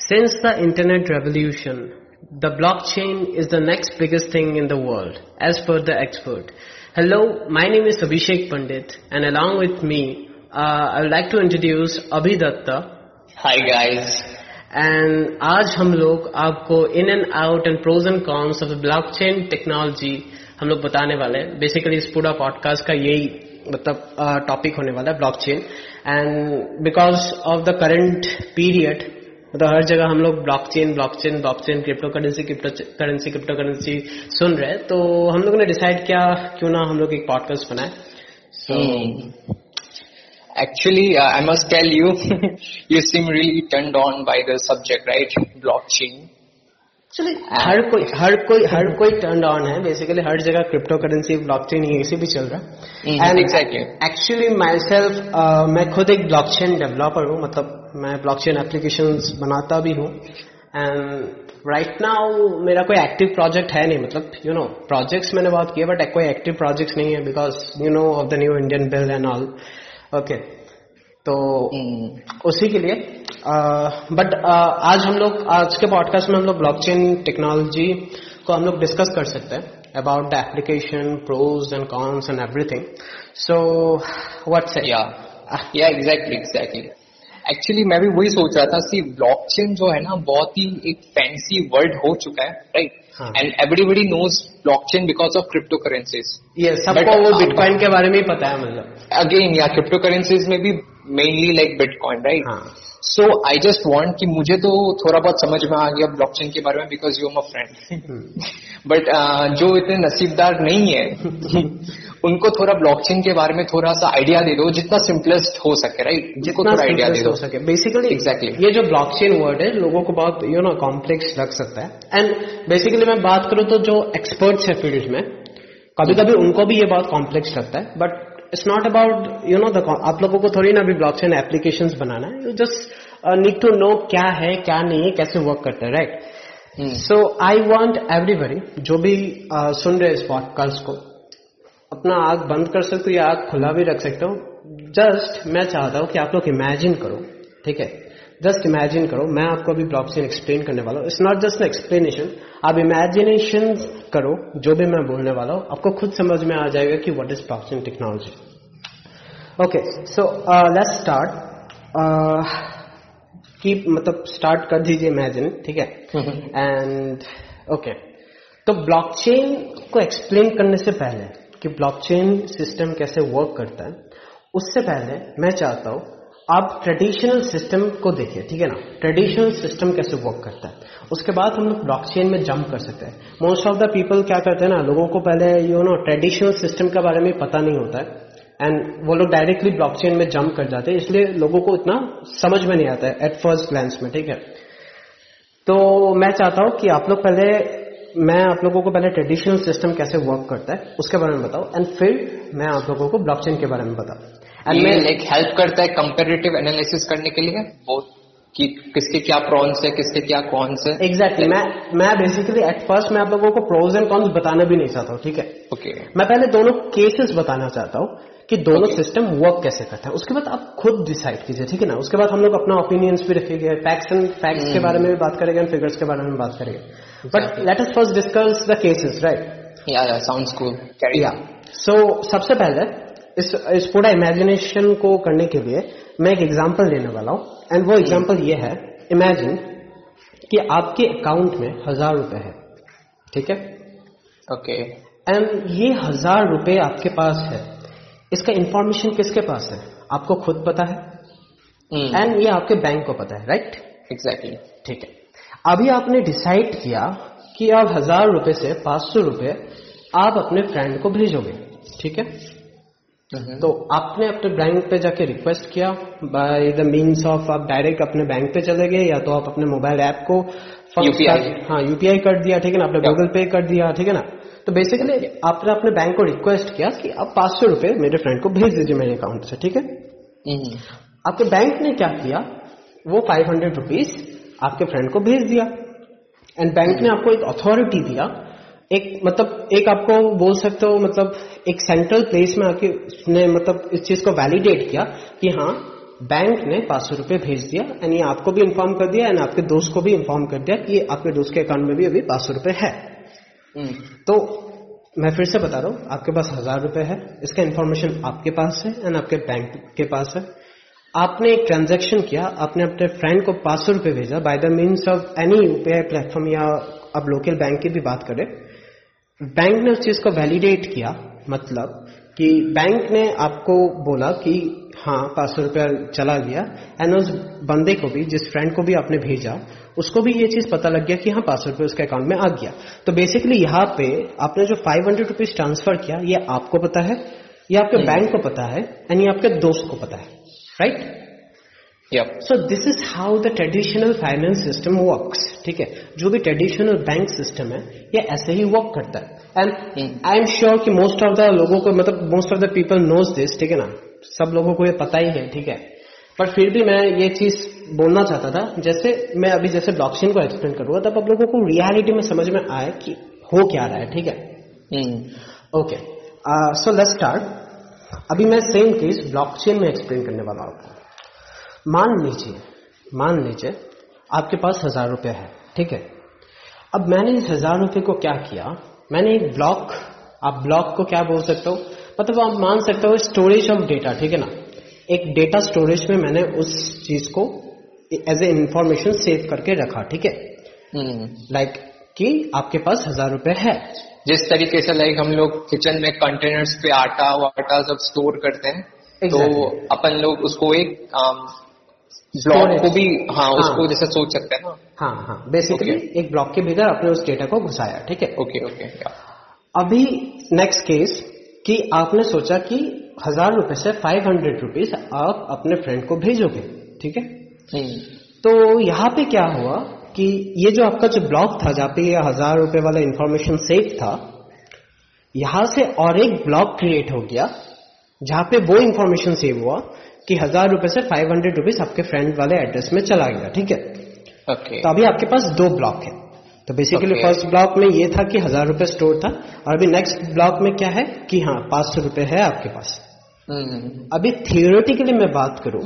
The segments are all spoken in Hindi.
Since the internet revolution, the blockchain is the next biggest thing in the world, as per the expert. Hello, my name is Abhishek Pandit, and along with me, uh, I would like to introduce Abhi Datta. Hi guys. And आज हम लोग आपको in and out and pros and cons of blockchain technology हम लोग बताने वाले हैं बेसिकली इस पूरा पॉडकास्ट का यही मतलब टॉपिक होने वाला है blockchain and because of the current period मतलब हर जगह हम लोग blockchain blockchain blockchain cryptocurrency cryptocurrency cryptocurrency सुन रहे हैं। तो हम लोगों ने डिसाइड किया, क्यों ना हम लोग एक पॉडकास्ट बनाए। So actually I must tell you you seem really turn on turned the subject right block right? चलिए। हर कोई हर कोई हर कोई टर्न ऑन है। बेसिकली हर जगह क्रिप्टो करेंसी ब्लॉकचेन ये इसी भी चल रहा है। And exactly. Actually myself मैं खुद एक ब्लॉकचेन डेवलपर हूँ। मतलब मैं ब्लॉकचेन एप्लीकेशंस बनाता भी हूँ। एंड राइट नाउ मेरा कोई एक्टिव प्रोजेक्ट है नहीं। मतलब यू नो प्रोजेक्ट्स मैंने बहुत किए बट कोई एक्टिव प्रोजेक्ट्स नहीं है because you know of the new Indian bill and all okay तो. उसी के लिए बट आज हम लोग आज के पॉडकास्ट में हम लोग ब्लॉकचेन टेक्नोलॉजी को हम लोग डिस्कस कर सकते हैं about the application pros and cons and everything so what's Yeah. Yeah, exactly, exactly. Actually मैं भी वही सोच रहा था सी ब्लॉकचेन जो है ना बहुत ही एक फैंसी वर्ड हो चुका है right. And everybody knows blockchain because of cryptocurrencies ये सबको वो बिटकॉइन के बारे में ही पता है मतलब अगेन या क्रिप्टो करेंसीज में भी mainly like bitcoin right so I just want कि मुझे तो थोड़ा बहुत समझ में आ गया ब्लॉकचेन के बारे में because you my friend but जो इतने नसीबदार नहीं है उनको थोड़ा ब्लॉकचेन के बारे में थोड़ा सा आइडिया दे दो जितना सिंपलेस्ट हो सके राइट जिनको जितना थोड़ा आइडिया दे दो। सके। Basically Exactly. ये जो ब्लॉकचेन वर्ड है लोगों को बहुत यू नो कॉम्प्लेक्स लग सकता है। एंड बेसिकली मैं बात करूँ तो जो एक्सपर्ट्स है फ़ील्ड में कभी कभी उनको भी ये बहुत कॉम्प्लेक्स लगता है। But it's not about you know the आप लोगों को थोड़ी ना अभी ब्लॉकचेन एप्लीकेशन बनाना है। You just need to know क्या है क्या नहीं है कैसे वर्क करता है right so I want everybody जो भी uh, सुन रहे इस इस पॉडकास्ट को अपना आग बंद कर सकते हो या आग खुला भी रख सकते हो। जस्ट मैं चाहता हूँ कि आप लोग इमेजिन करो ठीक है? जस्ट इमेजिन करो मैं आपको अभी ब्लॉक चेन एक्सप्लेन करने वाला हूँ। इट्स नॉट जस्ट एक्सप्लेनेशन आप इमेजिनेशन करो जो भी मैं बोलने वाला हूँ आपको खुद समझ में आ जाएगा कि what is blockchain technology okay so let's start की मतलब स्टार्ट कर दीजिए इमेजिन ठीक है? एंड ओके तो ब्लॉकचेन को एक्सप्लेन करने से पहले कि ब्लॉकचेन सिस्टम कैसे वर्क करता है उससे पहले मैं चाहता हूँ आप ट्रेडिशनल सिस्टम को देखिए, ठीक है ना? ट्रेडिशनल सिस्टम कैसे वर्क करता है? उसके बाद हम लोग ब्लॉकचेन में जंप कर सकते हैं। मोस्ट ऑफ़ द पीपल क्या करते हैं ना, लोगों को पहले यू नो ट्रेडिशनल सिस्टम के बारे में पता नहीं होता है। एंड वो लोग डायरेक्टली ब्लॉकचेन में जंप कर जाते हैं। इसलिए लोगों को इतना समझ में नहीं आता है एट फ़र्स्ट ग्लैंस में, ठीक है? तो मैं चाहता हूँ कि आप लोग पहले, मैं आप लोगों को पहले ट्रेडिशनल सिस्टम कैसे वर्क करता है, उसके बारे में बताऊँ एंड फिर मैं आप लोगों को ब्लॉकचेन के बारे में बताऊँ। एंड ये मैं लाइक हेल्प करता है कंपेरेटिव एनालिसिस करने के लिए? बहुत कि किसके क्या प्रॉन्स है किसके क्या कॉन्स है। Exactly exactly. मैं मैं बेसिकली एट फ़र्स्ट मैं आप लोगों को प्रोज एंड कॉन्स बताना भी नहीं चाहता हूँ ठीक है? Okay okay. मैं पहले दोनों केसेस बताना चाहता हूँ कि दोनों okay. सिस्टम वर्क कैसे करता है। उसके बाद आप खुद डिसाइड कीजिए ठीक है ना? उसके बाद हम लोग अपना ओपिनियंस भी रखेंगे फैक्ट्स एंड फैक्ट्स के बारे में भी बात करेंगे एंड फिगर्स के बारे में बात करेंगे। But let us first discuss the cases right या या साउंड्स कूल या सो सबसे पहले इस इस पूरा इमेजिनेशन को करने के लिए मैं एक एग्जांपल देने वाला हूँ। एंड वो एग्जांपल ये है इमेजिन कि आपके अकाउंट में हज़ार रुपए है ठीक है? ओके एंड ये हज़ार रुपए आपके पास है। इसका इंफॉर्मेशन किसके पास है? आपको खुद पता है? एंड ये आपके बैंक को पता है राइट एग्जैक्टली ठीक है। अभी आपने डिसाइड किया कि आप हज़ार रुपए से पाँच सौ रुपए आप अपने फ्रेंड को भेजोगे ठीक है? तो आपने अपने बैंक पे जाके रिक्वेस्ट किया बाय द मीन्स ऑफ़ आप डायरेक्ट अपने बैंक पे चले गए या तो आप अपने मोबाइल ऐप को हाँ यूपीआई कर दिया ठीक है ना? आपने गूगल पे कर दिया ठीक है ना? तो बेसिकली आपने अपने बैंक को रिक्वेस्ट किया कि आप पाँच सौ रुपए मेरे फ्रेंड को भेज दीजिए मेरे अकाउंट से ठीक है? आपके बैंक ने क्या किया? वो फाइव हंड्रेड रुपीज़ आपके फ्रेंड को भेज दिया। एंड बैंक ने आपको एक अथॉरिटी दिया एक मतलब एक आपको बोल सकते हो मतलब एक सेंट्रल प्लेस में आके उसने मतलब इस चीज़ को वैलिडेट किया कि हाँ बैंक ने पाँच सौ रुपए भेज दिया एंड ये आपको भी इन्फॉर्म कर दिया एंड आपके दोस्त को भी इन्फॉर्म कर दिया कि आपके दोस्त के अकाउंट में भी अभी पाँच सौ रुपए है। हम्म, तो मैं फिर से बता रहा हूँ आपके पास हज़ार रुपए है इसका इन्फॉर्मेशन आपके पास है एंड आपके बैंक के पास है। आपने एक ट्रांजेक्शन किया आपने अपने फ्रेंड को पाँच सौ रुपए भेजा by the means of any UPI platform या अब लोकल बैंक की भी बात करें बैंक ने उस चीज़ को वैलिडेट किया मतलब कि बैंक ने आपको बोला कि हाँ पाँच सौ रुपया चला गया एंड उस बंदे को भी जिस फ्रेंड को भी आपने भेजा उसको भी ये चीज़ पता लग गया कि हाँ पाँच सौ रुपये उसके अकाउंट में आ गया तो बेसिकली यहाँ पे आपने जो फाइव हंड्रेड रुपीज़ ट्रांसफ़र किया ये आपको पता है ये आपके बैंक को पता है एंड ये आपके दोस्त को पता है right yep. So this is how the traditional finance system works ठीक है? जो भी ट्रेडिशनल बैंक सिस्टम है ये ऐसे ही वर्क करता है। एंड आई एम श्योर कि मोस्ट ऑफ़ द लोगों को मतलब most of the people knows this ठीक है ना? सब लोगों को ये पता ही है ठीक है? पर फिर भी मैं ये चीज़ बोलना चाहता था जैसे मैं अभी जैसे ब्लॉकचेन को एक्सप्लेन करूँगा तब आप लोगों को रियलिटी में समझ में आए कि हो क्या रहा है ठीक है? ओके सो लेट्स स्टार्ट अभी मैं सेम केस ब्लॉकचेन में एक्सप्लेन करने वाला हूँ। मान लीजिए मान लीजिए आपके पास हज़ार रुपए है ठीक है? अब मैंने इस हज़ार रुपए को क्या किया? मैंने एक ब्लॉक आप ब्लॉक को क्या बोल सकते हो? मतलब आप मान सकते हो स्टोरेज ऑफ़ डेटा ठीक है ना? एक डेटा स्टोरेज में मैंने उस चीज़ को एज ए इंफॉर्मेशन सेव करके रखा ठीक है? हम्म। लाइक कि आपके पास हज़ार रुपए है। जिस तरीके से लाइक हम लोग किचन में कंटेनर्स पे आटा वाटा सब स्टोर करते हैं Exactly. तो अपन लोग उसको एक ब्लॉक को भी हाँ हाँ। उसको जैसे सोच सकते हैं ना। हाँ हाँ। बेसिकली एक ब्लॉक के भीतर आपने उस डेटा को घुसाया ठीक है? ओके ओके अभी नेक्स्ट केस कि आपने सोचा कि हज़ार रुपए से फाइव हंड्रेड रुपीज़ आप अपने फ्रेंड को भेजोगे ठीक है? हम्म, तो यहाँ पे क्या हुआ कि ये जो आपका जो ब्लॉक था जहाँ पे ये हज़ार रुपए वाला इंफॉर्मेशन सेव था यहाँ से और एक ब्लॉक क्रिएट हो गया जहाँ पे वो इंफॉर्मेशन सेव हुआ कि हज़ार रुपए से फाइव हंड्रेड रुपीज़ आपके फ्रेंड वाले एड्रेस में चला गया ठीक है? ओके तो अभी आपके पास दो ब्लॉक है। तो बेसिकली फ़र्स्ट ब्लॉक में ये था कि हज़ार रुपए स्टोर था और अभी नेक्स्ट ब्लॉक में क्या है कि हाँ पाँच सौ रुपए है आपके पास। हम्म, अभी थियोरेटिकली मैं बात करूँ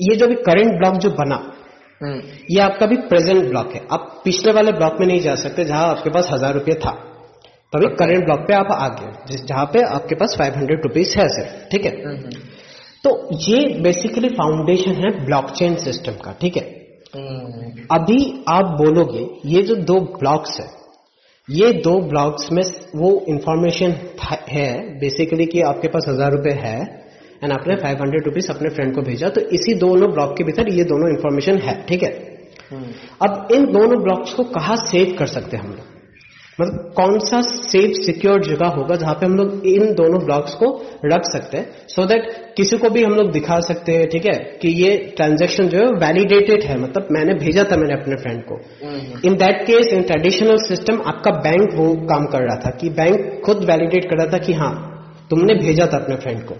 ये जो भी करंट ब्लॉक जो बना हम्म, ये आपका भी प्रेजेंट ब्लॉक है। आप पिछले वाले ब्लॉक में नहीं जा सकते जहाँ आपके पास हज़ार रुपये था। तो अभी करंट ब्लॉक पे आप आ गए जहाँ पे आपके पास फाइव हंड्रेड रुपीज़ है सिर्फ़ ठीक है? हम्म, तो ये बेसिकली फाउंडेशन है ब्लॉकचेन सिस्टम का ठीक है? हम्म, अभी आप बोलोगे ये जो दो ब्लॉक्स है ये दो ब्लॉक्स में वो इंफॉर्मेशन है बेसिकली कि आपके पास हज़ार रुपए है एंड आपने फाइव हंड्रेड रुपीज़ अपने फ्रेंड को भेजा तो इसी दोनों ब्लॉक के भीतर ये दोनों इंफॉर्मेशन है ठीक है? हम्म, अब इन दोनों ब्लॉक्स को कहा सेव कर सकते हैं हम लोग? मतलब कौन सा सेफ़ सिक्योर जगह होगा जहाँ पे हम लोग इन दोनों ब्लॉक्स को रख सकते हैं। सो so दैट किसी को भी हम लोग दिखा सकते हैं ठीक है कि ये ट्रांजेक्शन जो है वैलिडेटेड है। मतलब मैंने भेजा था मैंने अपने फ्रेंड को। In that case in traditional system आपका बैंक वो काम कर रहा था कि बैंक खुद वैलिडेट कर रहा था कि हाँ तुमने भेजा था अपने फ्रेंड को।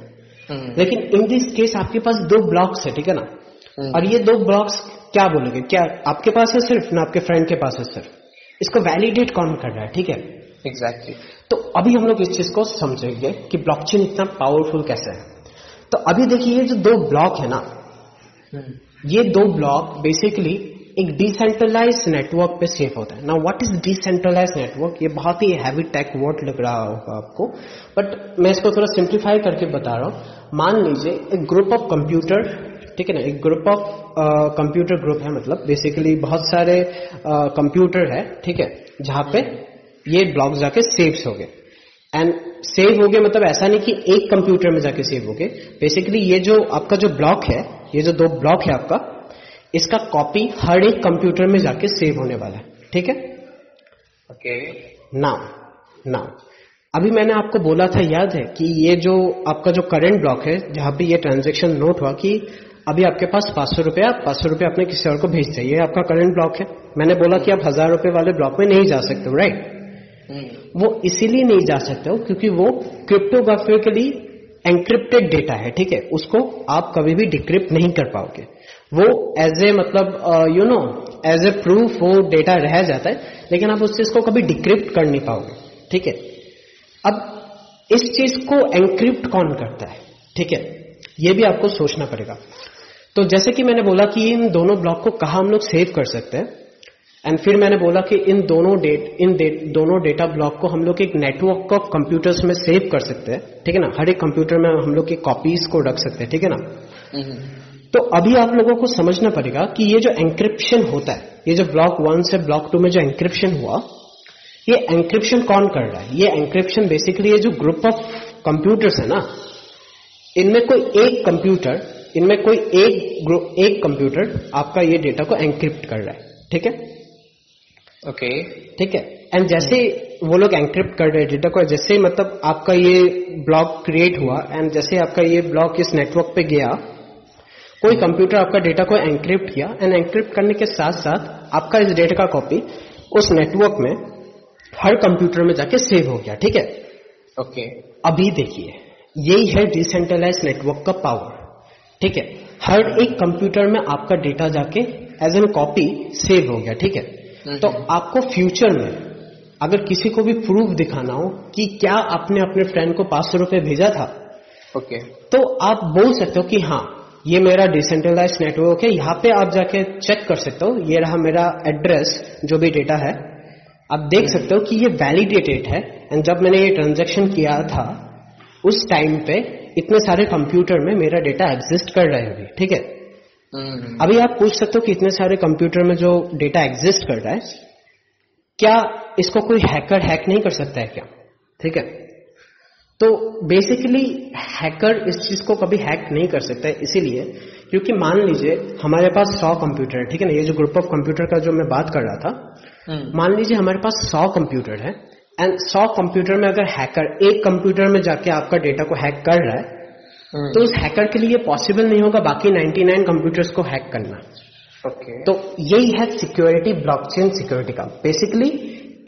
हम्म, लेकिन इन दिस केस आपके पास दो ब्लॉक्स है ठीक है ना? हम्म, और ये दो ब्लॉक्स क्या बोलोगे? क्या आपके पास है सिर्फ़? ना आपके फ्रेंड के पास है सिर्फ़। इसको वैलिडेट कौन कर रहा है ठीक है? Exactly exactly. तो अभी हम लोग इस चीज़ को समझेंगे कि ब्लॉकचेन इतना पावरफुल कैसे है। तो अभी देखिए ये जो दो ब्लॉक है ना हम्म, ये दो ब्लॉक बेसिकली एक डिसेंट्रलाइज नेटवर्क पे सेव होता है। ना व्हाट इज़ डिसेंट्रलाइज नेटवर्क ये बहुत ही हैवी टेक वर्ड लग रहा होगा आपको। बट मैं इसको थोड़ा सिंप्लीफाई करके बता रहा हूँ। मान लीजिए एक ग्रुप ऑफ़ कंप्यूटर ठीक है ना एक ग्रुप ऑफ़ कंप्यूटर ग्रुप है मतलब। बेसिकली बहुत सारे कंप्यूटर है ठीक है जहाँ पे ये ब्लॉक जाके सेव्स हो गए। एंड सेव हो गए मतलब ऐसा नहीं कि एक कंप्यूटर में जाके सेव हो गए। बेसिकली ये जो आपका जो ब्लॉक है ये जो दो ब्लॉक है आपका इसका कॉपी हर एक कंप्यूटर में जाके सेव होने वाला है ठीक है? ओके नाउ नाउ अभी मैंने आपको बोला था याद है कि ये जो आपका जो करंट ब्लॉक है जहाँ पे ये ट्रांजेक्शन नोट हुआ कि अभी आपके पास पाँच सौ रुपया पाँच सौ रुपया अपने किसी और को भेज चाहिए ये आपका करंट ब्लॉक है। मैंने बोला कि आप हज़ार रुपए वाले ब्लॉक में नहीं जा सकते हो राइट हम्म, वो इसीलिए नहीं जा सकते हो क्योंकि वो क्रिप्टोग्राफिकली एंक्रिप्टेड डेटा है ठीक है? उसको आप कभी भी डिक्रिप्ट नहीं कर पाओगे। वो एज ए मतलब you know as a proof वो डेटा रह जाता है लेकिन आप उस चीज़ को कभी डिक्रिप्ट कर नहीं पाओगे ठीक है? अब इस चीज़ को एंक्रिप्ट कौन करता है ठीक है? ये भी आपको सोचना पड़ेगा। तो जैसे कि मैंने बोला कि इन दोनों ब्लॉक को कहा हम लोग सेव कर सकते हैं एंड फिर मैंने बोला कि इन दोनों डेट इन डेट दोनों डेटा ब्लॉक को हम लोग एक नेटवर्क ऑफ़ कंप्यूटर्स में सेव कर सकते हैं ठीक है ना? हर एक कंप्यूटर में हम लोग की कॉपीज को रख सकते हैं ठीक है ना? तो अभी आप लोगों को समझना पड़ेगा कि ये जो एंक्रिप्शन होता है ये जो ब्लॉक वन से ब्लॉक टू में जो एंक्रिप्शन हुआ ये एंक्रिप्शन कौन कर रहा है? ये एंक्रिप्शन बेसिकली ये जो ग्रुप ऑफ़ कंप्यूटर्स है ना इनमें कोई एक कंप्यूटर इनमें कोई एक ग्रुप एक कंप्यूटर आपका ये डेटा को एंक्रिप्ट कर रहा है। ठीक है? ओके ठीक है? एंड जैसे वो लोग एंक्रिप्ट कर रहे हैं डेटा को जैसे मतलब आपका ये ब्लॉक क्रिएट हुआ एंड जैसे आपका ये ब्लॉक इस नेटवर्क पे गया कोई कंप्यूटर आपका डेटा को एंक्रिप्ट किया एंड एंक्रिप्ट करने के साथ साथ आपका इस डेटा का कॉपी उस नेटवर्क में हर कंप्यूटर में जाके सेव हो गया। ठीक है? Okay okay. अभी देखिए यही है डिसेंट्रलाइज नेटवर्क का पावर ठीक है? हर एक कंप्यूटर में आपका डेटा जाके एज एन कॉपी सेव हो गया ठीक है? तो आपको फ्यूचर में अगर किसी को भी प्रूफ दिखाना हो कि क्या आपने अपने फ्रेंड को पाँच सौ रुपए भेजा था ओके okay. तो आप बोल सकते हो कि हाँ ये मेरा डिसेंट्रलाइज नेटवर्क है यहाँ पे आप जाके चेक कर सकते हो ये रहा मेरा एड्रेस जो भी डेटा है। आप देख सकते हो कि ये वैलिडेटेड है एंड जब मैंने ये ट्रांजेक्शन किया था उस टाइम पे इतने सारे कंप्यूटर में मेरा डेटा एग्जिस्ट कर रहे हैं ठीक है हम्म। अभी आप पूछ सकते हो कि इतने सारे कंप्यूटर में जो डेटा एग्जिस्ट कर रहा है क्या इसको कोई हैकर हैक नहीं कर सकता है क्या ठीक है तो बेसिकली हैकर इस चीज़ को कभी हैक नहीं कर सकता है इसीलिए क्योंकि मान लीजिए हमारे पास सौ कंप्यूटर है ठीक है ना ये जो ग्रुप ऑफ़ कंप्यूटर का जो मैं बात कर रहा था हम्म। मान लीजिए हमारे पास सौ कंप्यूटर है एंड सौ कंप्यूटर में अगर हैकर एक कंप्यूटर में जाके आपका डेटा को हैक कर रहा है। तो उस हैकर के लिए पॉसिबल नहीं होगा बाकी 99 कंप्यूटर्स को हैक करना। ओके तो यही है सिक्योरिटी ब्लॉकचेन सिक्योरिटी का। बेसिकली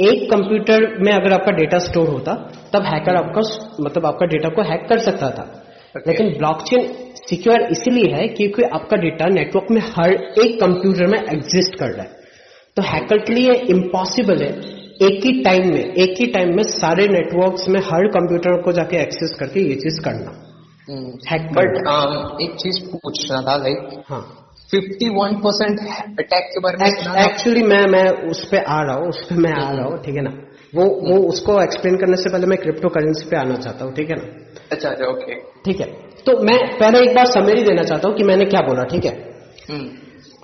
एक कंप्यूटर में अगर आपका डेटा स्टोर होता तब हैकर आपका मतलब आपका डेटा को हैक कर सकता था। Okay. लेकिन ब्लॉकचेन सिक्योर इसीलिए है क्योंकि आपका डेटा नेटवर्क में हर एक कंप्यूटर में एग्जिस्ट कर रहा है। तो हैकर के लिए इम्पॉसिबल है एक ही टाइम में एक ही टाइम में सारे नेटवर्क्स में हर कंप्यूटर को जाके एक्सेस करके ये चीज़ करना। हैक बट एक चीज़ पूछना था लाइक हाँ। 51 परसेंट अटैक के बारे में एक्चुअली मैं मैं उस पर आ रहा हूँ उस पर मैं आ रहा हूँ ठीक है ना? वो वो उसको एक्सप्लेन करने से पहले मैं क्रिप्टो करेंसी पे आना चाहता हूँ ठीक है ना? अच्छा अच्छा ओके ठीक है। तो मैं पहले एक बार समरी देना चाहता हूँ कि मैंने क्या बोला ठीक है?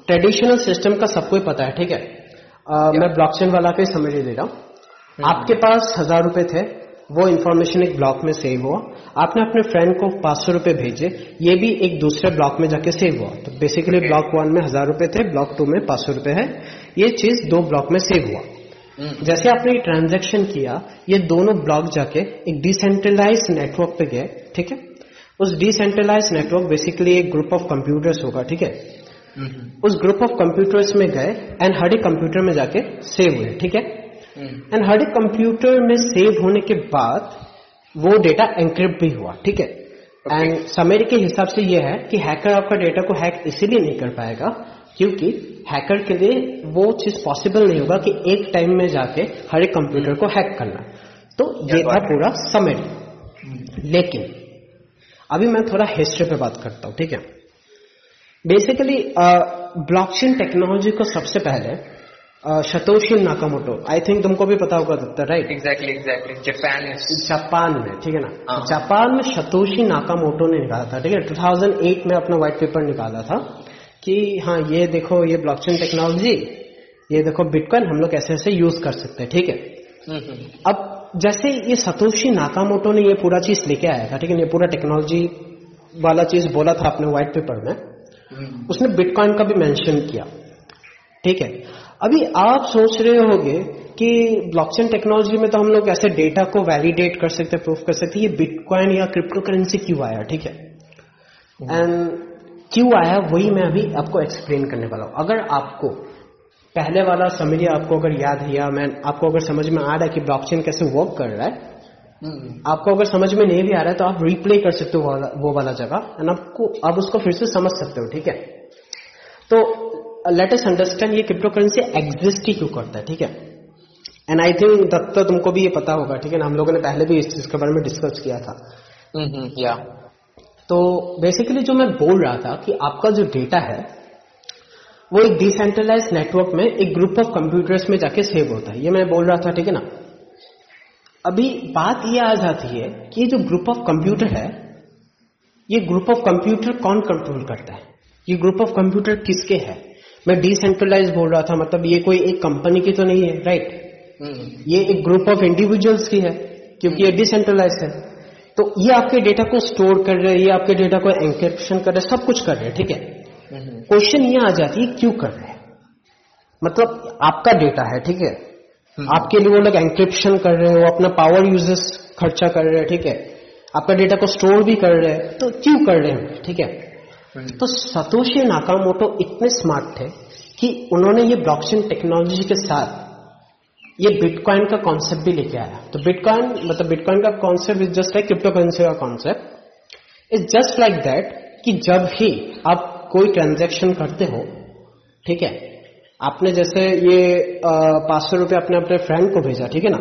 ट्रेडिशनल सिस्टम का सबको पता है ठीक है? आ, मैं ब्लॉकचेन वाला का ही समरी दे रहा हूँ। आपके पास हज़ार रुपए थे वो इन्फॉर्मेशन एक ब्लॉक में सेव हुआ। आपने अपने फ्रेंड को पाँच सौ रुपए भेजे ये भी एक दूसरे ब्लॉक में जाके सेव हुआ। तो बेसिकली ब्लॉक वन में हज़ार रुपए थे ब्लॉक टू में पाँच सौ रुपए है। ये चीज़ दो ब्लॉक में सेव हुआ। जैसे आपने ये ट्रांजैक्शन किया ये दोनों ब्लॉक जाके एक डिसेंट्रलाइज नेटवर्क पे गए ठीक है? उस डिसेंट्रलाइज नेटवर्क बेसिकली एक ग्रुप ऑफ़ कंप्यूटर्स होगा ठीक है? उस ग्रुप ऑफ़ कंप्यूटर्स में गए एंड हर एक कंप्यूटर में जाके सेव हुए ठीक है? एंड हर एक कंप्यूटर में सेव होने के बाद वो डेटा एंक्रिप्ट भी हुआ ठीक है? एंड समरी के हिसाब से ये है कि हैकर आपका डेटा को हैक इसीलिए नहीं कर पाएगा क्योंकि हैकर के लिए वो चीज़ पॉसिबल नहीं होगा कि एक टाइम में जाके हर एक कंप्यूटर को हैक करना। तो ये था पूरा समरी लेकिन अभी मैं थोड़ा हिस्ट्री पे बात करता हूँ ठीक है? बेसिकली ब्लॉकचेन टेक्नोलॉजी को सबसे पहले शतोशी नाकामोटो आई थिंक तुमको भी पता होगा Datta right exactly exactly Japan Japan में ठीक है ना? हाँ। जापान में शतोशी नाकामोटो ने निकाला था ठीक है? 2008 में अपना व्हाइट पेपर निकाला था कि हाँ ये देखो ये ब्लॉकचेन टेक्नोलॉजी ये देखो बिटकॉइन हम लोग ऐसे ऐसे यूज़ कर सकते हैं ठीक है? अब जैसे ये सतोशी नाकामोटो ने ये पूरा चीज़ लेके आया था ठीक है? ये पूरा टेक्नोलॉजी वाला चीज़ बोला था अपने व्हाइट पेपर में उसने बिटकॉइन का भी मेंशन किया। ठीक है? अभी आप सोच रहे होंगे कि ब्लॉकचेन टेक्नोलॉजी में तो हम लोग ऐसे डेटा को वैलिडेट कर सकते प्रूफ कर सकते ये बिटकॉइन या क्रिप्टो करेंसी क्यों आया? ठीक है? एंड क्यों आया वही मैं अभी आपको एक्सप्लेन करने वाला हूँ। अगर आपको पहले वाला समझिए आपको अगर याद है या मैं आपको अगर समझ में आ रहा है कि ब्लॉकचेन कैसे वर्क कर रहा है आपको अगर समझ में नहीं भी आ रहा है तो आप रिप्ले कर सकते हो वो वाला, वो वाला जगह। एंड आपको आप उसको फिर से समझ सकते हो ठीक है? तो लेट अस अंडरस्टैंड ये क्रिप्टो करेंसी एग्जिस्ट ही क्यों करता है ठीक है? एंड आई थिंक दत्ता तुमको भी ये पता होगा ठीक है ना? हम लोगों ने पहले भी इस चीज़ के बारे में डिस्कस किया था। या तो बेसिकली जो मैं बोल रहा था कि आपका जो डेटा है वो एक डिसेंट्रलाइज नेटवर्क में एक ग्रुप ऑफ़ कंप्यूटर्स में जाके सेव होता है। ये मैं बोल रहा था ठीक है ना? अभी बात ये आ जाती है कि ये जो ग्रुप ऑफ़ कंप्यूटर है ये ग्रुप ऑफ़ कंप्यूटर कौन कंट्रोल करता है? ये ग्रुप ऑफ़ कंप्यूटर किसके है? मैं डिसेंट्रलाइज बोल रहा था मतलब ये कोई एक कंपनी की तो नहीं है राइट ये एक ग्रुप ऑफ़ इंडिविजुअल्स की है क्योंकि ये डिसेंट्रलाइज है। तो ये आपके डेटा को स्टोर कर रहे हैं ये आपके डेटा को एंक्रिप्शन कर रहे हैं सब कुछ कर रहे हैं ठीक है? क्वेश्चन ये आ जाती है क्यों कर रहे हैं? मतलब आपका डेटा है ठीक है? आपके लिए वो लोग एंक्रिप्शन कर रहे हैं वो अपना पावर यूजेस खर्चा कर रहे हैं ठीक है? आपका डेटा को स्टोर भी कर रहे हैं तो क्यों कर रहे हैं? ठीक है? तो सतोशी नाकामोटो इतने स्मार्ट थे कि उन्होंने ये ब्लॉकचेन टेक्नोलॉजी के साथ ये बिटकॉइन का कॉन्सेप्ट भी लेके आया। तो बिटकॉइन मतलब बिटकॉइन का concept is just like cryptocurrency का concept is just like that कि जब ही आप कोई ट्रांजेक्शन करते हो ठीक है? आपने जैसे ये पाँच सौ रुपये अपने अपने फ्रेंड को भेजा ठीक है ना?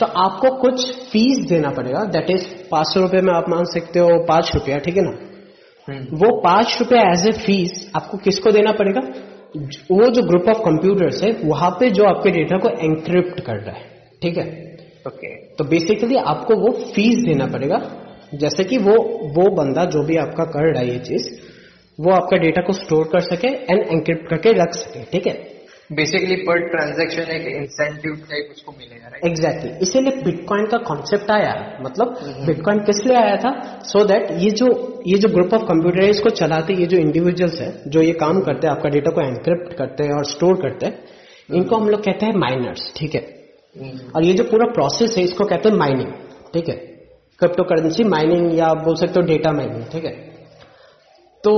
तो आपको कुछ फ़ीस देना पड़ेगा दैट इज़ पाँच सौ रुपये में आप मान सकते हो पाँच रुपया ठीक है ना? वो पाँच रुपया एज ए फ़ीस आपको किसको देना पड़ेगा? वो जो ग्रुप ऑफ़ कंप्यूटर्स है वहाँ पे जो आपके डेटा को एंक्रिप्ट कर रहा है ठीक है? ओके तो बेसिकली आपको वो फ़ीस देना पड़ेगा जैसे कि वो वो बंदा जो भी आपका कर रहा है ये चीज़ वो आपका डेटा को स्टोर कर सके एंड एंक्रिप्ट करके रख सके ठीक है? बेसिकली पर ट्रांजेक्शन एक इंसेंटिव टाइप उसको मिलेगा राइट एग्जैक्टली इसीलिए बिटकॉइन का कॉन्सेप्ट आया मतलब बिटकॉइन किस लिए आया था? सो so दैट ये जो ये जो ग्रुप ऑफ़ कंप्यूटर है इसको चलाते ये जो इंडिविजुअल्स है जो ये काम करते हैं आपका डेटा को एनक्रिप्ट करते हैं और स्टोर करते हैं इनको हम लोग कहते हैं माइनर्स ठीक है? और ये जो पूरा प्रोसेस है इसको कहते हैं माइनिंग ठीक है? क्रिप्टो करेंसी माइनिंग या बोल सकते हो डेटा माइनिंग ठीक है? तो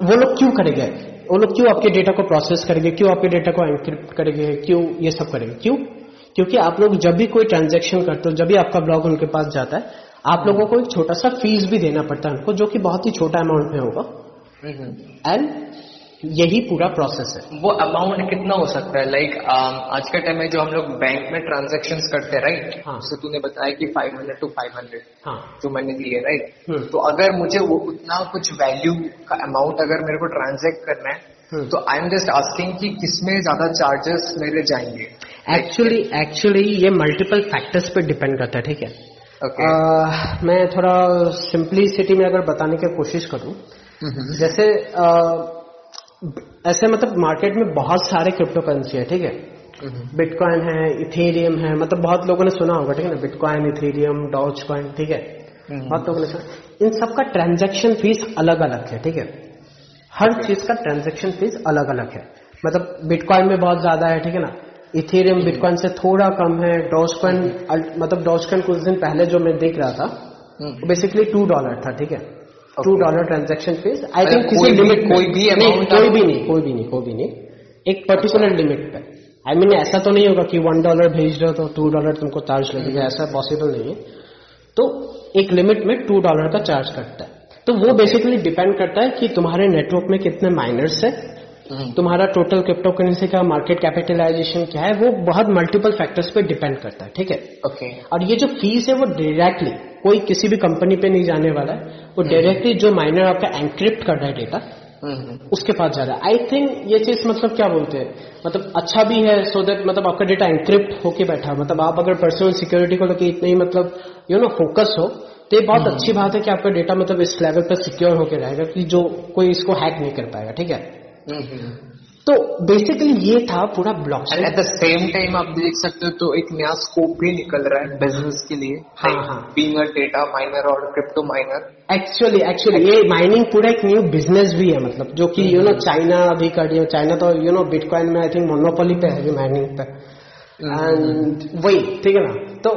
वो लोग क्यों करेंगे वो लोग क्यों आपके डेटा को प्रोसेस करेंगे क्यों आपके डेटा को एनक्रिप्ट करेंगे क्यों ये सब करेंगे क्यों? क्योंकि आप लोग जब भी कोई ट्रांजेक्शन करते हो जब भी आपका ब्लॉग उनके पास जाता है आप लोगों को एक छोटा सा फ़ीस भी देना पड़ता है उनको जो कि बहुत ही छोटा अमाउंट में होगा। एंड यही पूरा प्रोसेस है। वो अमाउंट कितना हो सकता है? लाइक like, आज के टाइम में जो हम लोग बैंक में ट्रांजेक्शन करते हैं राइट हाँ। तो तूने बताया कि 500 टू 500 हाँ। जो मैंने लिए राइट हम्म। तो अगर मुझे वो उतना कुछ वैल्यू का अमाउंट अगर मेरे को ट्रांजेक्ट करना है हम्म। तो आई एम जस्ट आस्किंग कि किसमें ज़्यादा चार्जेस मेरे जाएँगे? एक्चुअली एक्चुअली ये मल्टीपल फैक्टर्स पे डिपेंड करता है ठीक है? ओके आ, मैं थोड़ा सिंपलिसिटी में अगर बताने की कोशिश करूँ जैसे आ, ऐसे मतलब मार्केट में बहुत सारे क्रिप्टो करेंसी है ठीक है? बिटकॉइन है इथेरियम है मतलब बहुत लोगों ने सुना होगा ठीक है ना? बिटकॉइन इथेरियम डॉच कॉइन ठीक है? बहुत लोगों ने सुना। इन सबका ट्रांजेक्शन फ़ीस अलग अलग है ठीक है? हर चीज़ का ट्रांजेक्शन फ़ीस अलग अलग है। मतलब बिटकॉइन में बहुत ज़्यादा है ठीक है ना? इथेरियम बिटकॉइन से थोड़ा कम है डॉज कॉइन मतलब डॉज कॉइन कुछ दिन पहले जो मैं देख रहा था बेसिकली टू डॉलर था ठीक है? Two dollar transaction fees I think किसी लिमिट कोई भी नहीं कोई भी नहीं कोई भी नहीं कोई भी नहीं। एक पर्टिकुलर लिमिट पे। आई मीन ऐसा तो नहीं होगा कि वन डॉलर भेज रहे हो तो टू डॉलर तुमको चार्ज लगेगा ऐसा पॉसिबल नहीं है। तो एक लिमिट में टू डॉलर का चार्ज करता है। तो वो बेसिकली डिपेंड करता है कि तुम्हारे नेटवर्क में कितने माइनर्स है। तुम्हारा टोटल क्रिप्टो करेंसी का मार्केट कैपिटलाइजेशन क्या है वो बहुत मल्टीपल फैक्टर्स पे डिपेंड करता है ठीक है? ओके और ये जो फ़ीस है वो डायरेक्टली कोई किसी भी कंपनी पे नहीं जाने वाला है वो डायरेक्टली जो माइनर आपका एंक्रिप्ट कर रहा है डेटा उसके पास जा रहा है। आई थिंक ये चीज़ मतलब क्या बोलते हैं? मतलब अच्छा भी है सो दैट मतलब आपका डेटा एंक्रिप्ट होके बैठा है मतलब आप अगर पर्सनल सिक्योरिटी को लेकर इतने ही मतलब यू नो फोकस हो तो ये बहुत अच्छी बात है कि आपका डेटा मतलब इस लेवल पर सिक्योर होकर रहेगा कि जो कोई इसको हैक नहीं कर पाएगा ठीक है? तो बेसिकली ये था पूरा block at the same time आप देख सकते हो तो एक नया स्कोप भी निकल रहा है बिज़नेस के लिए. हाँ, हाँ। बीइंग डेटा माइनर और क्रिप्टो माइनर एक्चुअली एक्चुअली ये माइनिंग पूरा एक न्यू बिज़नेस भी है मतलब जो कि यू नो चाइना अभी कर रही है। चाइना तो यू नो बिटकॉइन में आई थिंक मोनोपोली पे है माइनिंग पे। एंड वही ठीक है ना? तो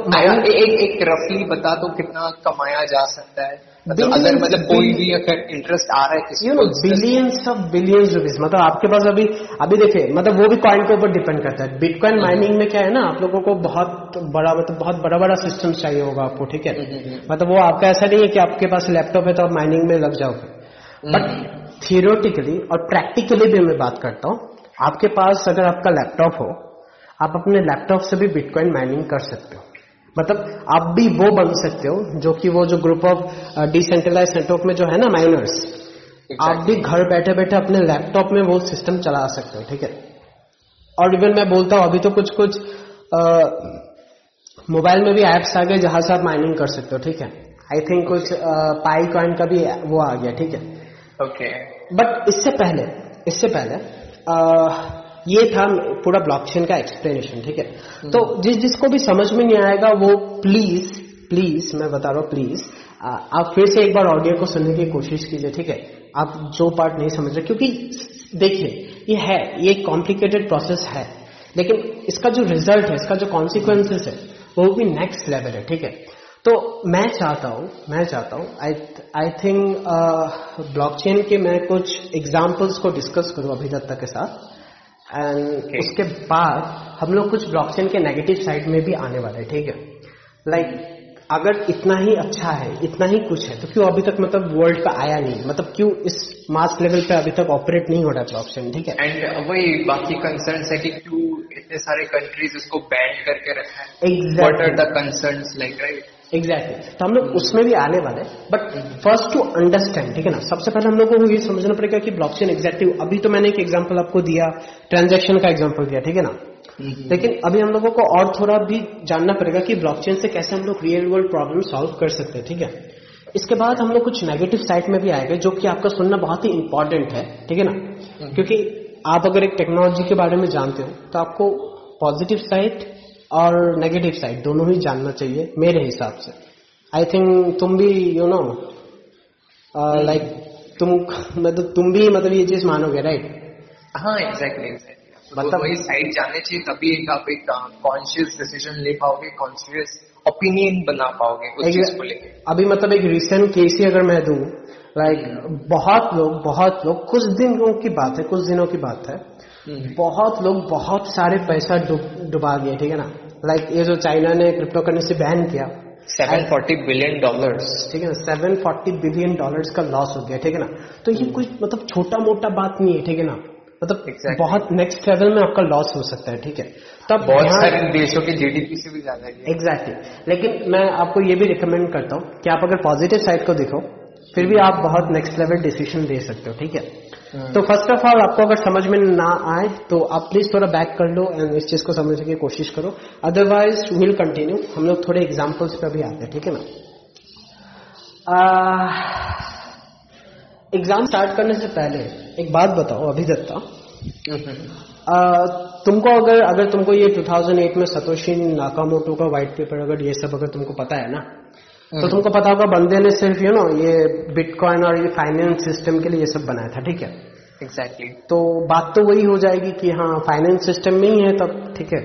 एक एक रफली बता दो कितना कमाया जा सकता है। मतलब अगर मतलब कोई भी अगर इंटरेस्ट आ रहा है किसी you know billions of billions rupees मतलब आपके पास अभी अभी देखिए मतलब वो भी कॉइन के ऊपर डिपेंड करता है। बिटकॉइन माइनिंग में क्या है ना आप लोगों को बहुत बड़ा मतलब बहुत बड़ा बड़ा सिस्टम चाहिए होगा आपको ठीक है? मतलब वो आपका ऐसा नहीं है कि आपके पास लैपटॉप है तो आप माइनिंग में लग जाओगे। बट थियोरटिकली और प्रैक्टिकली भी मैं बात करता हूँ आपके पास अगर आपका लैपटॉप हो आप अपने लैपटॉप से भी बिटकॉइन माइनिंग कर सकते हो। मतलब आप भी वो बन सकते हो जो कि वो जो ग्रुप ऑफ़ डिसेंट्रलाइज नेटवर्क में जो है ना माइनर्स exactly. आप भी घर बैठे बैठे अपने लैपटॉप में वो सिस्टम चला सकते हो ठीक है और इवन मैं बोलता हूँ अभी तो कुछ कुछ मोबाइल में भी एप्स आ गए जहाँ से आप माइनिंग कर सकते हो ठीक है आई थिंक okay. कुछ पाई कॉइन का भी वो आ गया ठीक है ओके बट इससे पहले इससे पहले आ, ये था पूरा ब्लॉकचेन का एक्सप्लेनेशन ठीक है। तो जिस जिसको भी समझ में नहीं आएगा, वो प्लीज़ प्लीज़ मैं बता रहा हूँ प्लीज़ आप फिर से एक बार ऑडियो को सुनने की कोशिश कीजिए, ठीक है? आप जो पार्ट नहीं समझ रहे, क्योंकि देखिए, ये है, ये कॉम्प्लिकेटेड प्रोसेस है, लेकिन इसका जो रिज़ल्ट है, इसका जो कॉन्सिक्वेंसेस है, वो भी नेक्स्ट लेवल है, ठीक है? तो मैं चाहता हूँ, मैं चाहता हूँ आई आई थिंक ब्लॉकचेन के मैं कुछ एग्जांपल्स को डिस्कस करूँ अभिदत्ता के साथ। And okay. उसके बाद हम लोग कुछ ब्लॉकचेन के नेगेटिव साइड में भी आने वाले हैं ठीक है? लाइक like, अगर इतना ही अच्छा है इतना ही कुछ है तो क्यों अभी तक मतलब वर्ल्ड पे आया नहीं? मतलब क्यों इस मास लेवल पे अभी तक ऑपरेट नहीं हो रहा ब्लॉकचेन ठीक है? एंड वही बाकी कंसर्न है कि क्यों इतने सारे कंट्रीज़ उसको बैन करके रखा है? Exact are the concern like right exactly exactly. तो हम लोग उसमें भी आने वाले बट फ़र्स्ट टू अंडरस्टैंड ठीक है ना? सबसे पहले हम लोग को ये समझना पड़ेगा कि ब्लॉकचेन एग्जैक्टिव अभी तो मैंने एक एग्जांपल आपको दिया ट्रांजैक्शन का एग्जांपल दिया ठीक है ना? लेकिन अभी हम लोगों को और थोड़ा भी जानना पड़ेगा कि ब्लॉकचेन से कैसे हम लोग रियल वर्ल्ड प्रॉब्लम सॉल्व कर सकते हैं ठीक है? इसके बाद हम लोग कुछ नेगेटिव साइड में भी आएँगे जो कि आपका सुनना बहुत ही इंपॉर्टेंट है ठीक है ना? क्योंकि आप अगर एक टेक्नोलॉजी के बारे में जानते हो तो आपको पॉजिटिव साइड और नेगेटिव साइड दोनों ही जानना चाहिए मेरे हिसाब से। आई थिंक तुम भी यू नो लाइक तुम मतलब तुम भी मतलब ये चीज़ मानोगे राइट हाँ एग्जैक्टली मतलब वही साइड जानने चाहिए तभी एक आप एक कॉन्शियस डिसीज़न ले पाओगे कॉन्शियस ओपिनियन बना पाओगे उस चीज़ को लेके। अभी मतलब एक रिसेंट केस ही अगर मैं दू लाइक बहुत लोग बहुत लोग कुछ दिनों की बात है कुछ दिनों की बात है। बहुत लोग बहुत सारे पैसा डुबा दिए ठीक है ना? लाइक like ये जो चाइना ने क्रिप्टो करेंसी बैन किया 740 बिलियन डॉलर्स ठीक है ना? 740 बिलियन डॉलर्स का लॉस हो गया ठीक है ना? तो ये कोई मतलब छोटा मोटा बात नहीं है ठीक है ना? मतलब exactly. बहुत नेक्स्ट लेवल में आपका लॉस हो सकता है ठीक है? तब बहुत सारे देशों की जीडीपी से भी ज़्यादा है एग्जैक्टली exactly. लेकिन मैं आपको ये भी रिकमेंड करता हूँ कि आप अगर पॉजिटिव साइड को देखो फिर भी आप बहुत नेक्स्ट लेवल डिसीज़न ले सकते हो ठीक हाँ। तो फ़र्स्ट ऑफ़ ऑल आपको अगर समझ में ना आए तो आप प्लीज़ थोड़ा बैक कर लो एंड इस चीज़ को समझने की कोशिश करो। अदरवाइज़ विल कंटिन्यू हम लोग थोड़े एग्जाम्पल्स पे भी आते हैं ठीक है ना एग्ज़ाम स्टार्ट करने से पहले एक बात बताओ अभिदत्ता तुमको अगर अगर तुमको ये 2008 में सतोशी नाकामोटो का व्हाइट पेपर अगर ये सब अगर तुमको पता है ना तो हम्म। तुमको पता होगा बंदे ने सिर्फ़ यू नो ये बिटकॉइन और ये फाइनेंस सिस्टम के लिए ये सब बनाया था ठीक है? Exactly exactly. तो बात तो वही हो जाएगी कि हाँ फाइनेंस सिस्टम में ही है तब ठीक है?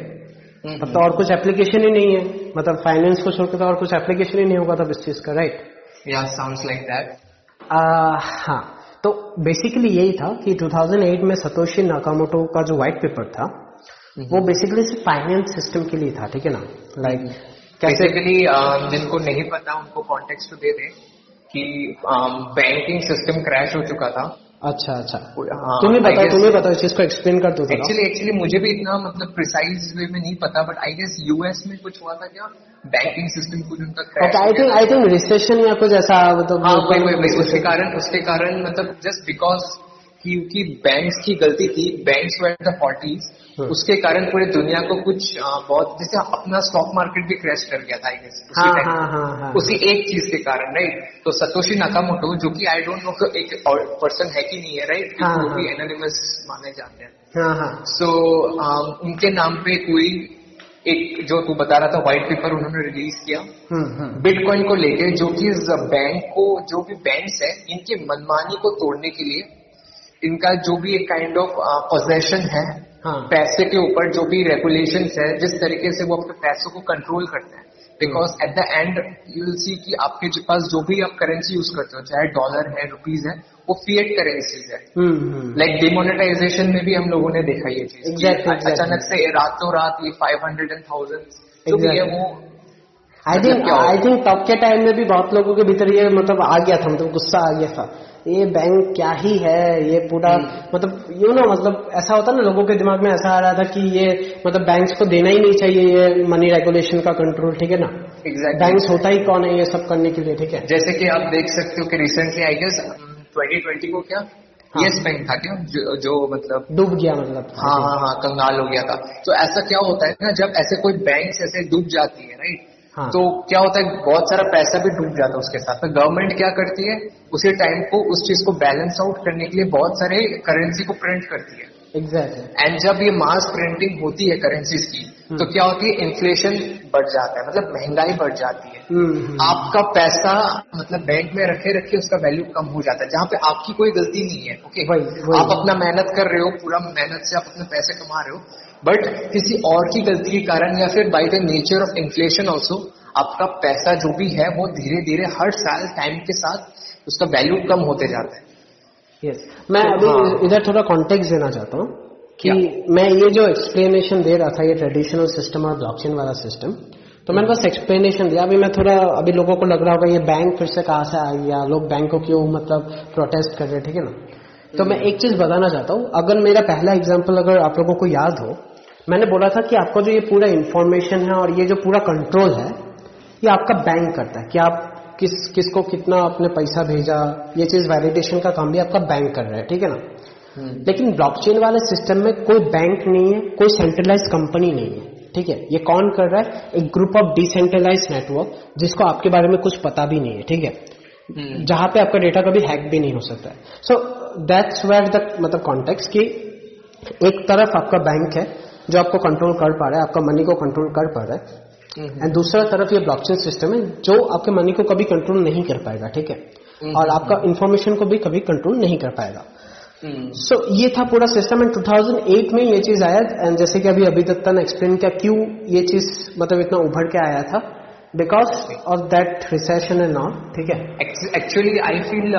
हम्म, तब तो और कुछ एप्लीकेशन ही नहीं है। मतलब फाइनेंस को छोड़कर तो और कुछ एप्लीकेशन ही नहीं होगा तब इस चीज़ का राइट साउंड्स लाइक दैट हाँ। तो बेसिकली यही था कि 2008 में सतोशी नाकामोटो का जो व्हाइट पेपर था हम्म, वो बेसिकली सिर्फ़ फाइनेंस सिस्टम के लिए था ठीक है ना? लाइक बेसिकली um, जिनको नहीं पता उनको कॉन्टेक्स्ट तो दे दें कि बैंकिंग सिस्टम क्रैश हो चुका था। अच्छा अच्छा। हाँ, तुम्हें पता तुम्हें पता इस चीज़ को एक्सप्लेन कर दो एक्चुअली एक्चुअली मुझे भी इतना मतलब प्रिसाइज वे में नहीं पता बट आई गेस यूएस में कुछ हुआ था क्या? बैंकिंग सिस्टम कुछ उनका crash I think I think recession या कुछ ऐसा मतलब हाँ, उसके कारण उसके कारण मतलब जस्ट बिकॉज़ क्योंकि बैंक्स की गलती थी बैंक्स वर द फॉर्टीज उसके कारण पूरी दुनिया को कुछ बहुत जैसे अपना स्टॉक मार्केट भी क्रैश कर गया था आई गेस उसी, हाँ, हाँ, हाँ, हाँ, उसी एक चीज़ के कारण राइट तो सतोशी नाकामोटो जो कि आई डोंट नो एक पर्सन है कि नहीं है राइट हाँ, वो भी एनोनिमस माने जाते हैं। सो हाँ, so, um, उनके नाम पे कोई एक जो तू बता रहा था व्हाइट पेपर उन्होंने रिलीज़ किया। बिटकॉइन। को लेके जो कि बैंक को जो भी बैंक्स है इनके मनमानी को तोड़ने के लिए इनका जो भी एक काइंड ऑफ़ पोजेशन है हाँ. पैसे के ऊपर जो भी रेगुलेशन है जिस तरीके से वो अपने पैसों को कंट्रोल करते हैं। Because at the end you will see कि आपके पास जो भी आप करेंसी यूज़ करते हो चाहे डॉलर है रुपीज़ है वो फिएट करेंसीज है। लाइक डिमोनेटाइजेशन में भी हम लोगों ने देखा ये चीज़। exactly, अचानक से रातों रात ये फाइव हंड्रेड एंड थाउज़ेंड जो भी है वो आई थिंक आई थिंक तब के टाइम में भी बहुत लोगों के भीतर ये मतलब आ गया था मतलब गुस्सा आ गया था। ये बैंक क्या ही है ये पूरा हम्म। मतलब यू नो मतलब ऐसा होता ना लोगों के दिमाग में ऐसा आ रहा था कि ये मतलब बैंक्स को देना ही नहीं चाहिए ये मनी रेगुलेशन का कंट्रोल ठीक है ना? एग्जैक्ट बैंक्स होता ही कौन है ये सब करने के लिए ठीक है? जैसे कि आप देख सकते हो कि रिसेंटली आई गेस 2020 को क्या? हाँ। यस बैंक था क्या जो, जो मतलब डूब गया मतलब। हाँ हाँ हाँ कंगाल हो गया था। तो ऐसा क्या होता है ना जब ऐसे कोई बैंक ऐसे डूब जाती है राइट हाँ। तो क्या होता है बहुत सारा पैसा भी डूब जाता है उसके साथ। तो गवर्नमेंट क्या करती है उसी टाइम को उस चीज़ को बैलेंस आउट करने के लिए बहुत सारे करेंसी को प्रिंट करती है। एग्जैक्टली एंड जब ये मास प्रिंटिंग होती है करेंसीज की हम्म। तो क्या होती है इन्फ्लेशन बढ़ जाता है मतलब महँगाई बढ़ जाती है। हम्म, आपका पैसा मतलब बैंक में रखे रखे उसका वैल्यू कम हो जाता है जहाँ पे आपकी कोई गलती नहीं है ओके वही, वही। आप अपना मेहनत कर रहे हो पूरा मेहनत से आप अपने पैसे कमा रहे हो बट किसी और की गलती के कारण या फिर by the nature of inflation also आपका पैसा जो भी है वो धीरे धीरे हर साल टाइम के साथ उसका वैल्यू कम होते जाता है। यस मैं तो अभी हाँ। इधर थोड़ा कॉन्टेक्स्ट देना चाहता हूँ कि? मैं ये जो एक्सप्लेनेशन दे रहा था ये ट्रेडिशनल सिस्टम और ब्लॉकचेन वाला सिस्टम तो मैंने बस एक्सप्लेनेशन दिया। अभी मैं थोड़ा अभी लोगों को लग रहा होगा ये बैंक फिर से कहाँ से आ गया लोग बैंक को क्यों मतलब प्रोटेस्ट कर रहे हैं ठीक है ना? तो मैं एक चीज़ बताना चाहता हूँ। अगर मेरा पहला एग्ज़ाम्पल अगर आप लोगों को याद हो मैंने बोला था कि आपका जो ये पूरा इन्फॉर्मेशन है और ये जो पूरा कंट्रोल है ये आपका बैंक करता है कि आप किस किसको कितना आपने पैसा भेजा ये चीज़ वैलिडेशन का काम भी आपका बैंक कर रहा है ठीक है ना? लेकिन ब्लॉकचेन वाले सिस्टम में कोई बैंक नहीं है कोई सेंट्रलाइज कंपनी नहीं है ठीक है? ये कौन कर रहा है? एक ग्रुप ऑफ़ डिसेंट्रलाइज नेटवर्क जिसको आपके बारे में कुछ पता भी नहीं है ठीक है? हम्म। जहाँ पे आपका डेटा कभी हैक भी नहीं हो सकता है। सो दैट्स वेयर द मतलब कॉन्टेक्स्ट कि एक तरफ़ आपका बैंक है जो आपको कंट्रोल कर पा रहा है आपका मनी को कंट्रोल कर पा रहा है। हम्म। एंड दूसरा तरफ़ ये ब्लॉकचेन सिस्टम है जो आपके मनी को कभी कंट्रोल नहीं कर पाएगा ठीक है? हम्म। और आपका इंफॉर्मेशन को भी कभी कंट्रोल नहीं कर पाएगा। हम्म। सो ये था पूरा सिस्टम एंड 2008 में ये चीज़ आया। एंड जैसे कि अभी अभी दत्ता ने एक्सप्लेन किया क्यों ये चीज़ मतलब इतना उभर के आया था। Because of that recession and all ठीक है? एक्चुअली आई फील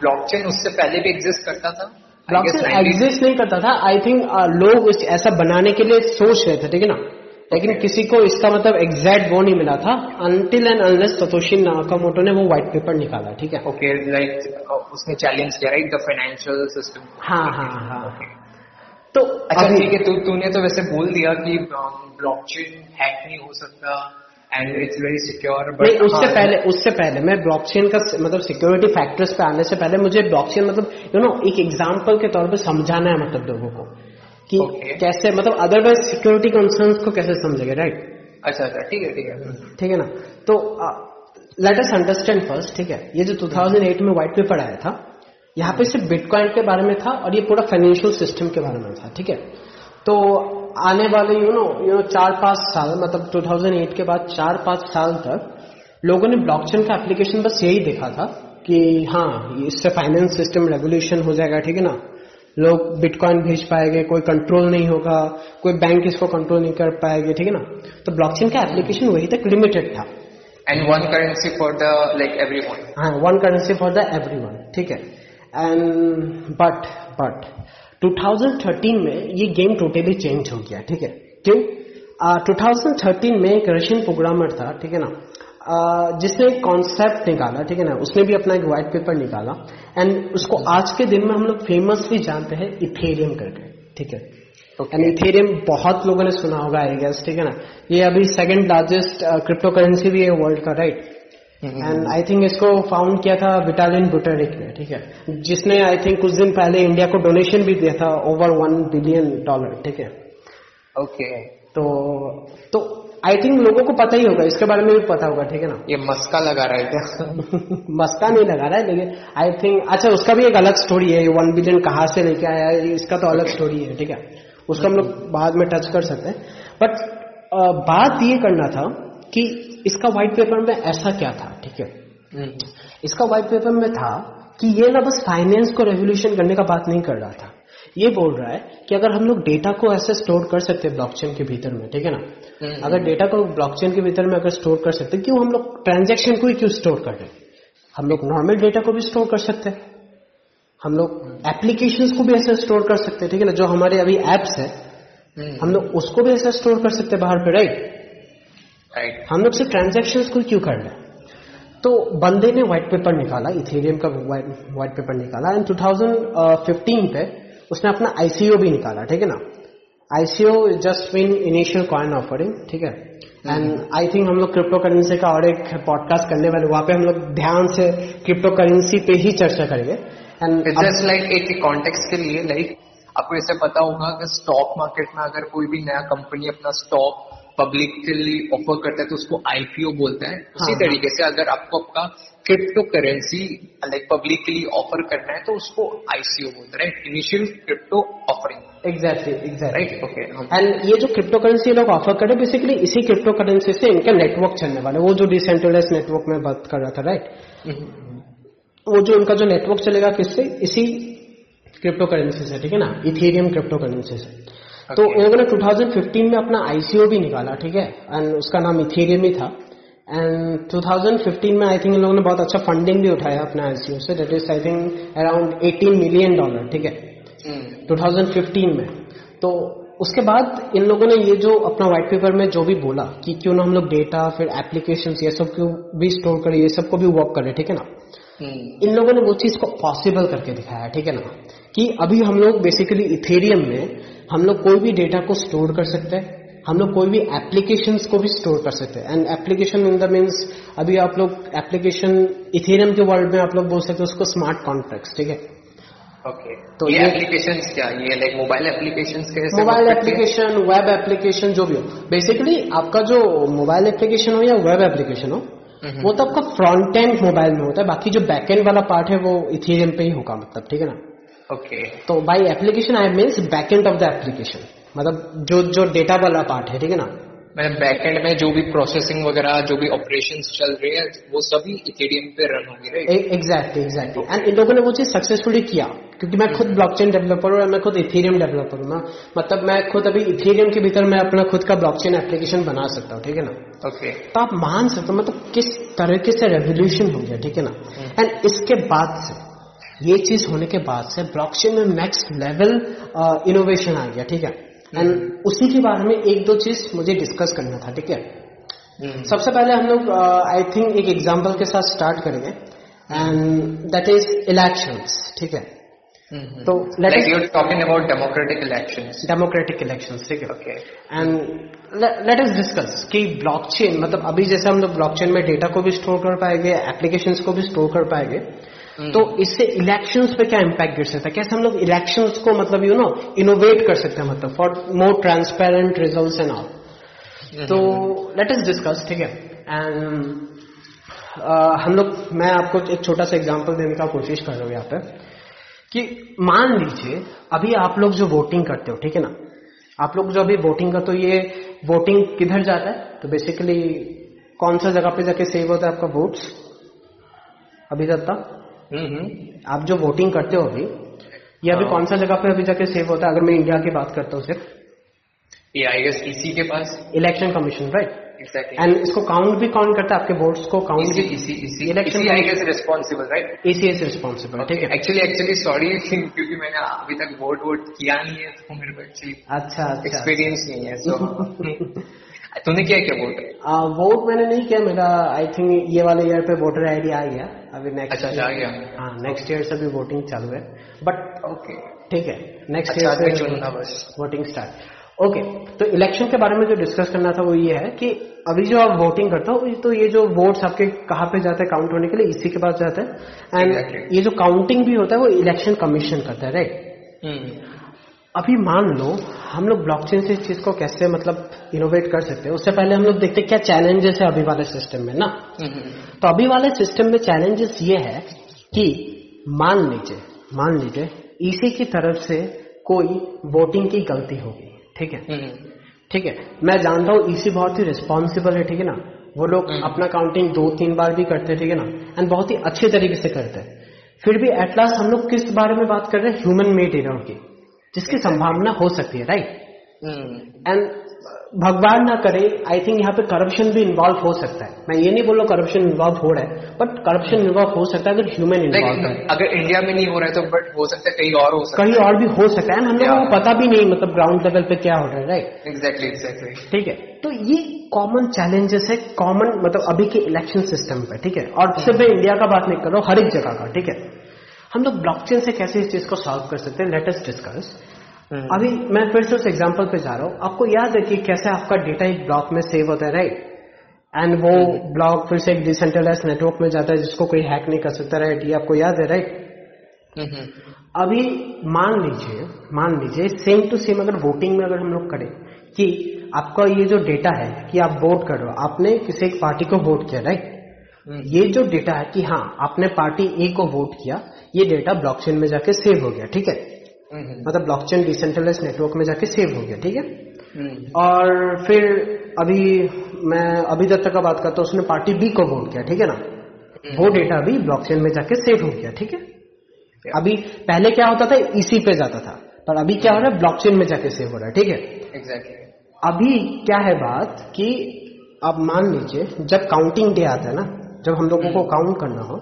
ब्लॉकचेन उससे पहले भी एग्जिस्ट करता था। ब्लॉकचेन एग्जिस्ट नहीं करता था। आई थिंक लोग इस- ऐसा बनाने के लिए सोच रहे थे ठीक है ना? लेकिन किसी को इसका मतलब एग्जैक्ट वो नहीं मिला था। Until and unless Satoshi Nakamoto ने वो व्हाइट पेपर निकाला ठीक है? ओके लाइक उसने चैलेंज किया राइट द फाइनेंशियल सिस्टम हाँ हाँ हाँ तो अच्छा ठीक है तूने तो वैसे बोल दिया कि ब्लॉकचेन हैक नहीं हो सकता। एंड इट्स वेरी सिक्योर नहीं उससे पहले उससे पहले मैं ब्लॉकचेन का मतलब सिक्योरिटी फैक्टर्स पे आने से पहले मुझे ब्लॉकचेन मतलब यू नो एक एग्जांपल के तौर पे समझाना है मतलब लोगों को कि Okay. कैसे मतलब अदरवाइज़ सिक्योरिटी कंसर्न्स को कैसे समझेगा राइट अच्छा अच्छा ठीक है ठीक है। ठीक है ना? तो लेट अस अंडरस्टैंड फ़र्स्ट ठीक है? ये जो 2008 में व्हाइट पेपर आया था यहाँ पे सिर्फ़ बिटकॉइन के बारे में था और ये पूरा फाइनेंशियल सिस्टम के बारे में था ठीक है? तो आने वाले यू नो यू नो चार पाँच साल मतलब 2008 के बाद चार पाँच साल तक लोगों ने ब्लॉकचेन का एप्लीकेशन बस यही देखा था कि हाँ इससे फाइनेंस सिस्टम रेगुलेशन हो जाएगा ठीक है ना? लोग बिटकॉइन भेज पाएँगे कोई कंट्रोल नहीं होगा कोई बैंक इसको कंट्रोल नहीं कर पाएँगे ठीक है ना? तो ब्लॉकचेन का एप्लीकेशन वही तक लिमिटेड था। And one currency for the like everyone हाँ one currency for the everyone ठीक है? एंड बट बट 2013 में ये गेम टोटली चेंज हो गया ठीक है? क्यों? uh, 2013 में एक रशियन प्रोग्रामर था ठीक है ना? uh, जिसने एक कॉन्सेप्ट निकाला ठीक है ना? उसने भी अपना एक व्हाइट पेपर निकाला। एंड उसको आज के दिन में हम लोग फेमसली जानते हैं इथेरियम करके ठीक है? एंड इथेरियम बहुत लोगों ने सुना होगा आई गेस ठीक है ना? ये अभी सेकंड लार्जेस्ट क्रिप्टो करेंसी भी है वर्ल्ड का राइट एंड आई थिंक इसको फाउंड किया था विटालिन बुटेरिक ने ठीक है? जिसने आई थिंक कुछ दिन पहले इंडिया को डोनेशन भी दिया था ओवर वन बिलियन डॉलर ठीक है? ओके तो तो आई थिंक लोगों को पता ही होगा इसके बारे में भी पता होगा ठीक है ना? ये मस्का लगा रहा है क्या? मस्का नहीं लगा रहा है लेकिन आई थिंक अच्छा उसका भी एक अलग स्टोरी है ये वन बिलियन कहाँ से लेके आया है इसका तो अलग स्टोरी है ठीक है? उसको हम लोग बाद में टच कर सकते हैं। बट बात ये करना था कि इसका व्हाइट पेपर में ऐसा क्या था ठीक है? हम्म, इसका व्हाइट पेपर में था कि ये ना बस फाइनेंस को रेवोल्यूशन करने का बात नहीं कर रहा था। ये बोल रहा है कि अगर हम लोग डेटा को ऐसे स्टोर कर सकते हैं ब्लॉकचेन के भीतर में ठीक है ना? हम्म, अगर डेटा को ब्लॉकचेन के भीतर में अगर स्टोर कर सकते हैं क्यों हम लोग ट्रांजेक्शन को ही क्यों स्टोर कर रहे हैं? हम लोग नॉर्मल डेटा को भी स्टोर कर सकते हैं। हम लोग एप्लीकेशन को भी ऐसे स्टोर कर सकते हैं ठीक है ना? जो हमारे अभी एप्स है हम्म, हम लोग उसको भी ऐसे स्टोर कर सकते हैं बाहर पे राइट राइट हम लोग सिर्फ़ ट्रांजेक्शन को क्यों कर रहे हैं? तो बंदे ने व्हाइट पेपर निकाला इथेरियम का व्हाइट पेपर निकाला एंड 2015 पे उसने अपना आईसीओ भी निकाला ठीक है ना? ICO just mean initial coin offering ठीक है? एंड आई थिंक हम लोग क्रिप्टो करेंसी का और एक पॉडकास्ट करने वाले वहाँ पे हम लोग ध्यान से क्रिप्टो करेंसी पे ही चर्चा करेंगे। एंड जस्ट लाइक एक कॉन्टेक्स्ट के लिए लाइक like, आपको ऐसे पता होगा कि स्टॉक मार्केट में अगर कोई भी नया कंपनी अपना स्टॉक पब्लिकली ऑफ़र करता है तो उसको आईपीओ बोलता है। हाँ, उसी हाँ, तरीके से अगर आपको आपका crypto currency like publicly offer करना है तो उसको आईसीओ बोलते हैं initial crypto offering exactly exactly right okay and ये जो क्रिप्टो करेंसी लोग ऑफ़र कर रहे बेसिकली इसी क्रिप्टो करेंसी से इनका नेटवर्क चलने वाला है। वो जो डिसेंट्रलाइज नेटवर्क में बात कर रहा था राइट mm-hmm. वो जो उनका जो नेटवर्क चलेगा किससे? इसी क्रिप्टो करेंसी से ठीक है ना? इथेरियम क्रिप्टो करेंसी से. तो इन लोगों ने 2015 में अपना आईसीओ भी निकाला ठीक है? एंड उसका नाम इथेरियम ही था। एंड 2015 में आई थिंक इन लोगों ने बहुत अच्छा फंडिंग भी उठाया अपना आईसीओ से that is I think around 18 million dollar ठीक है? hmm. 2015 में। तो उसके बाद इन लोगों ने ये जो अपना व्हाइट पेपर में जो भी बोला कि क्यों ना हम लोग डेटा फिर एप्लीकेशन ये सब क्यों भी स्टोर करें ये सबको भी वर्क करें ठीक है ना. इन लोगों ने वो चीज़ को पॉसिबल करके दिखाया ठीक है ना? कि अभी हम लोग बेसिकली इथेरियम में हम लोग कोई भी डेटा को स्टोर कर सकते हैं हम लोग कोई भी एप्लीकेशन को भी स्टोर कर सकते हैं। And application in the means अभी आप लोग एप्लीकेशन इथेरियम के वर्ल्ड में आप लोग बोल सकते हैं उसको स्मार्ट कॉन्ट्रैक्ट ठीक है? ओके तो ये एप्लीकेशन क्या? ये like mobile application mobile application web application जो भी हो। बेसिकली आपका जो मोबाइल एप्लीकेशन हो या वेब एप्लीकेशन हो वो तो आपका फ्रंट एंड मोबाइल में होता है बाकी जो बैक एंड वाला पार्ट है वो इथेरियम पे ही होगा मतलब ठीक है ना? ओके तो by application I means back end of the application मतलब जो जो डेटा वाला पार्ट है ठीक है ना? मतलब बैकएंड में जो भी प्रोसेसिंग वगैरह जो भी ऑपरेशन चल रहे हैं वो सभी इथेरियम पे रन होंगे एग्जैक्टली एग्जैक्टली एंड इन लोगों ने वो चीज़ सक्सेसफुली किया क्योंकि मैं खुद ब्लॉकचेन डेवलपर हूँ और मैं खुद इथेरियम डेवलपर हूँ ना। मतलब मैं खुद अभी इथेरियम के भीतर मैं अपना खुद का ब्लॉकचेन एप्लीकेशन बना सकता हूँ ठीक है ना? Okay okay. तो आप मान सकते हो मतलब किस तरीके से रेवोल्यूशन हो गया ठीक है ना? And hmm. इसके बाद से ये चीज़ होने के बाद से ब्लॉकचेन में नेक्स्ट लेवल इनोवेशन आ गया ठीक है? एंड। उसी के बारे में एक दो चीज़ मुझे डिस्कस करना था ठीक है? हम्म। सबसे पहले हम लोग आई थिंक एक एग्ज़ाम्पल के साथ स्टार्ट करेंगे। एंड दैट इज़ इलेक्शंस ठीक है? हम्म, तो let you talking about democratic elections democratic elections ठीक है? Okay and let is discuss कि ब्लॉकचेन मतलब अभी जैसे हम लोग ब्लॉकचेन में डेटा को भी स्टोर कर पाएँगे एप्लीकेशंस को भी स्टोर कर पाएँगे तो इससे इलेक्शंस पे क्या इम्पैक्ट गिर सकता है? कैसे हम लोग इलेक्शंस को मतलब यू नो इनोवेट कर सकते हैं मतलब for more transparent result and all तो लेट इज़ डिस्कस ठीक है? एंड uh, हम लोग मैं आपको एक छोटा सा एग्जांपल देने का कोशिश कर रहा हूँ यहाँ पे कि मान लीजिए अभी आप लोग जो वोटिंग करते हो ठीक है ना? आप लोग जो अभी वोटिंग करते हो ये वोटिंग किधर जाता है? तो बेसिकली कौन सा जगह पे जाके सेव होता है आपका वोट्स अभी दत्ता आप जो वोटिंग करते हो अभी ये अभी हाँ। कौन सा जगह पे अभी जाके सेव होता है? अगर मैं इंडिया की बात करता हूँ सिर्फ़। ये आई गेस इसी के पास। इलेक्शन कमीशन राइट एंड इसको काउंट भी काउंट करता है? आपके वोट्स को काउंट भी इसी इसी election I guess responsible right इसी इज़ रिस्पॉन्सिबल ठीक है। एक्चुअली एक्चुअली सॉरी क्योंकि मैंने अभी तक वोट वोट किया नहीं है तो मेरे को एक्चुअली अच्छा एक्सपीरियंस अच्छा। नहीं है सो तूने क्या किया वोट वोट मैंने नहीं किया मेरा आई थिंक ये वाले ईयर पे वोटर आईडी आ गया। अभी नेक्स्ट अच्छा, आ गया। हाँ नेक्स्ट ईयर से भी वोटिंग चालू है। बट ओके ठीक है नेक्स्ट ईयर से वोटिंग स्टार्ट ओके तो इलेक्शन के बारे में जो डिस्कस करना था वो ये है कि अभी जो आप वोटिंग करते हो तो ये जो वोट्स आपके कहाँ पे जाते हैं काउंट होने के लिए इसी के पास जाते हैं। एंड ये जो काउंटिंग भी होता है वो इलेक्शन कमीशन करता है राइट अभी मान लो हम लोग ब्लॉकचेन से इस चीज़ को कैसे मतलब इनोवेट कर सकते हैं उससे पहले हम लोग देखते हैं क्या चैलेंजेस है अभी वाले सिस्टम में ना? तो अभी वाले सिस्टम में चैलेंजेस ये है कि मान लीजिए मान लीजिए इसी की तरफ़ से कोई वोटिंग की गलती होगी ठीक है? ठीक है मैं जानता हूँ इसी बहुत ही रिस्पॉन्सिबल है ठीक है ना? वो लोग अपना काउंटिंग दो तीन बार भी करते हैं ठीक है ना? एंड बहुत ही अच्छे तरीके से करते हैं। फिर भी एटलास्ट हम लोग किस बारे में बात कर रहे हैं? ह्यूमन मेड एरर की। जिसकी संभावना हो सकती है राइट एंड भगवान ना करे आई थिंक यहाँ पे करप्शन भी इन्वॉल्व हो सकता है। मैं ये नहीं बोल रहा हूँ करप्शन इन्वॉल्व हो रहा है बट करप्शन इन्वॉल्व हो सकता है अगर ह्यूमन इन्वॉल्व है। अगर इंडिया में नहीं हो रहा है तो बट हो सकता है कहीं और हो सकता कहीं और भी हो सकता है। हम लोगों को पता भी नहीं मतलब ग्राउंड लेवल पे क्या हो रहा है राइट एग्जैक्टली एग्जैक्टली ठीक है? तो ये कॉमन चैलेंजेस है कॉमन मतलब अभी के इलेक्शन सिस्टम पे ठीक है? और सिर्फ़ मैं इंडिया का बात नहीं कर रहा हूँ हर एक जगह का ठीक है? हम लोग ब्लॉकचेन से कैसे इस चीज़ को सॉल्व कर सकते हैं? लेटेस्ट डिस्कस अभी मैं फिर से उस एग्जांपल पे जा रहा हूँ। आपको याद है कि कैसे आपका डेटा एक ब्लॉक में सेव होता है राइट एंड वो ब्लॉक फिर से एक डिसेंट्रलाइज नेटवर्क में जाता है जिसको कोई हैक नहीं कर सकता राइट ये आपको याद है राइट अभी मान लीजिए मान लीजिए सेम टू सेम अगर वोटिंग में अगर हम लोग करें कि आपका ये जो डेटा है कि आप वोट कर रहे हो आपने किसी एक पार्टी को वोट किया राइट ये जो डेटा है कि हाँ आपने पार्टी ए को वोट किया ये डेटा ब्लॉकचेन में जाके सेव हो गया ठीक है? मतलब ब्लॉकचेन डिसेंट्रलाइज नेटवर्क में जाके सेव हो गया ठीक है? और फिर अभी मैं अभी दत्ता का बात करता हूँ उसने पार्टी बी को वोट किया ठीक है ना? वो डेटा भी ब्लॉकचेन में जाके सेव हो गया ठीक है? अभी पहले क्या होता था? इसी पे जाता था। पर अभी क्या हो रहा है? ब्लॉकचेन में जाके सेव हो रहा है ठीक है? एग्जैक्टली अभी क्या है बात कि आप मान लीजिए जब काउंटिंग डे आता है ना जब हम लोगों को काउंट करना हो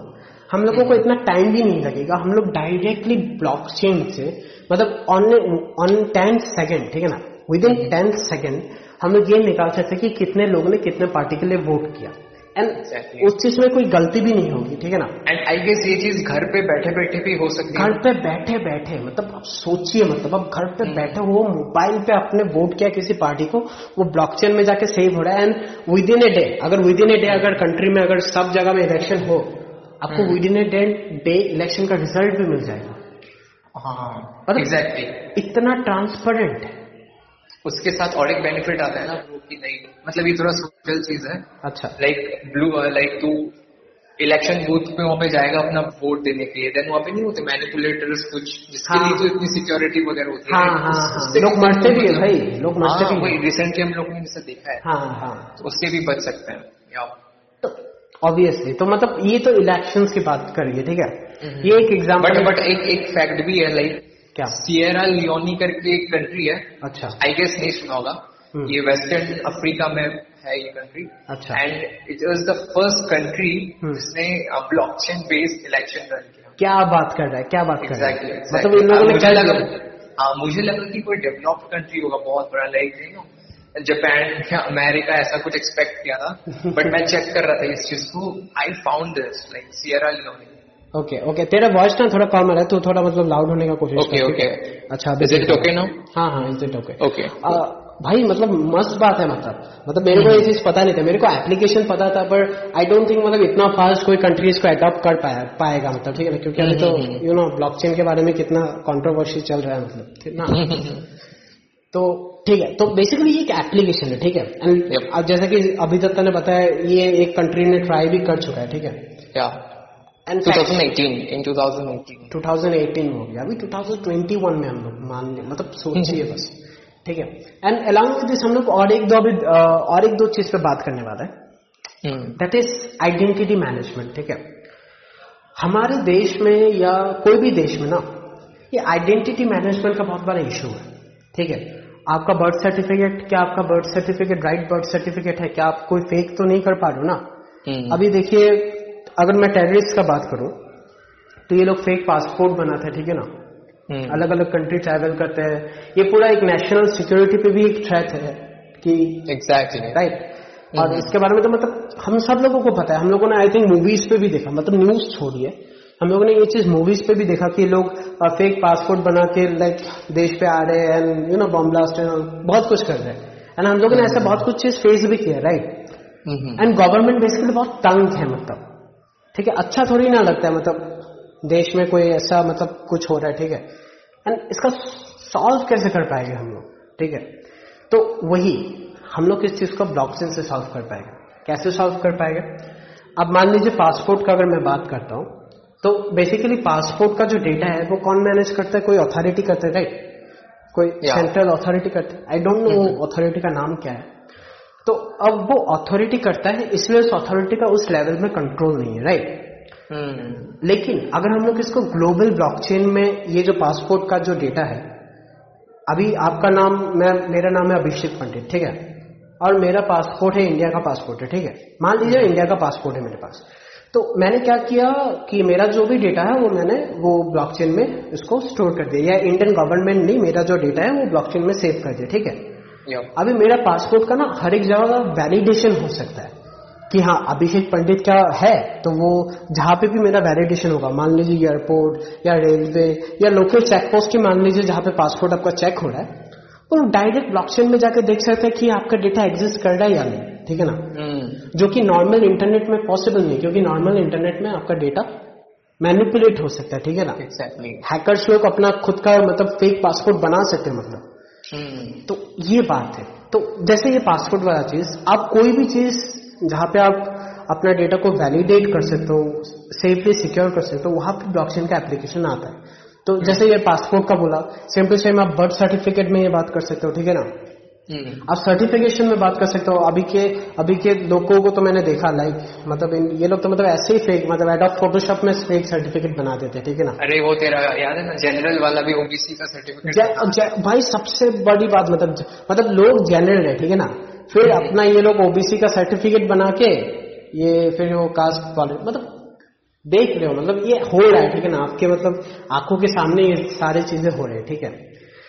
हम लोगों को इतना टाइम भी नहीं लगेगा। हम लोग डायरेक्टली ब्लॉकचेन से मतलब ऑन ऑन टेन सेकेंड ठीक है ना? विद इन टेन सेकेंड हम लोग ये निकाल सकते हैं कि कितने लोगों ने कितने पार्टी के लिए वोट किया। And Exactly. उस चीज़ में कोई गलती भी नहीं होगी ठीक है ना? एंड आई गेस ये चीज़ घर पे बैठे बैठे भी हो सकती है। घर पे बैठे बैठे मतलब आप सोचिए मतलब अब घर पे बैठे हो मोबाइल पे आपने वोट किया किसी पार्टी को वो ब्लॉकचेन में जाके सेव हो रहा है। And within a day अगर विद इन ए डे अगर कंट्री में अगर सब जगह में इलेक्शन हो आपको within a day election का रिज़ल्ट भी मिल जाएगा। हाँ मतलब- एग्जैक्टली इतना ट्रांसपेरेंट है उसके साथ और एक बेनिफिट आता है ना वो कि नहीं मतलब ये थोड़ा सोशल चीज़ है। अच्छा। लाइक ब्लू लाइक तू इलेक्शन बूथ पे वहाँ पे जाएगा अपना वोट देने के लिए देन वहाँ पे नहीं होते मैनिपुलेटर्स कुछ जिसके हाँ। लिए तो इतनी सिक्योरिटी वगैरह होती हाँ। है हाँ उस- हाँ लोग मरते भी है मतलब- भाई लोग मरते हाँ भी रिसेंटली हम लोगों ने जिसे देखा है। हाँ हाँ। तो उससे भी बच सकते हैं ऑब्वियसली तो मतलब ये तो इलेक्शंस की बात करिए ठीक है? ये एक एग्ज़ाम्पल बट बट एक एक फैक्ट भी है लाइक क्या? सियरा लियोनी करके एक कंट्री है। अच्छा। आई गेस नहीं सुना होगा। हम्म। ये वेस्टर्न अफ्रीका में है ये कंट्री अच्छा। And it was the first country hmm. जिसने ब्लॉकचेन बेस्ड इलेक्शन रन किया। क्या बात कर रहा है क्या बात exactly, कर रहा है? मतलब इन लोगों ने मुझे क्या? लगा किया? हाँ मुझे लगा कि कोई डेवलप्ड कंट्री होगा बहुत बड़ा लाइक जापान या अमेरिका ऐसा कुछ एक्सपेक्ट किया था। बट मैं चेक कर रहा था इस चीज़ को। I found this like Sierra Leone okay okay तेरा वॉइस ना थोड़ा कम आ रहा है तू थोड़ा मतलब लाउड होने का कोशिश ओके ओके अच्छा इज़ इट ओके नाउ हाँ। हाँ इज़ इट ओके ओके भाई मतलब मस्त बात है मतलब। मतलब मेरे को ये चीज़ पता नहीं था। मेरे को एप्लीकेशन पता था पर आई डोंट थिंक मतलब इतना फास्ट कोई कंट्री इसको अडॉप्ट कर पाया पाएगा मतलब ठीक है ना? क्योंकि अभी तो यू नो ब्लॉकचेन के बारे में कितना कंट्रोवर्सी चल रहा है मतलब ना तो ठीक है तो बेसिकली ये एक एप्लीकेशन है ठीक है? And Yep. अब जैसा कि अभी दत्ता ने बताया ये एक कंट्री ने ट्राई भी कर चुका है ठीक है? या एंड 2018 इन 2018 2018 हो गया अभी 2021 में हम लोग मान ले मतलब सोचिए बस ठीक है? एंड अलॉन्ग विद दिस हम लोग और एक दो अभी और एक दो चीज़ पे बात करने वाला है। Hmm. That is identity management ठीक है? हमारे देश में या कोई भी देश में ना ये आइडेंटिटी मैनेजमेंट का बहुत बड़ा इशू है ठीक है? आपका बर्थ सर्टिफिकेट क्या आपका birth certificate right birth certificate है क्या आप कोई फेक तो नहीं कर पा रहे हो ना? हम्म। अभी देखिए अगर मैं टेररिस्ट का बात करूँ तो ये लोग फेक पासपोर्ट बनाते हैं ठीक है ना? हम्म। अलग अलग कंट्री ट्रैवल करते हैं। ये पूरा एक नेशनल सिक्योरिटी पे भी एक थ्रेट है कि एग्जैक्टली राइट और इसके बारे में तो मतलब हम सब लोगों को पता है। हम लोगों ने आई थिंक मूवीज़ पे भी देखा। मतलब न्यूज़ छोड़िए हम लोगों ने ये चीज़ मूवीज़ पे भी देखा कि लोग फेक पासपोर्ट बना के लाइक देश पे आ रहे हैं and you know bomb blast बहुत कुछ कर रहे हैं। एंड हम लोगों ने ऐसा बहुत कुछ चीज़ फेस भी किया राइट एंड गवर्नमेंट बेसिकली बहुत तंग है मतलब। ठीक है अच्छा थोड़ी ना लगता है मतलब देश में कोई ऐसा मतलब कुछ हो रहा है ठीक है। एंड इसका सॉल्व कैसे कर पाएँगे हम लोग ठीक है? तो वही हम लोग इस चीज़ को ब्लॉकचेन से सॉल्व कर पाएँगे। कैसे सॉल्व कर पाएँगे? अब मान लीजिए पासपोर्ट का अगर मैं बात करता हूँ तो बेसिकली पासपोर्ट का जो डेटा है वो कौन मैनेज करता है? कोई अथॉरिटी करता है राइट कोई सेंट्रल अथॉरिटी करता है। आई डोंट नो अथॉरिटी का नाम क्या है। तो अब वो अथॉरिटी करता है इसलिए उस अथॉरिटी का उस लेवल में कंट्रोल नहीं है राइट हम्म लेकिन अगर हम लोग इसको ग्लोबल ब्लॉकचेन में ये जो पासपोर्ट का जो डेटा है अभी आपका नाम मैं मेरा नाम है अभिषेक पंडित ठीक है? और मेरा पासपोर्ट है इंडिया का पासपोर्ट है ठीक है? मान लीजिए इंडिया का पासपोर्ट है मेरे पास। तो मैंने क्या किया कि मेरा जो भी डेटा है वो मैंने वो ब्लॉकचेन में इसको स्टोर कर दिया। या इंडियन गवर्नमेंट ने मेरा जो डेटा है वो ब्लॉकचेन में सेव कर दिया ठीक है? अभी मेरा पासपोर्ट का ना हर एक जगह का वैलिडेशन हो सकता है कि हाँ अभिषेक पंडित क्या है? तो वो जहाँ पे भी मेरा वैलिडेशन होगा मान लीजिए एयरपोर्ट या रेलवे या लोकल चेक पोस्ट ही मान लीजिए जहाँ पे पासपोर्ट आपका चेक हो रहा है तो डायरेक्ट ब्लॉकचेन में जाकर देख सकते हैं कि आपका डेटा एग्जिस्ट कर रहा है या नहीं। ठीक है ना hmm. जो कि नॉर्मल इंटरनेट में पॉसिबल नहीं क्योंकि नॉर्मल इंटरनेट में आपका डेटा मैनिपुलेट हो सकता है ठीक है ना exactly. हैकर्स लोग अपना खुद का मतलब फेक पासपोर्ट बना सकते हैं मतलब hmm. तो ये बात है तो जैसे ये पासपोर्ट वाला चीज़ आप कोई भी चीज़ जहाँ पे आप अपना डेटा को वैलिडेट कर सकते हो सेफली सिक्योर कर सकते हो वहाँ पे ब्लॉकचेन का एप्लीकेशन आता है तो जैसे ये पासपोर्ट का बोला सिंपल सेम आप बर्थ सर्टिफिकेट में ये बात कर सकते हो ठीक है ना हम्म। आप सर्टिफिकेशन में बात कर सकते हो। अभी के अभी के लोगों को तो मैंने देखा लाइक मतलब ये लोग तो मतलब ऐसे ही फेक मतलब एड ऑफ़ फोटोशॉप में फेक सर्टिफिकेट बना देते हैं ठीक है ना? अरे वो तेरा याद है ना जनरल वाला भी ओबीसी का सर्टिफिकेट भाई सबसे बड़ी बात मतलब मतलब लोग जनरल है ठीक है ना? फिर हम्म। अपना ये लोग ओबीसी का सर्टिफिकेट बना के ये फिर वो कास्ट वाले मतलब देख रहे हो मतलब ये हो रहा है ठीक है ना? आपके मतलब आँखों के सामने ये सारी चीज़ें हो रही है ठीक है?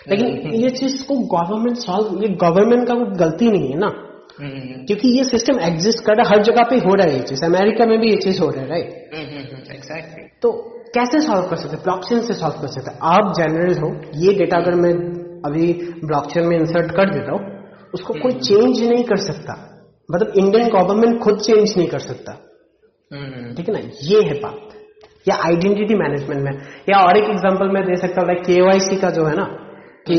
लेकिन हम्म। ये चीज़ को गवर्नमेंट सॉल्व ये गवर्नमेंट का कोई गलती नहीं है ना? हम्म। क्योंकि ये सिस्टम एग्जिस्ट कर रहा है हर जगह पे हो रहा है ये चीज़। अमेरिका में भी ये चीज़ हो रहा है राइट एग्जैक्टली तो कैसे सॉल्व कर सकते ब्लॉकचेन से सॉल्व कर सकते आप जनरल हो ये डेटा अगर मैं अभी ब्लॉकचेन में इंसर्ट कर देता हूँ उसको कोई चेंज हम्म। नहीं कर सकता। मतलब इंडियन गवर्नमेंट खुद चेंज नहीं कर सकता। ठीक है ना? ये है बात। या आइडेंटिटी मैनेजमेंट में। या और एक एग्जांपल मैं दे सकता हूँ लाइक केवाईसी का जो है ना कि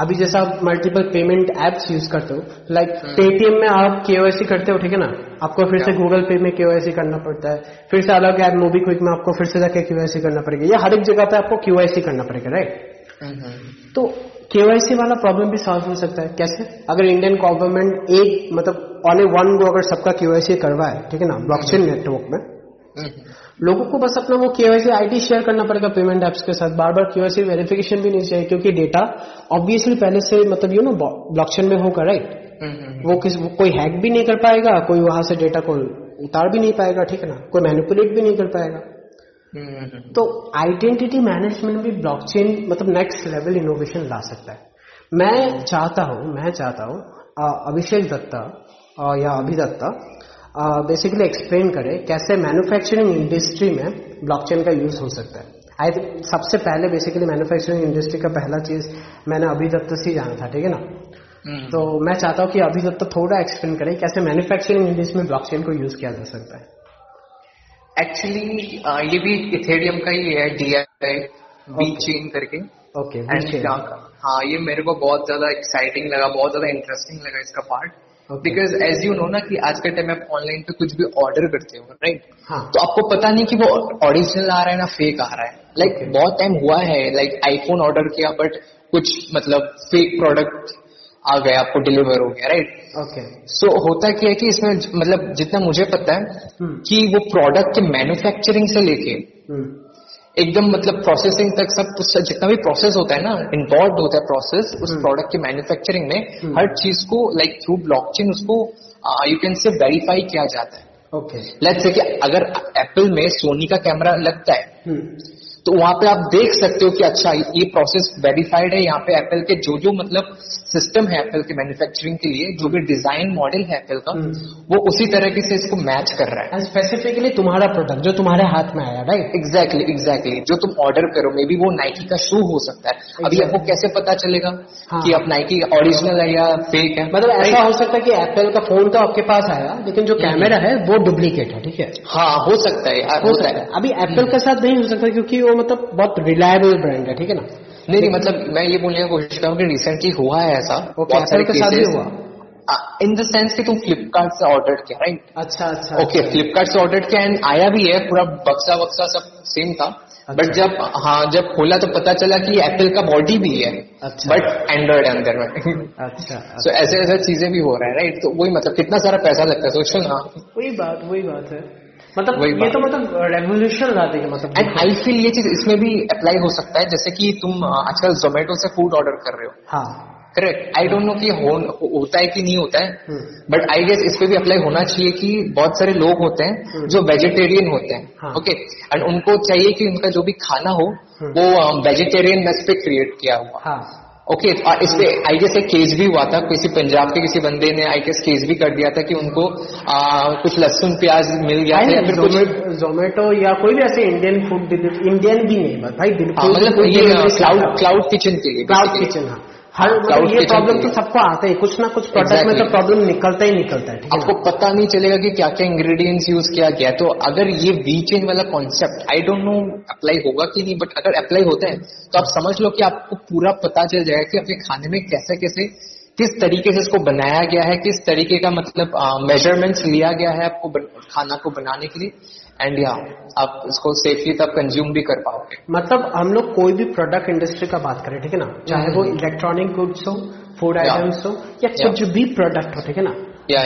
अभी जैसा आप मल्टीपल पेमेंट एप्स यूज़ करते हो लाइक पेटीएम में आप केवाईसी करते हो ठीक है ना? आपको फिर से गूगल पे में केवाईसी करना पड़ता है। फिर से अलग ऐप मोबी क्विक में आपको फिर से जाके केवाईसी करना पड़ेगा। या हर एक जगह पे आपको क्यूआईसी करना पड़ेगा राइट तो केवाईसी वाला प्रॉब्लम भी सॉल्व हो सकता है। कैसे? अगर इंडियन गवर्नमेंट एक मतलब ऑन ए वन गो अगर सबका क्यूआईसी करवाए ठीक है ना? ब्लॉकचेन नेटवर्क में लोगों को बस अपना वो केवाईसी आईडी शेयर करना पड़ेगा पेमेंट एप्स के साथ। बार बार केवाईसी वेरिफिकेशन भी नहीं चाहिए क्योंकि डेटा ऑब्वियसली पहले से मतलब यू नो ब्लॉकचेन में होगा राइट वो किस वो कोई हैक भी नहीं कर पाएगा कोई वहाँ से डेटा को उतार भी नहीं पाएगा ठीक है ना? कोई मैनिपुलेट भी नहीं कर पाएगा। तो आइडेंटिटी मैनेजमेंट भी ब्लॉकचेन मतलब नेक्स्ट लेवल इनोवेशन ला सकता है। मैं चाहता हूँ मैं चाहता हूँ अभिषेक दत्ता या अभिदत्ता बेसिकली एक्सप्लेन करें कैसे मैन्युफैक्चरिंग इंडस्ट्री में ब्लॉकचेन का यूज़ हो सकता है। आई थिंक सबसे पहले बेसिकली मैन्युफैक्चरिंग इंडस्ट्री का पहला चीज़ मैंने अभिदत्त से जाना था ठीक है ना? हम्म। तो मैं चाहता हूँ कि अभी तक तो थोड़ा एक्सप्लेन करें कैसे मैन्युफैक्चरिंग इंडस्ट्री में ब्लॉकचेन को यूज़ किया जा सकता है। एक्चुअली ये भी इथेरियम का ही है डी बी चेन करके। ओके okay, हाँ ये मेरे को बहुत ज़्यादा एक्साइटिंग लगा बहुत ज़्यादा इंटरेस्टिंग लगा इसका part because as you know ना कि आज के टाइम आप ऑनलाइन पे कुछ भी ऑर्डर करते हो राइट right? हाँ. तो आपको पता नहीं कि वो ओरिजिनल आ रहा है ना फेक आ रहा है लाइक like, okay. बहुत टाइम हुआ है लाइक like, आईफोन ऑर्डर किया बट कुछ मतलब फेक प्रोडक्ट आ गया आपको डिलीवर हो गया राइट ओके सो होता क्या है कि इसमें मतलब जितना मुझे पता है hmm. कि वो प्रोडक्ट के मैन्युफैक्चरिंग से लेके hmm. एकदम मतलब प्रोसेसिंग तक सब जितना भी प्रोसेस होता है ना इन्वॉल्व होता है प्रोसेस उस प्रोडक्ट की के मैन्युफैक्चरिंग में हम्म। हर चीज़ को लाइक थ्रू ब्लॉकचेन उसको यू कैन से वेरीफाई किया जाता है ओके लेट्स से कि अगर एप्पल में सोनी का कैमरा लगता है हम्म। तो वहाँ पे आप देख सकते हो कि अच्छा ये प्रोसेस वेरीफाइड है। यहाँ पे एप्पल के जो जो मतलब सिस्टम है एप्पल के मैन्युफैक्चरिंग के लिए जो भी डिज़ाइन मॉडल है एप्पल का हम्म। वो उसी तरीके से इसको मैच कर रहा है। स्पेसिफिकली तुम्हारा प्रोडक्ट जो तुम्हारे हाथ में आया राइट एग्जैक्टली एग्जैक्टली जो तुम ऑर्डर करो मे बी वो नाइकी का शू हो सकता है। exactly. अभी आपको कैसे पता चलेगा हाँ. कि आप नाइकी ओरिजिनल है या फेक है? मतलब ऐसा हो सकता है कि एप्पल का फ़ोन तो आपके पास आया लेकिन जो कैमरा हम्म। है वो डुप्लीकेट है ठीक है? हाँ हो सकता है हो सकता है। अभी एप्पल के साथ नहीं हो सकता क्योंकि वो मतलब बहुत रिलायबल ब्रांड है ठीक है ना? नहीं नहीं मतलब मैं ये बोलने की कोशिश करूँ कि रिसेंटली हुआ है ऐसा। बहुत सारे के साथ हुआ? इन द सेंस कि तुम फ्लिपकार्ट से ऑर्डर किया राइट अच्छा अच्छा ओके फ्लिपकार्ट से ऑर्डर किया एंड आया भी है पूरा बक्सा वक्सा सब सेम था। बट अच्छा। जब हाँ जब खोला तो पता चला कि एप्पल का बॉडी भी है अच्छा। बट एंड्रॉइड अंदर में। अच्छा सो ऐसे ऐसे चीज़ें भी हो रहा है राइट तो वही मतलब कितना सारा पैसा लगता है सोचो ना। वही बात वही बात है। मतलब ये तो मतलब रेवोल्यूशन ला देगा मतलब एंड आई फील ये चीज़ इसमें भी अप्लाई हो सकता है जैसे कि तुम आजकल जोमेटो से फ़ूड ऑर्डर कर रहे हो। हाँ। करेक्ट आई डोंट नो कि हो, होता है कि नहीं होता है बट आई गेस इस पे भी अप्लाई होना चाहिए कि बहुत सारे लोग होते हैं हम्म। जो वेजिटेरियन होते हैं ओके एंड उनको चाहिए कि उनका जो भी खाना हो हम्म। वो वेजिटेरियन मेस पे क्रिएट किया हुआ। हाँ। ओके और इस पे आई गेस एक केस भी हुआ था। किसी पंजाब के किसी बंदे ने आई गेस केस भी कर दिया था कि उनको आ, कुछ लहसुन प्याज मिल गया था फिर जोमेटो या कोई भी ऐसे इंडियन फ़ूड इंडियन भी नहीं भाई हाँ, बिल्कुल मतलब कोई ये क्लाउड क्लाउड किचन के लिए क्लाउड किचन हाँ। हर मतलब ये प्रॉब्लम तो सबको आता है कुछ ना कुछ प्रोडक्ट exactly. में तो प्रॉब्लम निकलता ही निकलता है आपको ना? पता नहीं चलेगा कि क्या क्या इंग्रेडिएंट्स यूज़ किया गया तो अगर ये वी चेन वाला concept I don't know apply होगा कि नहीं बट अगर अप्लाई होता है तो आप समझ लो कि आपको पूरा पता चल जाएगा कि अपने खाने में कैसे कैसे किस तरीके से इसको बनाया गया है किस तरीके का मतलब मेजरमेंट्स लिया गया है आपको बन, खाना को बनाने के लिए एंड या आप इसको सेफली तब कंज्यूम भी कर पाओगे। मतलब हम लोग कोई भी प्रोडक्ट इंडस्ट्री का बात करें ठीक है ना? चाहे वो इलेक्ट्रॉनिक गुड्स हो फ़ूड आइटम्स हो या कुछ भी प्रोडक्ट हो ठीक है ना.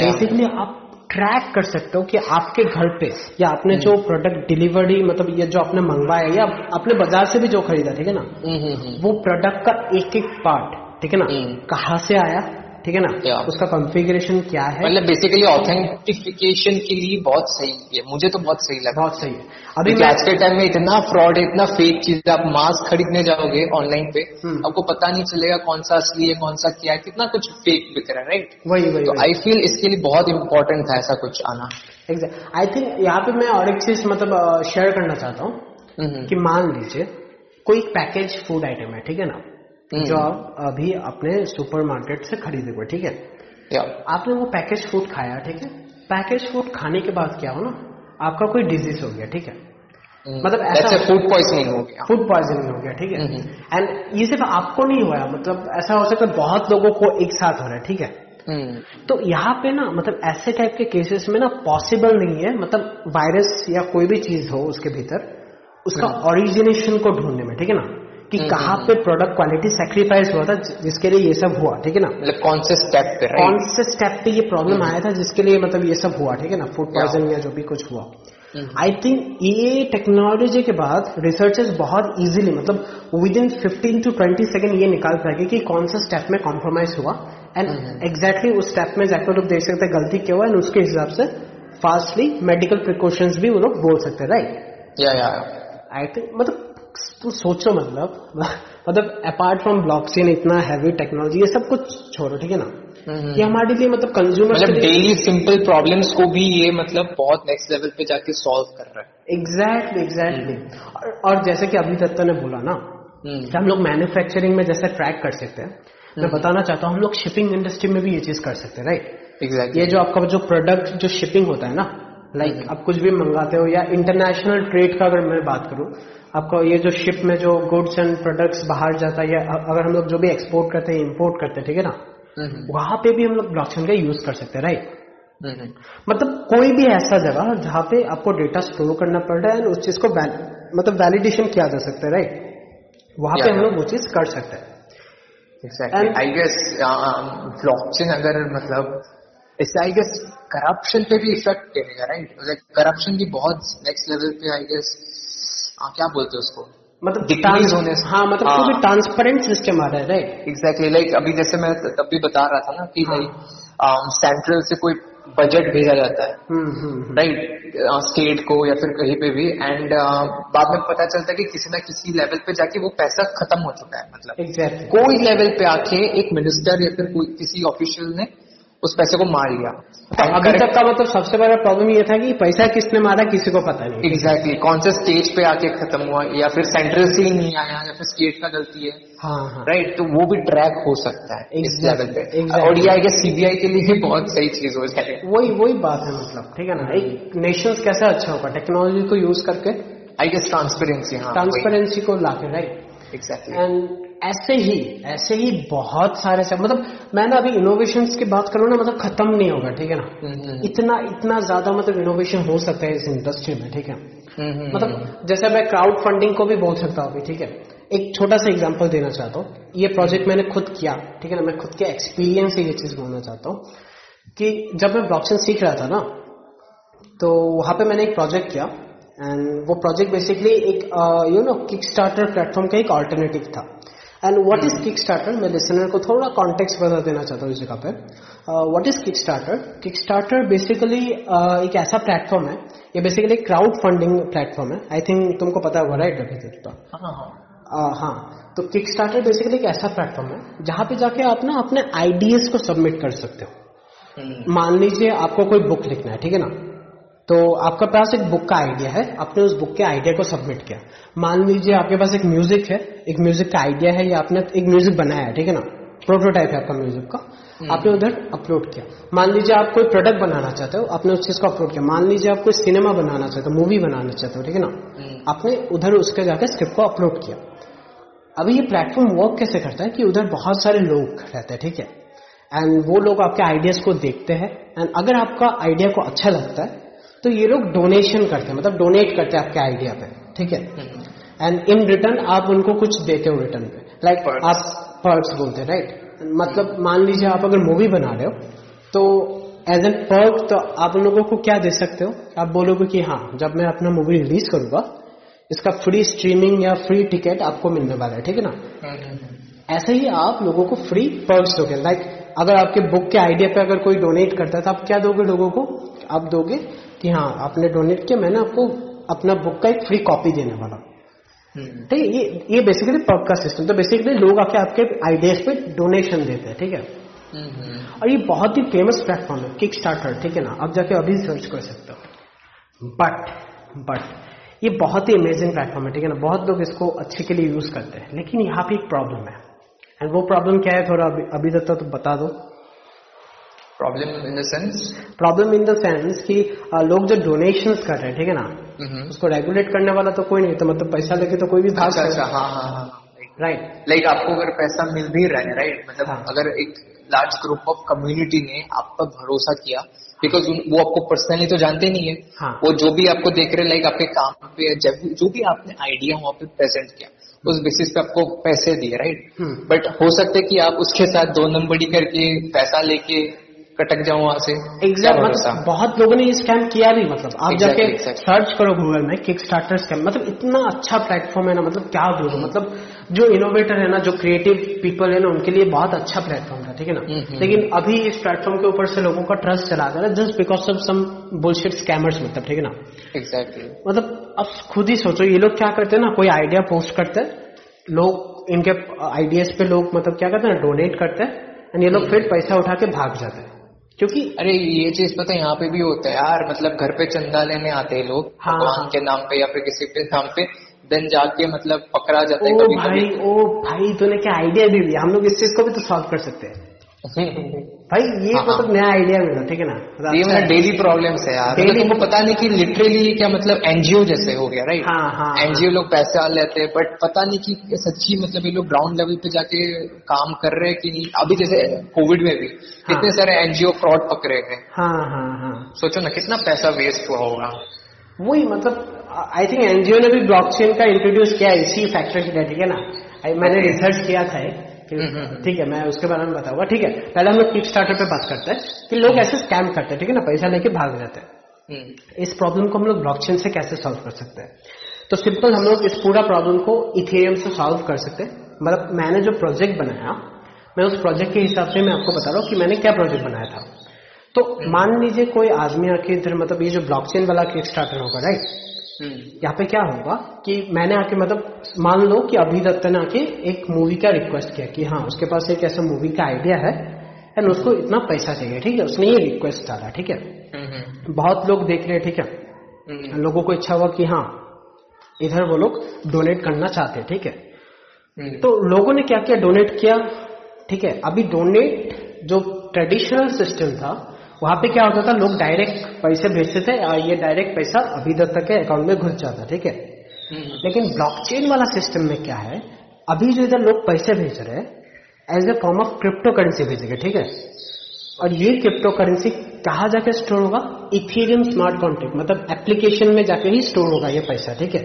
बेसिकली आप ट्रैक कर सकते हो कि आपके घर पे या आपने जो प्रोडक्ट डिलीवरी मतलब ये जो आपने मंगवाया या आपने बाज़ार से भी जो खरीदा ठीक है ना? वो प्रोडक्ट का एक एक पार्ट ठीक है ना? हम्म। कहाँ से आया? ठीक है ना? Yeah. उसका कॉन्फ़िगरेशन क्या है? मतलब बेसिकली ऑथेंटिफिकेशन के लिए बहुत सही है। मुझे तो बहुत सही लगा। बहुत सही। है अभी आज के टाइम में इतना फ्रॉड है इतना फेक चीज़ है आप मास्क खरीदने जाओगे ऑनलाइन पे हम्म। आपको पता नहीं चलेगा कौन सा असली है कौन सा क्या है कितना कुछ फेक बिक रहा है राइट वही वही तो आई फील इसके लिए बहुत इंपॉर्टेंट था ऐसा कुछ आना। एग्जैक्ट आई थिंक यहाँ पे मैं और एक चीज़ मतलब शेयर करना चाहता हूँ हम्म, कि मान लीजिए कोई पैकेज फ़ूड आइटम है ठीक है ना। जो आप अभी अपने सुपरमार्केट से खरीदे हुए ठीक है? आपने वो पैकेज फ़ूड खाया ठीक है? पैकेज फ़ूड खाने के बाद क्या हो ना आपका कोई डिज़ीज़ हो गया ठीक है? मतलब ऐसा- फ़ूड पॉइजनिंग हो गया। फ़ूड पॉइजनिंग हो गया ठीक है? हम्म। एंड ये सिर्फ़ आपको नहीं हुआ मतलब ऐसा हो सकता है बहुत लोगों को एक साथ हो रहा है ठीक है? हम्म, तो यहाँ पे ना मतलब ऐसे टाइप के केसेस में ना पॉसिबल नहीं है मतलब वायरस या कोई भी चीज़ हो उसके भीतर उसका ओरिजिनेशन को ढूँढने में ठीक है ना? कि हम्म, कहाँ पे प्रोडक्ट क्वालिटी सेक्रीफाइस हुआ था जिसके लिए ये सब हुआ ठीक है ना? मतलब कौन से स्टेप पे कौन से स्टेप पे ये प्रॉब्लम आया था जिसके लिए मतलब ये सब हुआ ठीक है ना? फ़ूड पॉइजन या जो भी कुछ हुआ। हम्म। आई थिंक ये टेक्नोलॉजी के बाद रिसर्चर्स बहुत इजीली मतलब within 15 to twenty second ये निकाल पाएँगे कि कौन सा स्टेप में कॉम्प्रोमाइज हुआ। And hmm. एग्जैक्टली उस स्टेप में जाकर लोग देख सकते हैं गलती क्या हुआ एंड उसके हिसाब से फास्टली मेडिकल प्रिकॉशंस भी वो लोग बोल सकते हैं राइट या या आई थिंक मतलब तुम सोचो मतलब मतलब अपार्ट फ्रॉम ब्लॉकचेन इतना हैवी टेक्नोलॉजी ये सब कुछ छोड़ो ठीक है ना? ये हमारे लिए मतलब कंज्यूमर मतलब डेली सिंपल प्रॉब्लम्स को भी ये मतलब बहुत नेक्स्ट लेवल पे जाके सॉल्व कर रहा है। एग्जैक्टली एग्जैक्टली और, और जैसे कि अभी दत्ता ने बोला ना हम्म, कि हम लोग मैन्युफैक्चरिंग में जैसे ट्रैक कर सकते हैं मैं बताना चाहता हूँ हम लोग शिपिंग इंडस्ट्री में भी ये चीज़ कर सकते हैं राइट एग्जैक्ट ये जो आपका जो प्रोडक्ट जो शिपिंग होता है ना लाइक आप कुछ भी मंगाते हो या इंटरनेशनल ट्रेड का अगर मैं बात करूँ आपको ये जो शिप में जो गुड्स एंड प्रोडक्ट्स बाहर जाता है अगर हम लोग जो भी एक्सपोर्ट करते हैं इम्पोर्ट करते हैं ठीक है ना? वहाँ पे भी हम लोग ब्लॉकचेन का यूज़ कर सकते हैं राइट मतलब कोई भी ऐसा जगह जहाँ पे आपको डेटा स्टोर करना पड़ रहा है and उस चीज़ को वैल- मतलब वैलिडेशन किया जा सकता है राइट वहाँ पे हम लोग वो चीज़ कर सकते हैं। आई गेस ब्लॉकचेन अगर मतलब इससे आई गेस करप्शन पे भी इफ़ेक्ट करेगा राइट करप्शन की बहुत नेक्स्ट लेवल पे आई गेस क्या बोलते हैं उसको मतलब Decrease होने से- हाँ मतलब हाँ। कोई ट्रांसपेरेंट सिस्टम आ रहा है राइट एग्जैक्टली लाइक अभी जैसे मैं तब भी बता रहा था ना कि हाँ। सेंट्रल से कोई बजट भेजा जाता है हम्म हम्म हम्म। राइट स्टेट को या फिर कहीं पे भी एंड बाद में पता चलता है कि किसी ना किसी लेवल पे जाके वो पैसा खत्म हो चुका है मतलब एग्जैक्टली कोई लेवल पे आके एक मिनिस्टर या फिर कोई किसी ऑफिशियल ने उस पैसे को मार लिया। अभी तक का मतलब सबसे बड़ा प्रॉब्लम ये था कि पैसा किसने मारा किसी को पता नहीं। एग्जैक्टली कौन से स्टेज पे आके खत्म हुआ या फिर सेंट्रल से ही नहीं आया या फिर स्टेट का गलती है। हाँ हाँ। राइट तो वो भी ट्रैक हो सकता है इस लेवल पे। exactly. और ये आई गेस सीबीआई के लिए बहुत सही चीज़ हो जाए। वही वही बात है मतलब ठीक है ना? एक नेशंस कैसा अच्छा होगा? टेक्नोलॉजी को यूज़ करके आई गेस ट्रांसपेरेंसी हाँ ट्रांसपेरेंसी को लाके राइट एग्जैक्टली एंड ऐसे ही ऐसे ही बहुत सारे सब मतलब मैं ना अभी इनोवेशन की बात करूँ ना मतलब खत्म नहीं होगा ठीक है ना? इतना इतना ज़्यादा मतलब इनोवेशन हो सकता है इस इंडस्ट्री में ठीक है? मतलब जैसे मैं क्राउड फंडिंग को भी बोल सकता हूँ ठीक है? एक छोटा सा एग्ज़ाम्पल देना चाहता हूँ। ये प्रोजेक्ट मैंने खुद किया ठीक है ना? मैं खुद के एक्सपीरियंस से ये चीज़ बोलना चाहता हूँ कि जब मैं ब्लॉकचेन सीख रहा था ना तो वहाँ पे मैंने एक प्रोजेक्ट किया एंड वो प्रोजेक्ट बेसिकली एक you know Kickstarter platform का एक ऑल्टरनेटिव था। And what is Kickstarter मैं लिसनर को थोड़ा कॉन्टेक्स्ट बता देना चाहता हूँ इस जगह पे। What is Kickstarter Kickstarter basically एक ऐसा प्लेटफॉर्म है। ये बेसिकली क्राउड फंडिंग प्लेटफॉर्म है। आई थिंक तुमको पता होगा राइट अभी तो हाँ, हाँ।, uh, हाँ। तो किक स्टार्टर बेसिकली एक ऐसा प्लेटफॉर्म है जहाँ पे जाके आप ना अपने आइडियाज़ को सबमिट कर सकते हो। हम्म। मान लीजिए आपको कोई बुक लिखना है ठीक है ना? तो आपका पास एक बुक का आइडिया है। आपने उस बुक के आइडिया को सबमिट किया। मान लीजिए आपके पास एक म्यूज़िक है। एक म्यूज़िक का आइडिया है या आपने एक म्यूज़िक बनाया है ठीक है ना? प्रोटोटाइप है आपका म्यूज़िक का। हम्म। आपने उधर अपलोड किया। मान लीजिए आप कोई प्रोडक्ट बनाना चाहते हो आपने उस चीज़ को अपलोड किया। मान लीजिए आप कोई सिनेमा बनाना चाहते हो मूवी बनाना चाहते हो ठीक है ना? हम्म। आपने उधर उसके जाकर स्क्रिप्ट को अपलोड किया। अभी ये प्लेटफॉर्म वर्क कैसे करता है कि उधर बहुत सारे लोग रहते हैं ठीक है? एंड वो लोग आपके आइडियाज़ को देखते हैं। एंड अगर आपका आइडिया को अच्छा लगता है तो ये लोग डोनेशन करते हैं मतलब डोनेट करते हैं आपके आइडिया पे ठीक है? एंड इन रिटर्न आप उनको कुछ देते हो रिटर्न पे लाइक like, आप पर्क्स बोलते हैं राइट मतलब मान लीजिए आप अगर मूवी बना रहे हो तो एज एन पर्क तो आप उन लोगों को क्या दे सकते हो? आप बोलोगे कि हाँ जब मैं अपना मूवी रिलीज़ करूँगा इसका फ्री स्ट्रीमिंग या फ्री टिकट आपको मिलने वाला है ठीक है ना? ऐसे ही आप लोगों को फ्री पर्क्स दोगे लाइक अगर आपके बुक के आइडिया पे अगर कोई डोनेट करता है तो आप क्या दोगे लोगों को? आप दोगे कि हाँ आपने डोनेट किया मैंने आपको अपना बुक का एक फ्री कॉपी देने वाला। हम्म। ठीक है ये ये बेसिकली पब का सिस्टम तो बेसिकली लोग आके आपके आइडियाज़ पे डोनेशन देते हैं ठीक है? हम्म। और ये बहुत ही फ़ेमस प्लेटफॉर्म है किक स्टार्टर ठीक है ना? आप जाके अभी सर्च कर सकते हो। बट बट ये बहुत ही अमेजिंग प्लेटफॉर्म है ठीक है ना? बहुत लोग इसको अच्छे के लिए यूज़ करते हैं। लेकिन यहाँ पे एक प्रॉब्लम है। एंड वो प्रॉब्लम क्या है थोड़ा अभी, अभी तक तो बता दो। Problem in the sense problem in the sense कि लोग जो डोनेशन कर रहे हैं ठीक है ना mm-hmm. उसको रेगुलेट करने वाला तो कोई नहीं तो मतलब पैसा लेके तो कोई भी भाग अच्छा, अच्छा हाँ हाँ हाँ राइट लाइक आपको अगर पैसा मिल भी रहा है राइट मतलब हाँ. अगर एक लार्ज ग्रुप ऑफ़ कम्युनिटी ने आप पर भरोसा किया बिकॉज़ वो आपको पर्सनली तो जानते नहीं है हाँ. वो जो भी आपको देख रहे लाइक आपके काम पे जब जो भी आपने आइडिया वहाँ पे प्रेजेंट किया उस बेसिस पे आपको पैसे दिए राइट बट हम्म। हो सकता है कि आप उसके साथ दो नंबरी करके पैसा लेके कटक जाऊँ वहाँ से? एग्जैक्ट मतलब बहुत लोगों ने ये स्कैम किया भी मतलब आप exactly, जाके exactly. सर्च करो गूगल में किक स्टार्टर स्कैम मतलब इतना अच्छा प्लेटफॉर्म है ना मतलब क्या बोलो मतलब जो इनोवेटर है ना जो क्रिएटिव पीपल है ना उनके लिए बहुत अच्छा प्लेटफॉर्म था ठीक है ना? हम्म, हम्म, लेकिन हम्म। अभी इस प्लेटफॉर्म के ऊपर से लोगों का ट्रस्ट चला गया just because of some bullshit scammers मतलब ठीक है ना? एग्जैक्टली मतलब अब खुद ही सोचो ये लोग क्या करते हैं ना कोई आइडिया पोस्ट करते हैं लोग इनके आइडियाज़ पे लोग मतलब क्या करते हैं डोनेट करते हैं एंड ये लोग फिर पैसा उठा के भाग जाते हैं। क्योंकि अरे ये चीज़ पता है यहाँ पे भी होता है यार मतलब घर पे चंदा लेने आते हैं लोग हाँ, भगवान के नाम पे या फिर किसी के नाम पे देन जाके मतलब पकड़ा जाता है कभी भाई ओ भाई तूने क्या आइडिया दे दिया? हम लोग इस चीज़ को भी तो सॉल्व कर सकते हैं। भाई ये हाँ, मतलब नया आइडिया मिला ठीक है ना? ये मेरा डेली प्रॉब्लम है यार। डेली मतलब तुमको पता नहीं कि लिटरली क्या मतलब एनजीओ जैसे हो गया राइट हाँ हाँ एनजीओ लोग पैसे आ लेते हैं बट पता नहीं कि सच्ची मतलब ये लोग ग्राउंड लेवल पे जाके काम कर रहे हैं कि नहीं। अभी जैसे कोविड में भी हाँ, कितने सारे एनजीओ फ्रॉड पकड़े हैं। हाँ हाँ हाँ। सोचो ना कितना पैसा वेस्ट हुआ होगा। वही मतलब आई थिंक एनजीओ ने भी ब्लॉकचेन का इंट्रोड्यूस किया इसी फैक्टर के ठीक है ना? मैंने रिसर्च किया था। ठीक है मैं उसके बारे में बताऊँगा। ठीक है पहले हम लोग किक स्टार्टर पे बात करते हैं कि लोग ऐसे स्कैम करते हैं ठीक है ना? पैसा लेके भाग जाते हैं। इस प्रॉब्लम को हम लोग ब्लॉकचेन से कैसे सॉल्व कर सकते हैं? तो सिंपल हम लोग इस पूरा प्रॉब्लम को इथेरियम से सॉल्व कर सकते हैं। मतलब मैंने जो प्रोजेक्ट बनाया मैं उस प्रोजेक्ट के हिसाब से मैं आपको बता रहा हूँ कि मैंने क्या प्रोजेक्ट बनाया था। तो मान लीजिए कोई आदमी आके इधर मतलब ये जो ब्लॉकचेन वाला किक स्टार्टर होगा राइट हम्म। यहाँ पे क्या होगा कि मैंने आके मतलब मान लो कि अभी दत्त ने आके एक मूवी का रिक्वेस्ट किया कि हाँ उसके पास एक ऐसा मूवी का आइडिया है एंड उसको इतना पैसा चाहिए ठीक है? उसने ये रिक्वेस्ट डाला ठीक है? हम्म। बहुत लोग देख रहे हैं ठीक है? हम्म। लोगों को इच्छा हुआ कि हाँ इधर वो लोग डोनेट करना चाहते हैं ठीक है? तो लोगों ने क्या किया? डोनेट किया ठीक है? अभी डोनेट जो ट्रेडिशनल सिस्टम था वहाँ पे क्या होता था? लोग डायरेक्ट पैसे भेजते थे और ये डायरेक्ट पैसा अभी तक के अकाउंट में घुस जाता ठीक है? हम्म। लेकिन ब्लॉकचेन वाला सिस्टम में क्या है? अभी जो इधर लोग पैसे भेज रहे हैं as a form of crypto currency भेजेंगे ठीक है? और ये क्रिप्टो करेंसी कहा जाके स्टोर होगा? इथेरियम स्मार्ट कॉन्ट्रैक्ट मतलब एप्लीकेशन में जाके ही स्टोर होगा ये पैसा ठीक है?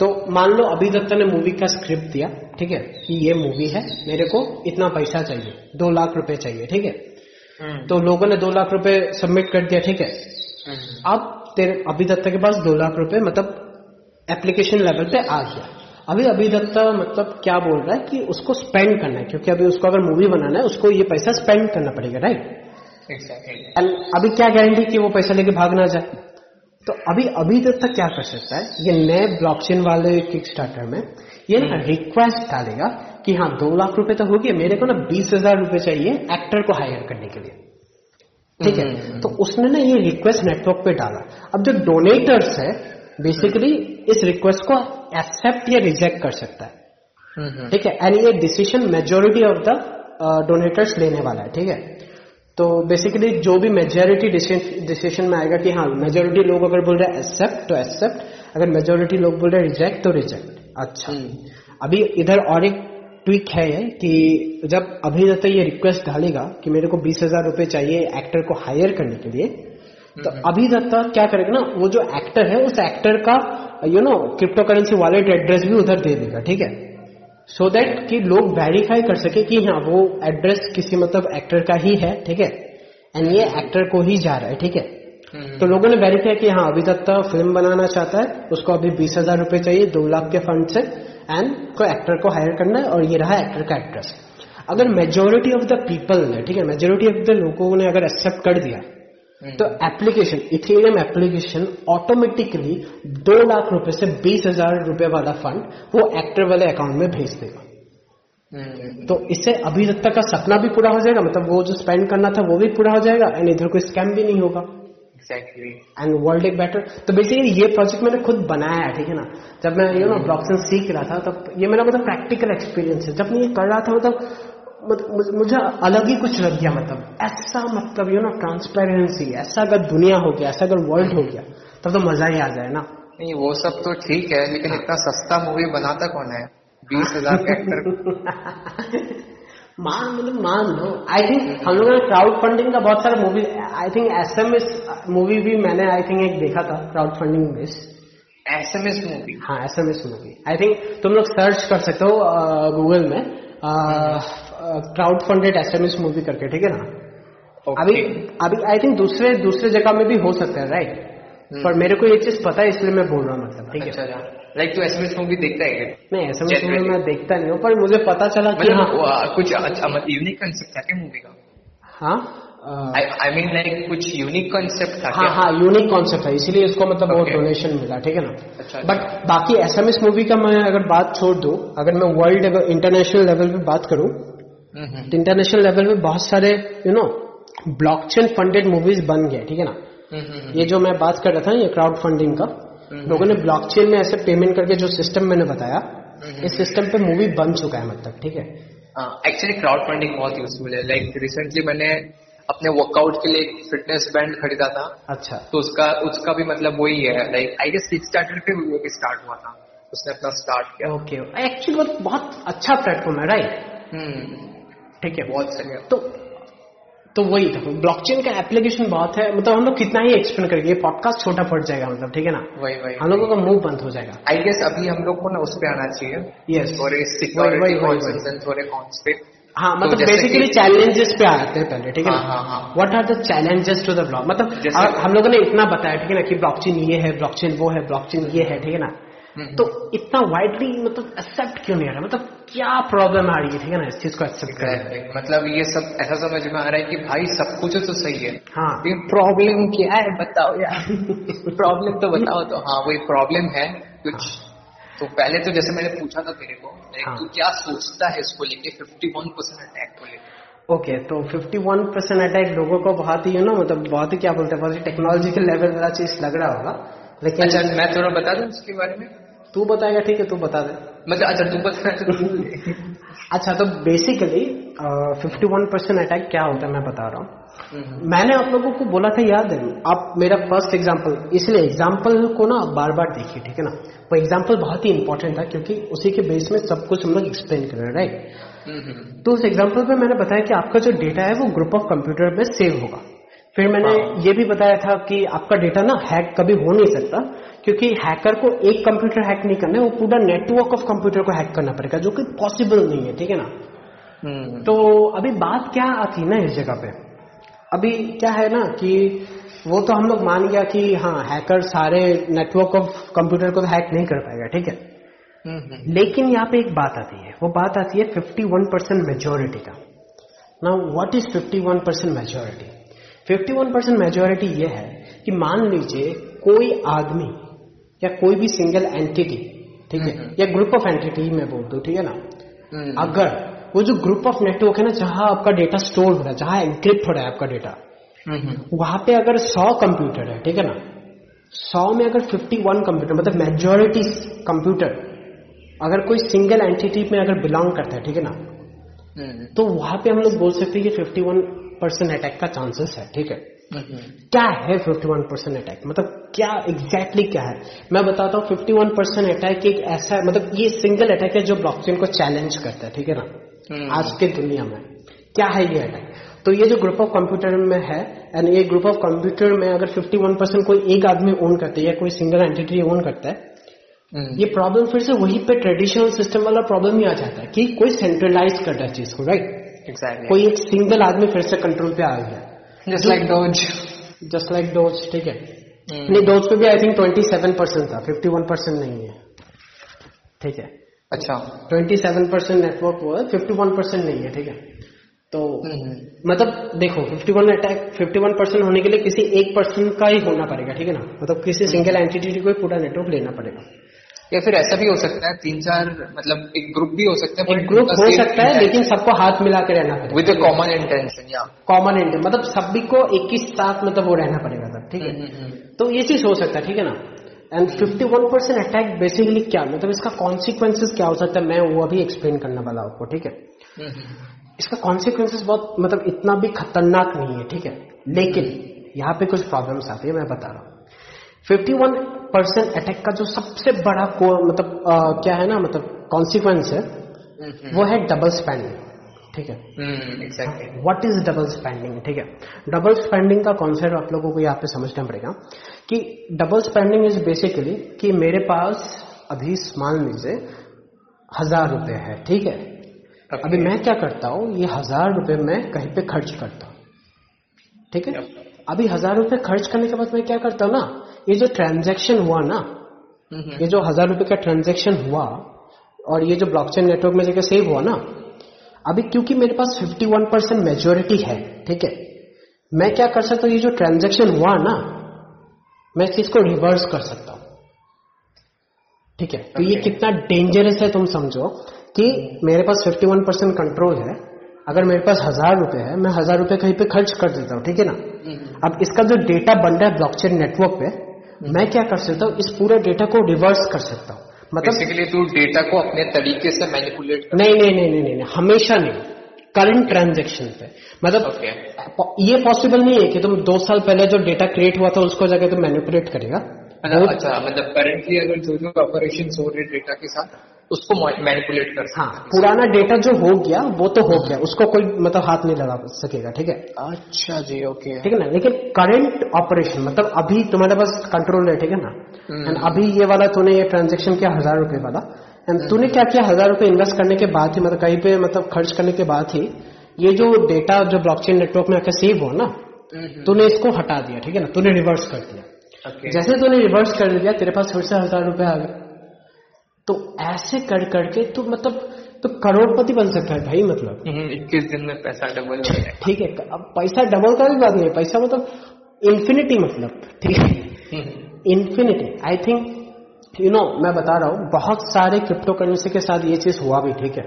तो मान लो अभी दत्ता ने मूवी का स्क्रिप्ट दिया ठीक है? कि ये मूवी है मेरे को इतना पैसा चाहिए दो लाख रुपए चाहिए ठीक है। तो लोगों ने दो लाख रुपए सबमिट कर दिया ठीक है? अब तेरे अभी दत्ता के पास दो लाख रुपए मतलब एप्लीकेशन लेवल पे आ गया। अभी अभी दत्ता मतलब क्या बोल रहा है कि उसको स्पेंड करना है क्योंकि अभी उसको अगर मूवी बनाना है उसको ये पैसा स्पेंड करना पड़ेगा राइट अभी क्या गारंटी कि वो पैसा लेके भाग ना जाए? तो अभी अभी दत्ता क्या कर सकता है? ये नए ब्लॉकचेन वाले किक स्टार्टर में ये ना रिक्वेस्ट डालेगा कि हाँ दो लाख रुपए तो हो गए मेरे को ना बीस हज़ार रुपए चाहिए एक्टर को हायर करने के लिए। ठीक है? तो उसने ना ये रिक्वेस्ट नेटवर्क पे डाला। अब जो डोनेटर्स है बेसिकली इस रिक्वेस्ट को एक्सेप्ट या रिजेक्ट कर सकता है। ठीक है? एंड ये decision majority of the donators लेने वाला है ठीक है? तो बेसिकली जो भी मेजोरिटी डिसीज़न में आएगा कि हाँ मेजोरिटी लोग अगर बोल रहे हैं एक्सेप्ट तो एक्सेप्ट अगर मेजोरिटी लोग बोल रहे हैं रिजेक्ट तो रिजेक्ट अच्छा। अभी इधर और एक ट्विक है ये कि जब अभी तक ये रिक्वेस्ट डालेगा कि मेरे को बीस हज़ार रुपए चाहिए एक्टर को हायर करने के लिए तो अभी दत्ता क्या करेगा ना वो जो एक्टर है उस एक्टर का you know crypto currency wallet address भी उधर दे देगा ठीक है? सो so दैट कि लोग वेरीफाई कर सके कि हाँ वो एड्रेस किसी मतलब एक्टर का ही है ठीक है? एंड ये एक्टर को ही जा रहा है ठीक है? तो लोगों ने वेरीफाई किया हाँ अभी दत्ता फ़िल्म बनाना चाहता है उसको अभी बीस हज़ार रुपए चाहिए दो लाख के फंड से। एंड को एक्टर को हायर करना है और ये रहा एक्टर का एक्ट्रेस अगर मेजोरिटी ऑफ़ द पीपल ने ठीक है मेजोरिटी ऑफ़ द लोगों ने अगर एक्सेप्ट कर दिया तो एप्लीकेशन इथेरियम एप्लीकेशन ऑटोमेटिकली दो लाख रुपए से बीस हज़ार रुपए वाला फंड वो एक्टर वाले अकाउंट में भेज देगा। तो इससे अभी तक का सपना भी पूरा हो जाएगा मतलब वो जो स्पेंड करना था वो भी पूरा हो जाएगा एंड इधर कोई स्कैम भी नहीं होगा। एंड वर्ल्ड एक बेटर तो बेसिकली ये प्रोजेक्ट मैंने खुद बनाया है ठीक है ना? जब मैं यू नो ब्लॉकचेन सीख रहा था तब ये मेरा मतलब प्रैक्टिकल एक्सपीरियंस है। जब मैं ये कर रहा था मतलब मुझे अलग ही कुछ लग गया मतलब। ऐसा मतलब यू नो ट्रांसपेरेंसी ऐसा अगर दुनिया हो गया ऐसा अगर वर्ल्ड हो गया तब तो मज़ा ही आ जाए ना। नहीं वो सब तो ठीक है लेकिन इतना सस्ता मूवी बनाता कौन है? बीस हज़ार का एक्टर मान मतलब मान लो। आई थिंक हम लोगों ने क्राउड फंडिंग का बहुत सारा movie I think S M S movie भी मैंने आई थिंक एक देखा था crowd funding base S M S movie हाँ S M S movie I think तुम लोग सर्च कर सकते हो गूगल में crowd funded S M S movie करके ठीक है ना? okay. अभी अभी आई थिंक दूसरे दूसरे जगह में भी हो सकता है राइट पर मेरे को ये चीज़ पता है इसलिए मैं बोल रहा हूँ मतलब ठीक है? लाइक तो एसएमएस मूवी देखता है नहीं एसएमएस मूवी मैं देखता नहीं हूँ पर मुझे पता चला कि हाँ कुछ अच्छा मतलब यूनिक कंसेप्ट था क्या मूवी का? हाँ? आई मीन लाइक कुछ यूनिक कॉन्सेप्ट था हाँ हाँ यूनिक कॉन्सेप्ट है इसीलिए इसको मतलब बहुत डोनेशन मिला ठीक है ना? अच्छा बट बाकी एसएमएस मूवी का मैं अगर बात छोड़ दूँ अगर मैं वर्ल्ड इंटरनेशनल लेवल पे बात करूँ तो इंटरनेशनल लेवल पे बहुत सारे you know blockchain funded movies बन गए ठीक है ना? ये जो मैं बात कर रहा था ये क्राउड फंडिंग का लोगों ने ब्लॉकचेन में ऐसे पेमेंट करके जो सिस्टम मैंने बताया इस सिस्टम पे मूवी बन चुका है मतलब ठीक है? एक्चुअली क्राउड फंडिंग बहुत यूजफुल है। लाइक रिसेंटली मैंने अपने वर्कआउट के लिए एक फिटनेस बैंड खरीदा था। अच्छा। तो उसका उसका भी मतलब वही है। Like I guess Kickstarter पे वो भी स्टार्ट हुआ था। उसने अपना स्टार्ट किया। ओके एक्चुअली बहुत अच्छा प्लेटफॉर्म है राइट ठीक है। बहुत सही है। तो तो वही था ब्लॉकचेन का एप्लीकेशन बहुत है मतलब हम लोग कितना ही एक्सप्लेन करेंगे ये पॉडकास्ट छोटा पड़ जाएगा मतलब ठीक है ना? वही वही हम लोगों का मुँह बंद हो जाएगा। आई गेस अभी हम लोग को ना उस पे आना चाहिए। यस थोड़े सिक्योरिटी थोड़े कॉन्स पे। हाँ मतलब बेसिकली चैलेंजेस पे आते हैं पहले ठीक है ना. What are the challenges to the block मतलब हम लोगों ने इतना बताया ठीक है ना कि ब्लॉकचेन ये है ब्लॉकचेन वो है ब्लॉकचेन ये है ठीक है ना? तो इतना वाइडली मतलब एक्सेप्ट क्यों नहीं आ रहा? मतलब क्या प्रॉब्लम आ रही है? ठीक है ना? इस चीज़ को एक्सेप्ट कर मतलब ये सब ऐसा समझ में आ रहा है कि भाई सब कुछ तो सही है। हाँ। प्रॉब्लम क्या है? बताओ यार। प्रॉब्लम तो बताओ तो। हाँ वही प्रॉब्लम है। कुछ तो पहले तो जैसे मैंने पूछा था तेरे को हाँ. तू क्या सोचता है इसको लेके? फिफ्टी वन परसेंट अटैक को लेके। ओके तो 51 परसेंट अटैक लोगों को बहुत ही नो मतलब बहुत ही क्या बोलते हैं बहुत ही टेक्नोलॉजिकल लेवल वाला चीज़ लग रहा होगा। लेकिन अच्छा मैं थोड़ा बता दूँ उसके बारे में? तू बताएगा ठीक है तू बता दे। मतलब अच्छा तू बता अच्छा तो basically fifty one percent attack क्या होता है मैं बता रहा हूँ। मैंने आप लोगों को बोला था याद है आप मेरा फ़र्स्ट एग्ज़ाम्पल इसलिए एग्ज़ाम्पल को ना बार बार देखिए ठीक है ना? वो एग्ज़ाम्पल बहुत ही इंपॉर्टेंट था क्योंकि उसी के बेस में सब कुछ हम लोग एक्सप्लेन कर रहे हैं राइट तो उस एग्ज़ाम्पल पे मैंने बताया कि आपका जो डेटा है वो ग्रुप ऑफ़ कंप्यूटर में सेव होगा। फिर मैंने ये भी बताया था कि आपका डेटा ना हैक कभी हो नहीं सकता क्योंकि हैकर को एक कंप्यूटर हैक नहीं करना है वो पूरा नेटवर्क ऑफ़ कंप्यूटर को हैक करना पड़ेगा जो कि पॉसिबल नहीं है ठीक है ना? तो अभी बात क्या आती ना इस जगह पे? अभी क्या है ना कि वो तो हम लोग मान गया कि हाँ हैकर सारे नेटवर्क ऑफ़ कंप्यूटर को तो हैक नहीं कर पाएगा ठीक है? हम्म, लेकिन यहाँ पे एक बात आती है वो बात आती है 51 परसेंट मेजोरिटी का। ना what is 51 percent majority 51 percent majority ये है कि मान लीजिए कोई आदमी या कोई भी सिंगल एंटिटी ठीक है? या ग्रुप ऑफ़ एंटिटी मैं बोल दू ठीक है ना? हम्म, अगर वो जो ग्रुप ऑफ़ नेटवर्क है ना जहाँ आपका डेटा स्टोर हो रहा है जहाँ एनक्रिप्ट हो रहा है आपका डेटा हम्म, हम्म, वहाँ पे अगर सौ कंप्यूटर है ठीक है ना? सौ में अगर 51 कंप्यूटर मतलब मेजोरिटी कंप्यूटर अगर कोई सिंगल एंटिटी में अगर बिलोंग करता है ठीक है ना? हम्म, तो वहाँ पे हम लोग बोल सकते हैं कि 51 परसेंट अटैक का चांसेस है ठीक है? हम्म, क्या है 51 परसेंट अटैक मतलब क्या एग्जैक्टली exactly क्या है? मैं बताता हूँ 51 परसेंट अटैक एक ऐसा मतलब ये सिंगल अटैक है जो ब्लॉकचेन को चैलेंज करता है ठीक है ना? हम्म, आज के दुनिया में। क्या है ये अटैक तो ये जो ग्रुप ऑफ़ कंप्यूटर में है एंड ये ग्रुप ऑफ़ कंप्यूटर में अगर 51 परसेंट कोई एक आदमी ओन करता है या कोई सिंगल एंटिटी ओन करता है हम्म, ये प्रॉब्लम फिर से वही पे ट्रेडिशनल सिस्टम वाला प्रॉब्लम ही आ जाता है कि कोई सेंट्रलाइज कर रहा है चीज़ को राइट exactly. कोई एक सिंगल आदमी फिर से कंट्रोल पे आ गया। Just like doge just like doge ठीक है। हम्म, नहीं डोज पे भी आई थिंक 27 परसेंट था 51 परसेंट नहीं है। ठीक है। अच्छा। 27 परसेंट नेटवर्क वो है 51 परसेंट नहीं है ठीक है। तो हम्म, मतलब देखो 51 अटैक 51 परसेंट होने के लिए किसी एक पर्सन का ही होना पड़ेगा ठीक है ना? मतलब किसी सिंगल एंटिटी को ही पूरा नेटवर्क लेना पड़ेगा। या फिर ऐसा भी हो सकता है तीन चार मतलब एक ग्रुप भी हो सकता है एक ग्रुप हो सकता है लेकिन सबको हाथ मिला के रहना पड़ेगा। विद अ कॉमन इंटेंशन या कॉमन एंड मतलब सभी को एक ही साथ मतलब वो रहना पड़ेगा सर ठीक हम्म, है तो ये चीज़ हो सकता है ठीक है ना? एंड 51 परसेंट अटैक बेसिकली क्या? मतलब इसका कॉन्सिक्वेंसेस क्या हो सकता है? मैं वो अभी एक्सप्लेन करने वाला हूँ आपको ठीक है? हम्म, इसका कॉन्सिक्वेंसेस बहुत मतलब इतना भी खतरनाक नहीं है ठीक है? लेकिन यहाँ पे कुछ प्रॉब्लम्स आती है मैं बता रहा हूँ। 51 परसेंट अटैक का जो सबसे बड़ा को मतलब अ, क्या है ना मतलब कॉन्सिक्वेंस है वो है डबल स्पेंडिंग ठीक है? व्हाट इज़ डबल स्पेंडिंग ठीक है? डबल स्पेंडिंग का कॉन्सेप्ट आप लोगों को यहाँ पे समझना पड़ेगा कि डबल स्पेंडिंग इज़ बेसिकली कि मेरे पास अभी मान लीजिए हज़ार रुपए है ठीक है? Okay. अभी मैं क्या करता हूँ ये हज़ार रुपए मैं कहीं पे खर्च करता हूँ ठीक है? अभी हज़ार रुपए खर्च करने के बाद मैं क्या करता हूँ ना ये जो ट्रांजेक्शन हुआ ना ये जो हज़ार रुपए का ट्रांजेक्शन हुआ और ये जो ब्लॉकचेन नेटवर्क में जगह सेव हुआ ना अभी क्योंकि मेरे पास 51 परसेंट मेजोरिटी है ठीक है मैं क्या कर सकता हूँ ये जो ट्रांजेक्शन हुआ ना मैं इस चीज़ को रिवर्स कर सकता हूँ ठीक है तो ये कितना डेंजरस है तुम समझो कि मेरे पास 51 परसेंट कंट्रोल है अगर मेरे पास हज़ार रुपए है मैं हज़ार रुपए कहीं पे खर्च कर देता हूँ ठीक है ना। अब इसका जो डेटा बन रहा है ब्लॉकचेन नेटवर्क पे मैं क्या कर सकता हूँ? इस पूरे डेटा को रिवर्स कर सकता हूँ। मतलब बेसिकली तू डेटा को अपने तरीके से मैनिपुलेट नहीं नहीं नहीं नहीं, नहीं हमेशा नहीं। करंट ट्रांजेक्शन पे। मतलब okay. ये पॉसिबल नहीं है कि तुम दो साल पहले जो डेटा क्रिएट हुआ था उसको जाके तुम मैनिपुलेट करेगा। मतलब अच्छा मतलब करेंटली अगर जो जो ऑपरेशन हो रहे डेटा के साथ उसको मैनिपुलेट कर हाँ पुराना डेटा जो हो गया वो तो हो गया। उसको कोई मतलब हाथ नहीं लगा सकेगा ठीक है? अच्छा जी ओके ठीक है ना? लेकिन करंट ऑपरेशन मतलब अभी तुम्हारे पास कंट्रोल है ठीक है ना? एंड अभी ये वाला तूने ये ट्रांजेक्शन किया हज़ार रुपए वाला। एंड तूने क्या किया? हज़ार रुपए इन्वेस्ट करने के बाद ही मतलब कहीं पे मतलब खर्च करने के बाद ही ये जो डेटा जो ब्लॉकचेन नेटवर्क में आकर सेव हो ना तूने इसको हटा दिया ठीक है ना? तूने रिवर्स कर दिया। ओके जैसे तूने रिवर्स कर दिया तेरे पास फिर से हज़ार रुपए आ गए। तो ऐसे कर करके तो मतलब तो करोड़पति बन सकता है भाई मतलब। इक्कीस दिन में पैसा डबल हो ठीक है अब पैसा डबल का भी बात नहीं है पैसा मतलब इन्फिनिटी मतलब ठीक है? Infinity I think you know मैं बता रहा हूँ बहुत सारे क्रिप्टो करेंसी के साथ ये चीज़ हुआ भी ठीक है?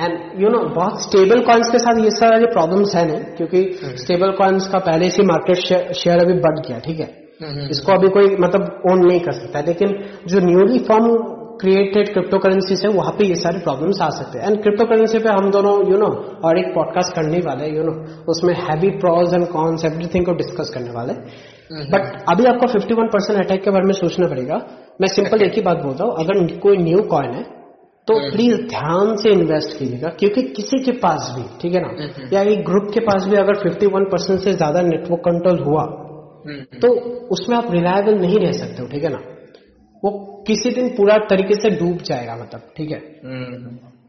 एंड यू नो बहुत स्टेबल कॉइन्स के साथ ये सारे प्रॉब्लम्स है नहीं क्योंकि स्टेबल कॉइन्स का पहले से मार्केट शेयर अभी बढ़ गया ठीक है? इसको अभी कोई मतलब ओन नहीं कर सकता लेकिन जो newly form created crypto currency है वहाँ पे ये सारे प्रॉब्लम्स आ सकते हैं। एंड क्रिप्टो करेंसी पे हम दोनों यू नो और एक पॉडकास्ट करने वाले यू नो उसमें heavy pros and cons everything को डिस्कस करने वाले। बट अभी आपको 51 परसेंट अटैक के बारे में सोचना पड़ेगा। मैं सिंपल एक ही बात बोल रहा हूँ अगर कोई न्यू कॉइन है तो प्लीज़ ध्यान से इन्वेस्ट कीजिएगा क्योंकि किसी के पास भी ठीक है ना? या एक ग्रुप के पास भी अगर 51 परसेंट से ज़्यादा नेटवर्क कंट्रोल हुआ तो उसमें आप रिलायबल नहीं रह सकते हो ठीक है ना? वो किसी दिन पूरा तरीके से डूब जाएगा मतलब ठीक है?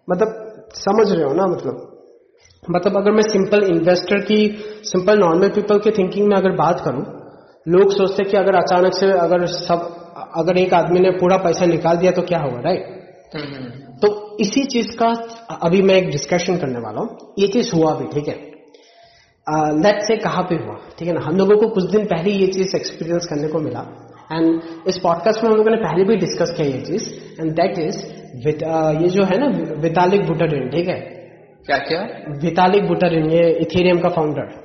मतलब समझ रहे हो ना मतलब? मतलब अगर मैं सिंपल इन्वेस्टर की सिंपल नॉर्मल पीपल के थिंकिंग में अगर बात करूँ लोग सोचते कि अगर अचानक से अगर सब अगर एक आदमी ने पूरा पैसा निकाल दिया तो क्या होगा राइट तो इसी चीज़ का अभी मैं एक डिस्कशन करने वाला हूँ। ये चीज़ हुआ भी ठीक है? लेट से कहा पे हुआ ठीक है ना? हम लोगों को कुछ दिन पहले ये चीज़ एक्सपीरियंस करने को मिला। एंड इस पॉडकास्ट में हम लोगों ने पहले भी डिस्कस किया ये चीज़ एंड दैट इज़ ये जो है ना वितालिक बुटरिन ठीक है? क्या क्या? वितालिक बुटरिन ये इथेरियम का फाउंडर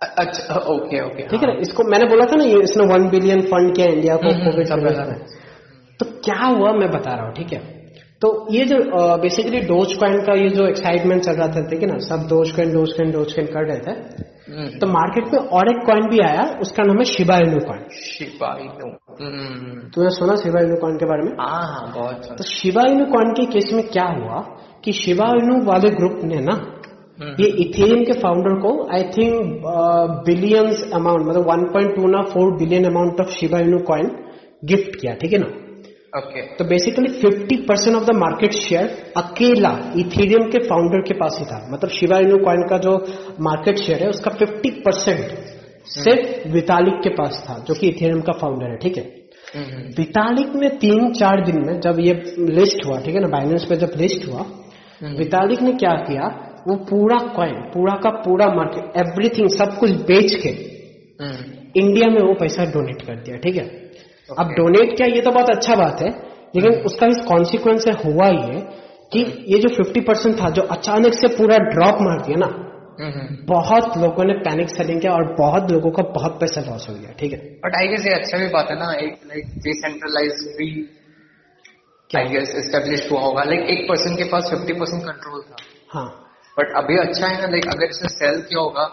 अच्छा ओके ओके ठीक है ना? इसको मैंने बोला था ना ये इसने वन बिलियन फंड किया इंडिया को कोविड तो क्या हुआ मैं बता रहा हूँ ठीक है? तो ये जो बेसिकली डोज कॉइन का ये जो एक्साइटमेंट चल रहा था ठीक है ना? सब doge coin doge coin doge coin कर रहे थे। हम्म। तो मार्केट में और एक कॉइन भी आया उसका नाम है Shiba Inu coin Shiba Inu हम्म। तूने सुना शिबा इनू कॉइन के बारे में? हाँ हाँ बहुत तो शिबा इनू कॉइन के केस में क्या हुआ कि शिबा इनू वाले ग्रुप ने ना हम्म। ये इथेरियम के फाउंडर को आई थिंक बिलियंस अमाउंट मतलब 1.2 ना 4 billion amount of Shiba Inu coin gift किया ठीक है ना? ओके तो basically 50 percent of the market share अकेला इथेरियम के फाउंडर के पास ही था मतलब शिवा इनू कॉइन का जो मार्केट शेयर है उसका 50 परसेंट सिर्फ़ वितालिक के पास था जो कि इथेरियम का फाउंडर है ठीक है हम्म। वितालिक में तीन चार दिन में जब ये लिस्ट हुआ ठीक है ना बाइनेंस पे जब लिस्ट हुआ हम्म। वितालिक ने क्या किया वो पूरा कॉइन पूरा का पूरा मार्केट एवरीथिंग सब कुछ बेच के हम्म। इंडिया में वो पैसा डोनेट कर दिया ठीक है अब डोनेट किया ये तो बहुत अच्छा बात है लेकिन उसका इस कॉन्सिक्वेंस से हुआ ये कि ये जो 50 परसेंट था जो अचानक से पूरा ड्रॉप मार दिया ना हम्म। बहुत लोगों ने पैनिक सेलिंग किया और बहुत लोगों का बहुत पैसा लॉस हो गया ठीक है? बट आई गेस ये अच्छा भी बात है ना एक लाइक डिसेंट्रलाइज भी आई गेस एस्टेब्लिश हुआ होगा लाइक एक पर्सन के पास फिफ्टी परसेंट कंट्रोल था। हाँ। बट अभी अच्छा है ना लाइक अगर इसने सेल किया होगा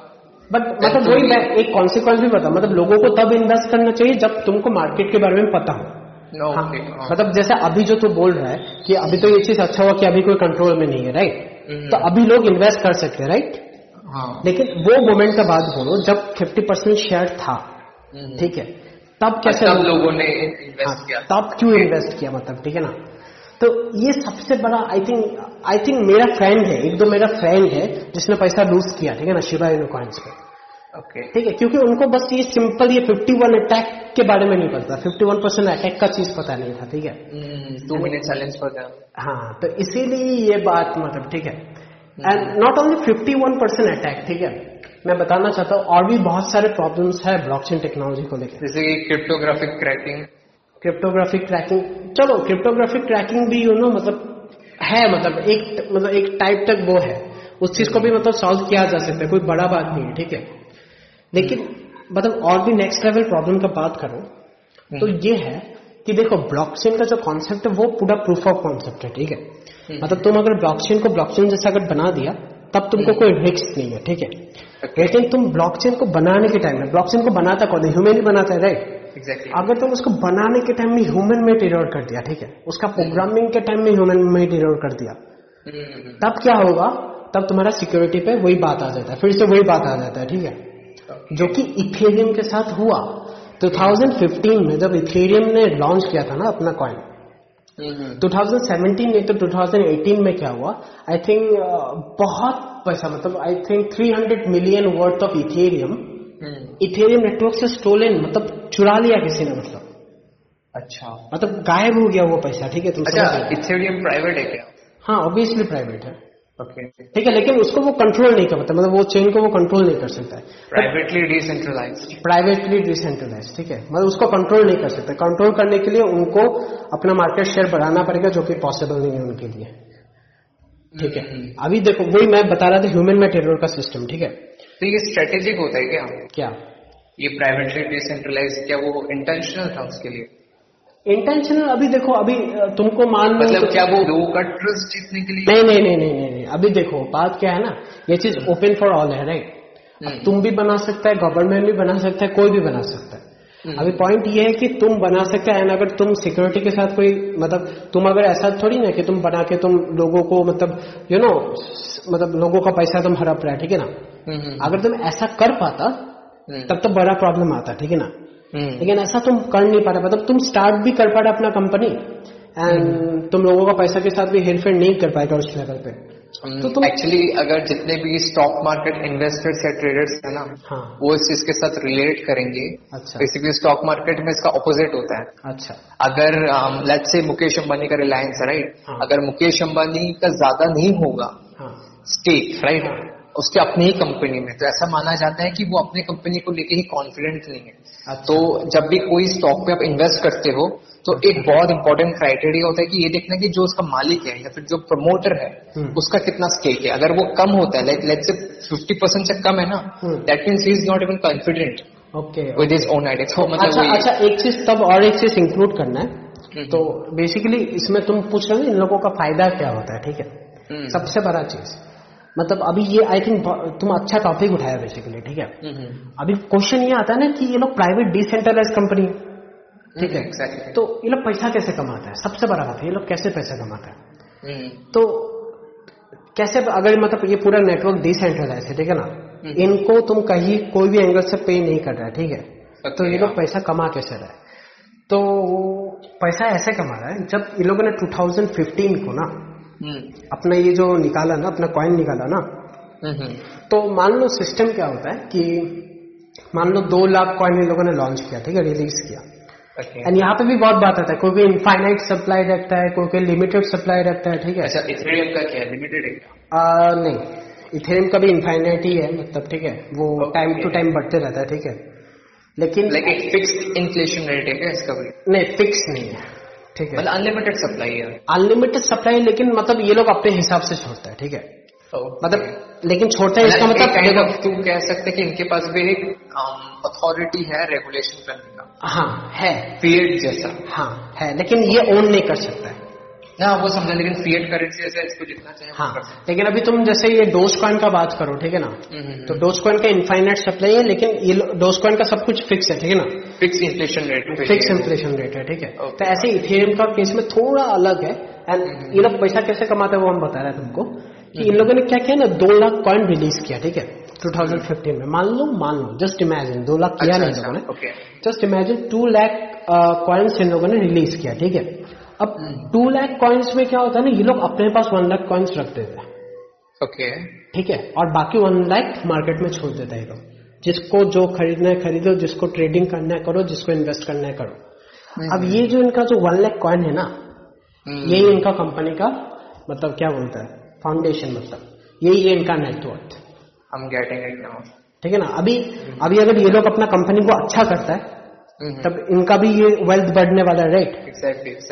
बट मतलब वही मैं एक कॉन्सिक्वेंस भी बता मतलब लोगों को तब इन्वेस्ट करना चाहिए जब तुमको मार्केट के बारे में पता हो। नो हाँ, ओके मतलब जैसे अभी जो तू बोल रहा है कि अभी तो ये चीज़ अच्छा हुआ कि अभी कोई कंट्रोल में नहीं है राइट हम्म। तो अभी लोग इन्वेस्ट कर सकते हैं राइट हाँ। लेकिन वो मोमेंट का बात बोलो जब 50 परसेंट शेयर था हम्म। ठीक है तब कैसे तब लोगों ने हाँ, इन्वेस्ट किया। तब क्यों इन्वेस्ट किया मतलब ठीक है ना? तो ये सबसे बड़ा आई थिंक आई थिंक मेरा फ्रेंड है एक दो मेरा फ्रेंड है जिसने पैसा लूज किया ठीक है ना शिवा इनो कॉइन्स पे। ओके ठीक है क्योंकि उनको बस ये सिंपल ये 51 अटैक के बारे में नहीं पता 51 परसेंट अटैक का चीज़ पता नहीं था ठीक है। टू मिनट चैलेंज देम हाँ तो इसीलिए ये बात मतलब ठीक है। And not only 51 percent attack ठीक है मैं बताना चाहता हूँ और भी बहुत सारे प्रॉब्लम्स है ब्लॉकचेन टेक्नोलॉजी को लेकर। जैसे कि क्रिप्टोग्राफिक क्रैकिंग क्रिप्टोग्राफिक ट्रैकिंग चलो क्रिप्टोग्राफिक ट्रैकिंग भी यू नो मतलब है मतलब एक मतलब एक टाइप तक वो है। उस चीज़ को भी मतलब सॉल्व किया जा सकता है कोई बड़ा बात नहीं है ठीक है? लेकिन मतलब और भी नेक्स्ट लेवल प्रॉब्लम का बात करो तो ये है कि देखो ब्लॉकचेन का जो कॉन्सेप्ट है वो पूरा प्रूफ ऑफ़ कॉन्सेप्ट है ठीक है? मतलब तुम अगर ब्लॉकचेन को ब्लॉकचेन जैसा अगर बना दिया तब तुमको कोई रिस्क नहीं है ठीक है? लेकिन तुम ब्लॉकचेन को बनाने के टाइम में ब्लॉकचेन को बनाता कौन है? ह्यूमन ही बनाता है राइट एग्जैक्टली अगर तुम उसको बनाने के टाइम में ह्यूमन मेड एरर कर दिया ठीक है? उसका प्रोग्रामिंग के टाइम में ह्यूमन मेड एरर कर दिया। तब क्या होगा? तब तुम्हारा सिक्योरिटी पे वही बात आ जाता है। फिर से वही बात आ जाता है ठीक है? जो कि इथेरियम के साथ हुआ। 2015 में जब इथेरियम ने लॉन्च किया था ना अपना कॉइन 2017 नहीं तो 2018 में क्या हुआ? आई थिंक बहुत पैसा मतलब I think 300 million worth of Ethereum Ethereum network से स्टोलन मतलब चुरा लिया किसी ने मतलब। अच्छा। मतलब गायब हो गया वो पैसा ठीक है तुम अच्छा? इथेरियम प्राइवेट है क्या? हाँ ऑब्वियसली प्राइवेट है। ओके ठीक है लेकिन उसको वो कंट्रोल नहीं कर पाता मतलब वो चेन को वो कंट्रोल नहीं कर सकता है। प्राइवेटली डिसेंट्रलाइज प्राइवेटली डिसेंट्रलाइज ठीक है। मतलब उसको कंट्रोल नहीं कर सकते। कंट्रोल करने के लिए उनको अपना मार्केट शेयर बढ़ाना पड़ेगा जो कि पॉसिबल नहीं है उनके लिए। ठीक है। अभी देखो वही मैं बता रहा था ह्यूमन में टेरर का सिस्टम ठीक है। तो ये स्ट्रेटेजिक होता है क्या? क्या? ये प्राइवेटली डिसेंट्रलाइज क्या वो इंटेंशनल था उसके लिए? इंटेंशनल अभी देखो अभी तुमको मान मतलब तो क्या वो लोगों का ट्रस्ट जीतने के लिए? नहीं नहीं नहीं नहीं नहीं नहीं अभी देखो बात क्या है ना ये चीज़ ओपन फॉर ऑल है राइट हम्म, तुम भी बना सकता है गवर्नमेंट भी बना सकता है कोई भी बना सकता है। अभी पॉइंट ये है कि तुम बना सकते हैं अगर तुम सिक्योरिटी के साथ कोई मतलब तुम अगर ऐसा थोड़ी ना कि तुम बना के तुम लोगों को मतलब यू नो मतलब लोगों का पैसा तुम हड़प रहा है ठीक है ना? हम्म, हम्म, अगर तुम ऐसा कर पाता हम्म, तब तो बड़ा प्रॉब्लम आता ठीक है ना? हम्म, लेकिन ऐसा तुम कर नहीं पा रहे मतलब तुम स्टार्ट भी कर पा रहे अपना कंपनी एंड तुम लोगों का पैसा के साथ भी हेरफेर नहीं कर पाएगा उस लेवल पे। तो एक्चुअली अगर जितने भी स्टॉक मार्केट इन्वेस्टर्स या ट्रेडर्स है ना हाँ। वो इस चीज़ के साथ रिलेट करेंगे। अच्छा। बेसिकली स्टॉक मार्केट में इसका ऑपोजिट होता है। अच्छा। अगर लेट्स से मुकेश अंबानी का रिलायंस है राइट हाँ। अगर मुकेश अंबानी का ज़्यादा नहीं होगा हाँ। स्टेक राइट हाँ। उसके अपनी ही कंपनी में। तो ऐसा माना जाता है कि वो अपनी कंपनी को लेके ही कॉन्फिडेंट नहीं है। अच्छा। तो जब भी कोई स्टॉक पे आप इन्वेस्ट करते हो तो एक बहुत इंपॉर्टेंट क्राइटेरिया होता है कि ये देखना कि जो उसका मालिक है या फिर जो प्रमोटर है हम्म। उसका कितना स्टेक है अगर वो कम होता है like let's say fifty percent से कम है ना। That means he is not even confident okay with his own idea तो मतलब अच्छा अच्छा एक चीज़ तब और एक चीज़ इंक्लूड करना है हम्म। तो बेसिकली इसमें तुम पूछ रहे हो इन लोगों का फ़ायदा क्या होता है ठीक है हम्म। सबसे बड़ा चीज़ मतलब अभी ये आई थिंक तुम अच्छा टॉपिक उठाया बेसिकली ठीक है। अभी क्वेश्चन ये आता है ना कि ये लोग प्राइवेट डिसेंट्रलाइज कंपनी ठीक है? Exactly. तो ये लोग पैसा कैसे कमाता है? सबसे बड़ा बात है ये लोग कैसे पैसा कमाता है? हम्म, तो कैसे अगर मतलब ये पूरा नेटवर्क डिसेंट्रलाइज है ठीक है ना? हम्म। इनको तुम कहीं कोई भी एंगल से पे नहीं कर रहा है ठीक है? तो ये लोग पैसा कमा कैसे रहा? है तो पैसा ऐसे कमा रहा है जब इन लोगों ने 2015 को ना हम्म, अपना ये जो निकाला ना अपना कॉइन निकाला ना हम्म, हम्म। तो मान लो सिस्टम क्या होता है कि मान लो दो लाख कॉइन इन लोगों ने लॉन्च किया ठीक है? रिलीज़ किया. एंड यहाँ पे भी बहुत बात आता है। कोई कोई इनफाइनाइट सप्लाई रखता है कोई कोई लिमिटेड सप्लाई रखता है ठीक है? अच्छा इथेरियम का क्या है? लिमिटेड है? नहीं। इथेरियम का भी इनफाइनाइट ही है मतलब ठीक है? वो टाइम टू टाइम बढ़ते रहता है ठीक है? लेकिन लाइक एक फिक्स्ड इन्फ्लेशन रेट है क्या इसका भी? नहीं फिक्स नहीं है ठीक है? मतलब अनलिमिटेड सप्लाई है। अनलिमिटेड सप्लाई लेकिन मतलब ये लोग अपने हिसाब से छोड़ता है ठीक है? मतलब लेकिन छोड़ता है इसका मतलब देखो तू कह सकते कि इनके पास भी एक अथॉरिटी है रेगुलेशन करने का। हाँ है। फिएट जैसा। हाँ है। लेकिन ये ओन नहीं कर सकता है। ना वो समझा लेकिन फिएट करेंसी जैसा इसको जितना चाहे हाँ। लेकिन अभी तुम जैसे ये डोज कॉइन का बात करो ठीक है ना? तो डोज कॉइन का इनफाइनाइट सप्लाई है लेकिन ये डोज कॉइन का सब कुछ फिक्स है ठीक है ना? Fix inflation rate fix inflation rate है ठीक है? तो ऐसे इथेरियम का केस में थोड़ा अलग है। एंड ये लोग पैसा कैसे कमाते हैं वो हम बता रहे हैं तुमको। कि इन लोगों ने क्या किया ना दो लाख कॉइन रिलीज़ किया ठीक है? 2015 में। मान लो मान लो जस्ट इमेजिन दो लाख किया नहीं इन लोगों ने। Just imagine two lakh coins इन लोगों ने रिलीज़ किया ठीक है? अब टू लैख कॉइन्स में क्या होता है ना ये लोग अपने पास वन लाख कॉइन्स रख देते हैं। ओके ठीक है? और बाकी वन लाख मार्केट में छोड़ देता है ये लोग। जिसको जो खरीदना है खरीदो जिसको ट्रेडिंग करना है करो जिसको इन्वेस्ट करना है करो। अब ये जो इनका जो वन लाख कॉइन है ना यही इनका कंपनी का मतलब क्या बोलता है? फाउंडेशन मतलब। यही है इनका नेटवर्थ हम गेटिंग इट नाउ ठीक है ना? अभी अभी अगर ये लोग अपना कंपनी को अच्छा करता है तब इनका भी ये वेल्थ बढ़ने वाला है राइट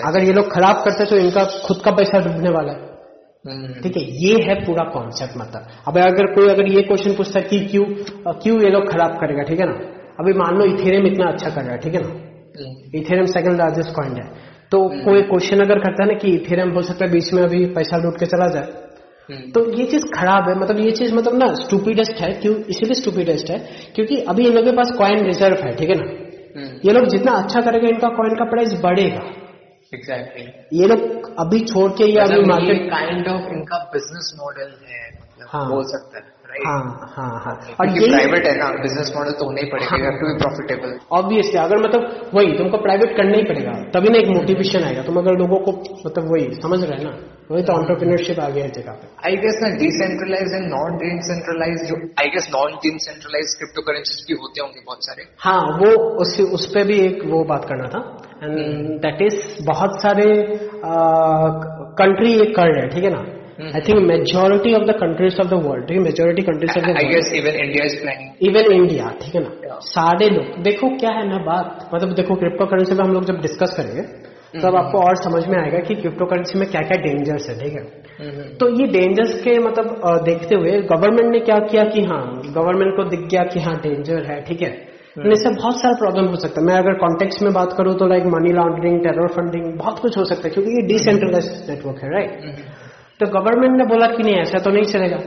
अगर ये लोग खराब करते हैं तो इनका खुद का पैसा डूबने वाला है। ठीक है? ये है पूरा कॉन्सेप्ट मतलब। अब अगर कोई अगर ये क्वेश्चन पूछता है कि क्यों क्यों ये लोग खराब करेगा ठीक है ना? अभी मान लो इथेरियम इतना अच्छा कर रहा है ठीक है ना? इथेरियम सेकंड लार्जेस्ट कॉइन है। तो कोई क्वेश्चन अगर करता है ना कि इथेरियम हो सकता है बीच में अभी पैसा लूट के चला जाए तो ये चीज़ खराब है मतलब ये चीज़ मतलब ना स्टूपिडेस्ट है क्यों? इसीलिए स्टूपिडेस्ट है क्योंकि अभी इन लोगों के पास कॉइन रिज़र्व है ठीक है ना? ये लोग जितना अच्छा करेगा इनका कॉइन का प्राइस बढ़ेगा। एग्जैक्टली ये लोग अभी छोड़ के ये अभी मार्केट काइंड ऑफ़ इनका बिज़नेस मॉडल है मतलब हाँ। बोल सकते हैं हाँ हाँ हाँ। और प्राइवेट है ना बिज़नेस मॉडल तो होना ही पड़ेगा टू बी प्रॉफिटेबल ऑब्वियसली अगर मतलब वही तुमको प्राइवेट करना ही पड़ेगा तभी ना एक मोटिवेशन आएगा तुम अगर लोगों को मतलब वही समझ रहे हैं ना? वही तो ऑन्टरप्रीनरशिप आ गया है जगह पे। आई गेस ना डिसेंट्रलाइज एंड नॉन डिसेंट्रलाइज जो I guess non decentralize crypto currencies भी होते होंगे बहुत सारे। हाँ वो उस उस पे भी एक वो बात करना था। एंड दैट इज़ बहुत सारे कंट्री ये कर रहे हैं ठीक है ना? I think majority of the countries of the world ठीक है majority countries of the I guess even India is planning even India ठीक है ना. सारे लोग देखो क्या है ना बात। मतलब देखो क्रिप्टो करेंसी पे हम लोग जब डिस्कस करेंगे तब आपको और समझ में आएगा कि क्रिप्टो करेंसी में क्या क्या डेंजर्स है ठीक है? तो ये डेंजर्स के मतलब देखते हुए गवर्नमेंट ने क्या किया कि हाँ गवर्नमेंट को दिख गया कि हाँ डेंजर है ठीक है? इससे बहुत सारा प्रॉब्लम हो सकता है। मैं अगर कॉन्टेक्स्ट में बात करूँ तो like money laundering terror funding बहुत कुछ हो सकता है क्योंकि ये डिसेंट्रलाइज नेटवर्क है राइट तो गवर्नमेंट ने बोला कि नहीं ऐसा तो नहीं चलेगा।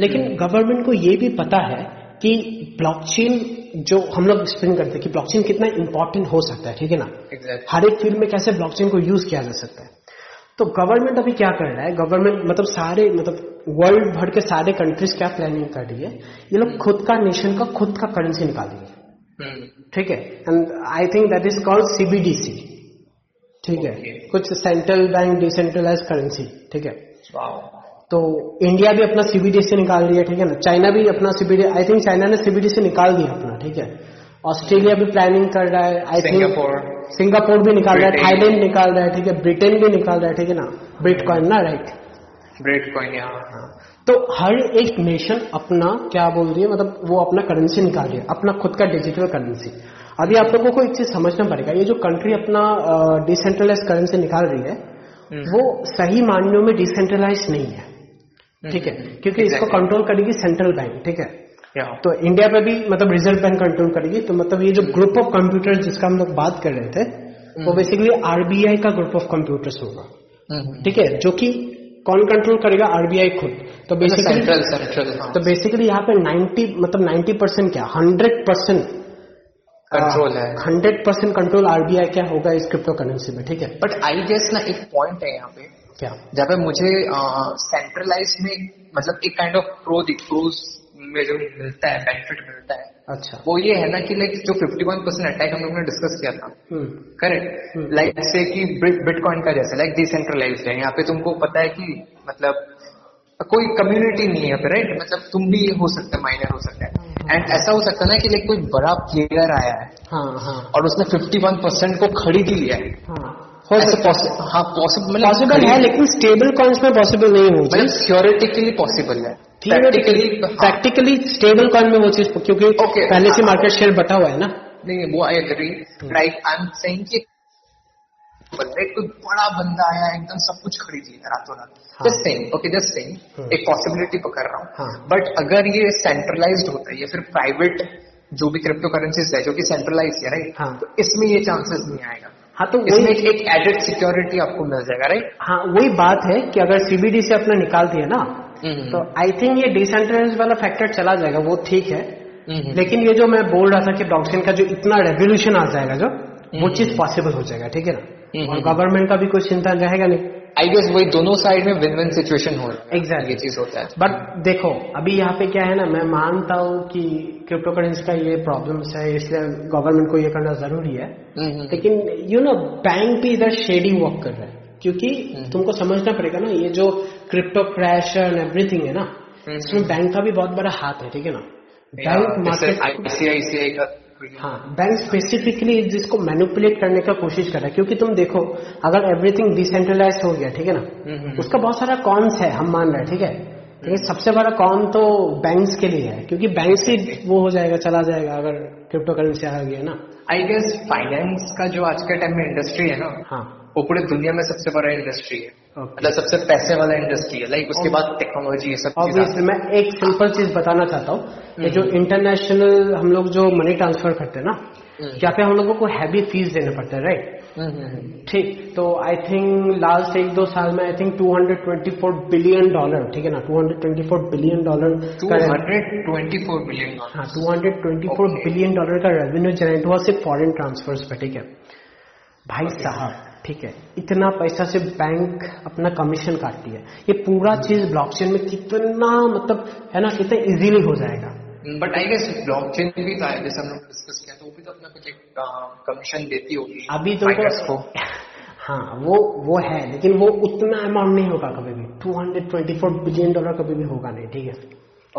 लेकिन गवर्नमेंट को ये भी पता है कि ब्लॉकचेन जो हम लोग एक्सप्लेन करते हैं कि ब्लॉकचेन कितना इंपॉर्टेंट हो सकता है ठीक है ना? एग्जैक्टली हर एक फ़ील्ड में कैसे ब्लॉकचेन को यूज़ किया जा सकता है? तो गवर्नमेंट अभी क्या कर रहा है? गवर्नमेंट मतलब सारे मतलब वर्ल्ड भर के सारे कंट्रीज़ क्या प्लानिंग कर रही है? ये लोग खुद का नेशन का खुद का करेंसी निकाल रही है। ठीक है? And I think that is called CBDC ठीक है? कुछ सेंट्रल बैंक डिसेंट्रलाइज करेंसी ठीक है? तो इंडिया भी अपना सीबीडीसी निकाल रही है ठीक है ना? चाइना भी अपना सीबीडी आई थिंक चाइना ने सीबीडीसी निकाल दिया अपना ठीक है? ऑस्ट्रेलिया भी प्लानिंग कर रहा है आई थिंक सिंगापुर सिंगापुर भी निकाल रहा है। थाईलैंड निकाल रहा है ठीक है? ब्रिटेन भी निकाल रहा है ठीक है ना? ब्रिटकॉइन ना राइट ब्रेड कॉइन यहाँ तो हर एक नेशन अपना क्या बोल रही है मतलब वो अपना करेंसी निकाल रही है अपना खुद का डिजिटल करेंसी अभी आप लोगों को एक चीज़ समझना पड़ेगा ये जो कंट्री अपना डिसेंट्रलाइज करेंसी निकाल रही है हम्म। वो सही मायनों में डिसेंट्रलाइज नहीं है। ठीक है? क्योंकि इसको कंट्रोल करेगी सेंट्रल बैंक ठीक है? तो इंडिया पे भी मतलब रिज़र्व बैंक कंट्रोल करेगी तो मतलब ये जो ग्रुप ऑफ़ कंप्यूटर जिसका हम लोग बात कर रहे थे वो बेसिकली आरबीआई का ग्रुप ऑफ़ कंप्यूटर्स होगा। हम्म। ठीक है? जो कि कौन कंट्रोल करेगा? आरबीआई खुद। तो बेसिकली सेंट्रल सेंट्रल तो बेसिकली यहाँ पे 90 मतलब 90 परसेंट क्या? 100 परसेंट कंट्रोल है। हंड्रेड परसेंट कंट्रोल आरबीआई क्या होगा इस क्रिप्टो करेंसी में ठीक है? बट आई गेस ना एक पॉइंट है यहाँ पे। क्या? जहाँ पे मुझे सेंट्रलाइज में मतलब एक काइंड ऑफ़ प्रो प्रोज में जो मिलता है बेनिफिट मिलता है। अच्छा। वो ये है ना कि लाइक जो 51 परसेंट अटैक हम लोग ने डिस्कस किया था। करेक्ट। लाइक से कि बिटकॉइन का जैसे लाइक डिसेंट्रलाइज है। यहाँ पे तुमको पता है कि मतलब कोई कम्युनिटी नहीं है राइट मतलब तुम भी हो सकते माइनर हो सकता। है एंड ऐसा हो सकता है ना कि लाइक कोई बड़ा प्लेयर आया है हाँ हाँ। और उसने 51 परसेंट को खरीद लिया है। हाँ। हो सकता पॉसिबल हाँ पॉसिबल पॉसिबल है लेकिन स्टेबल कॉइन्स में पॉसिबल नहीं हो मतलब थियोरेटिकली पॉसिबल है। प्रैक्टिकली प्रैक्टिकली स्टेबल कॉइन में वो चीज़ क्योंकि Okay. पहले से मार्केट शेयर बटा हुआ है ना। नहीं वो I agree right I am saying कि बंदे कोई बड़ा बंदा आया एकदम सब कुछ खरीद लिया रातों रात। हाँ। Just saying okay just saying. एक पॉसिबिलिटी पकड़ रहा हाँ। हूँ। बट अगर ये सेंट्रलाइज्ड होता है या फिर प्राइवेट जो भी क्रिप्टो करेंसीज है जो कि सेंट्रलाइज है राइट हाँ। तो इसमें ये चांसेस नहीं आएगा। हाँ तो इसमें वही एक, एक एडेड सिक्योरिटी आपको मिल जाएगा राइट हाँ वही बात है कि अगर सीबीडी से अपना निकाल दिया ना तो आई थिंक ये डिसेंट्रलाइज वाला फैक्टर चला जाएगा वो ठीक है। लेकिन ये जो मैं बोल रहा था कि ब्लॉकचेन का जो इतना रेवोल्यूशन आ जाएगा जो वो चीज़ पॉसिबल हो जाएगा ठीक है ना? हम्म, और हम्म। गवर्नमेंट का भी कोई चिंता रहेगा नहीं। आई गेस वही दोनों साइड में विन विन सिचुएशन हो रहा है। Exactly. ये चीज़ होता है। बट देखो अभी यहाँ पे क्या है ना मैं मानता हूँ कि क्रिप्टो करेंसी का ये प्रॉब्लम्स है इसलिए गवर्नमेंट को ये करना ज़रूरी है। हम्म, लेकिन यू नो बैंक भी इधर शेडिंग वर्क कर रहा है क्योंकि तुमको समझना पड़ेगा ना ये जो क्रिप्टो क्रैश एंड एवरीथिंग है ना हम्म। इसमें बैंक का भी बहुत बड़ा हाथ है ठीक है ना? बैंक मार्केट हाँ बैंक स्पेसिफिकली जिसको मैनिपुलेट करने का कोशिश कर रहा है क्योंकि तुम देखो अगर एवरीथिंग डिसेंट्रलाइज हो गया ठीक है ना? उसका बहुत सारा कॉन्स है हम मान रहे हैं ठीक है? लेकिन सबसे बड़ा कॉन तो बैंक्स के लिए है क्योंकि बैंक से वो हो जाएगा चला जाएगा अगर क्रिप्टो करेंसी आ गया ना। आई गेस फाइनेंस का जो आज के टाइम में इंडस्ट्री है ना हाँ। वो पूरे दुनिया में सबसे बड़ा इंडस्ट्री है। मतलब Okay. सबसे पैसे वाला इंडस्ट्री है। लाइक उसके बाद टेक्नोलॉजी ये सब चीज़ें ऑब्वियसली मैं एक सिंपल चीज़ बताना चाहता हूँ जो इंटरनेशनल हम लोग जो मनी ट्रांसफ़र करते हैं ना क्या पे हम लोगों को हैवी फ़ीस देने पड़ते हैं राइट ठीक तो आई थिंक लास्ट एक दो साल में आई थिंक 224 बिलियन डॉलर ठीक है ना? 224 बिलियन डॉलर टू का हंड्रेड ट्वेंटी फोर बिलियन हाँ 224 बिलियन डॉलर का रेवेन्यू जनरेट हुआ सिर्फ़ फॉरेन ट्रांसफर्स पे ठीक है? भाई okay. साहब ठीक है इतना पैसा से बैंक अपना कमीशन काटती है। ये पूरा चीज़ ब्लॉकचेन में कितना मतलब है ना कितना इजीली हो जाएगा। बट आई गेस ब्लॉकचेन भी था जैसे हम लोग डिस्कस किया तो वो भी तो अपना कुछ एक कमीशन देती होगी अभी तो, तुमको हाँ वो वो है लेकिन वो उतना अमाउंट नहीं होगा कभी भी। 224 बिलियन डॉलर कभी भी होगा नहीं ठीक है?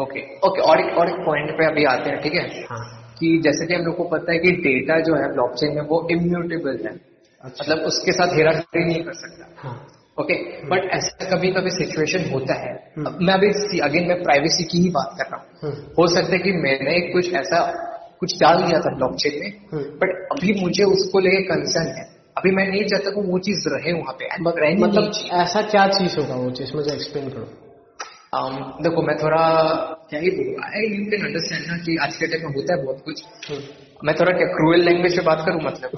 ओके ओके और एक और एक पॉइंट पे अभी आते हैं ठीक है? हाँ। कि जैसे कि हम लोग को पता है कि डेटा जो है ब्लॉकचेन में वो इम्यूटेबल है। अच्छा। मतलब उसके साथ हेराफेरी नहीं कर सकता। हाँ। ओके बट ऐसा कभी कभी सिचुएशन होता है। हम्म। मैं अभी अगेन मैं प्राइवेसी की ही बात कर रहा हूँ। हम्म, हो सकता है कि मैंने कुछ ऐसा कुछ डाल दिया था ब्लॉकचेन में। बट अभी मुझे उसको लेके कंसर्न है। अभी मैं नहीं चाहता कि वो चीज़ रहे वहाँ पे मतलब ऐसा क्या चीज़ होगा वो चीज़ मुझे एक्सप्लेन करो। Um, देखो मैं थोड़ा क्या ही बोलूँ आई यू कैन अंडरस्टैंड ना कि आज के टाइम में होता है बहुत कुछ। मैं थोड़ा क्या क्रूअल लैंग्वेज पे बात करूँ मतलब।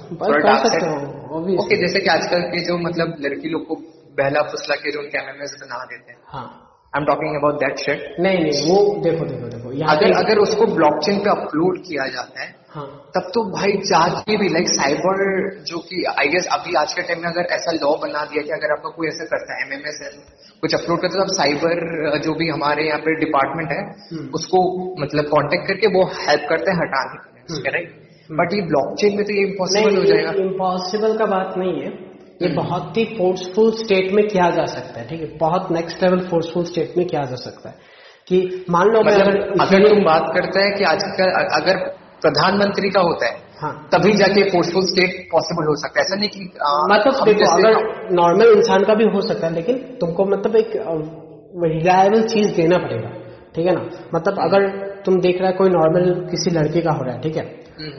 ओके जैसे कि आजकल के जो मतलब लड़की लोग को बहला फुसला के जो उनके एमएमएस बना देते हैं। हाँ। I am talking about that shit नहीं नहीं वो देखो देखो देखो अगर अगर उसको ब्लॉकचेन पे अपलोड किया जाता है हाँ। तब तो भाई जाके भी लाइक साइबर जो कि आई गेस अभी आज के टाइम में अगर ऐसा लॉ बना दिया कि अगर आपका कोई ऐसा करता है एमएमएस कुछ अपलोड करता है तो आप साइबर जो भी हमारे यहाँ पे डिपार्टमेंट है हम्म। उसको मतलब कांटेक्ट करके वो हेल्प करते हैं हटाने के लिए। राइट बट ये ब्लॉकचेन में तो ये इम्पॉसिबल हो जाएगा। इम्पॉसिबल का बात नहीं है। ये बहुत ही फोर्सफुल स्टेट में किया जा सकता है ठीक है? बहुत नेक्स्ट लेवल फोर्सफुल स्टेट में किया जा सकता है कि मान लो मतलब अगर तुम बात करते हैं कि आजकल अगर प्रधानमंत्री का होता है हाँ। तभी जाके फोर्सफुल स्टेट पॉसिबल हो सकता है। ऐसा नहीं कि मतलब देखो अगर नॉर्मल इंसान का भी हो सकता है लेकिन तुमको मतलब एक रिलायबल चीज़ देना पड़ेगा ठीक है ना? मतलब अगर तुम देख रहा है कोई नॉर्मल किसी लड़के का हो रहा है ठीक है।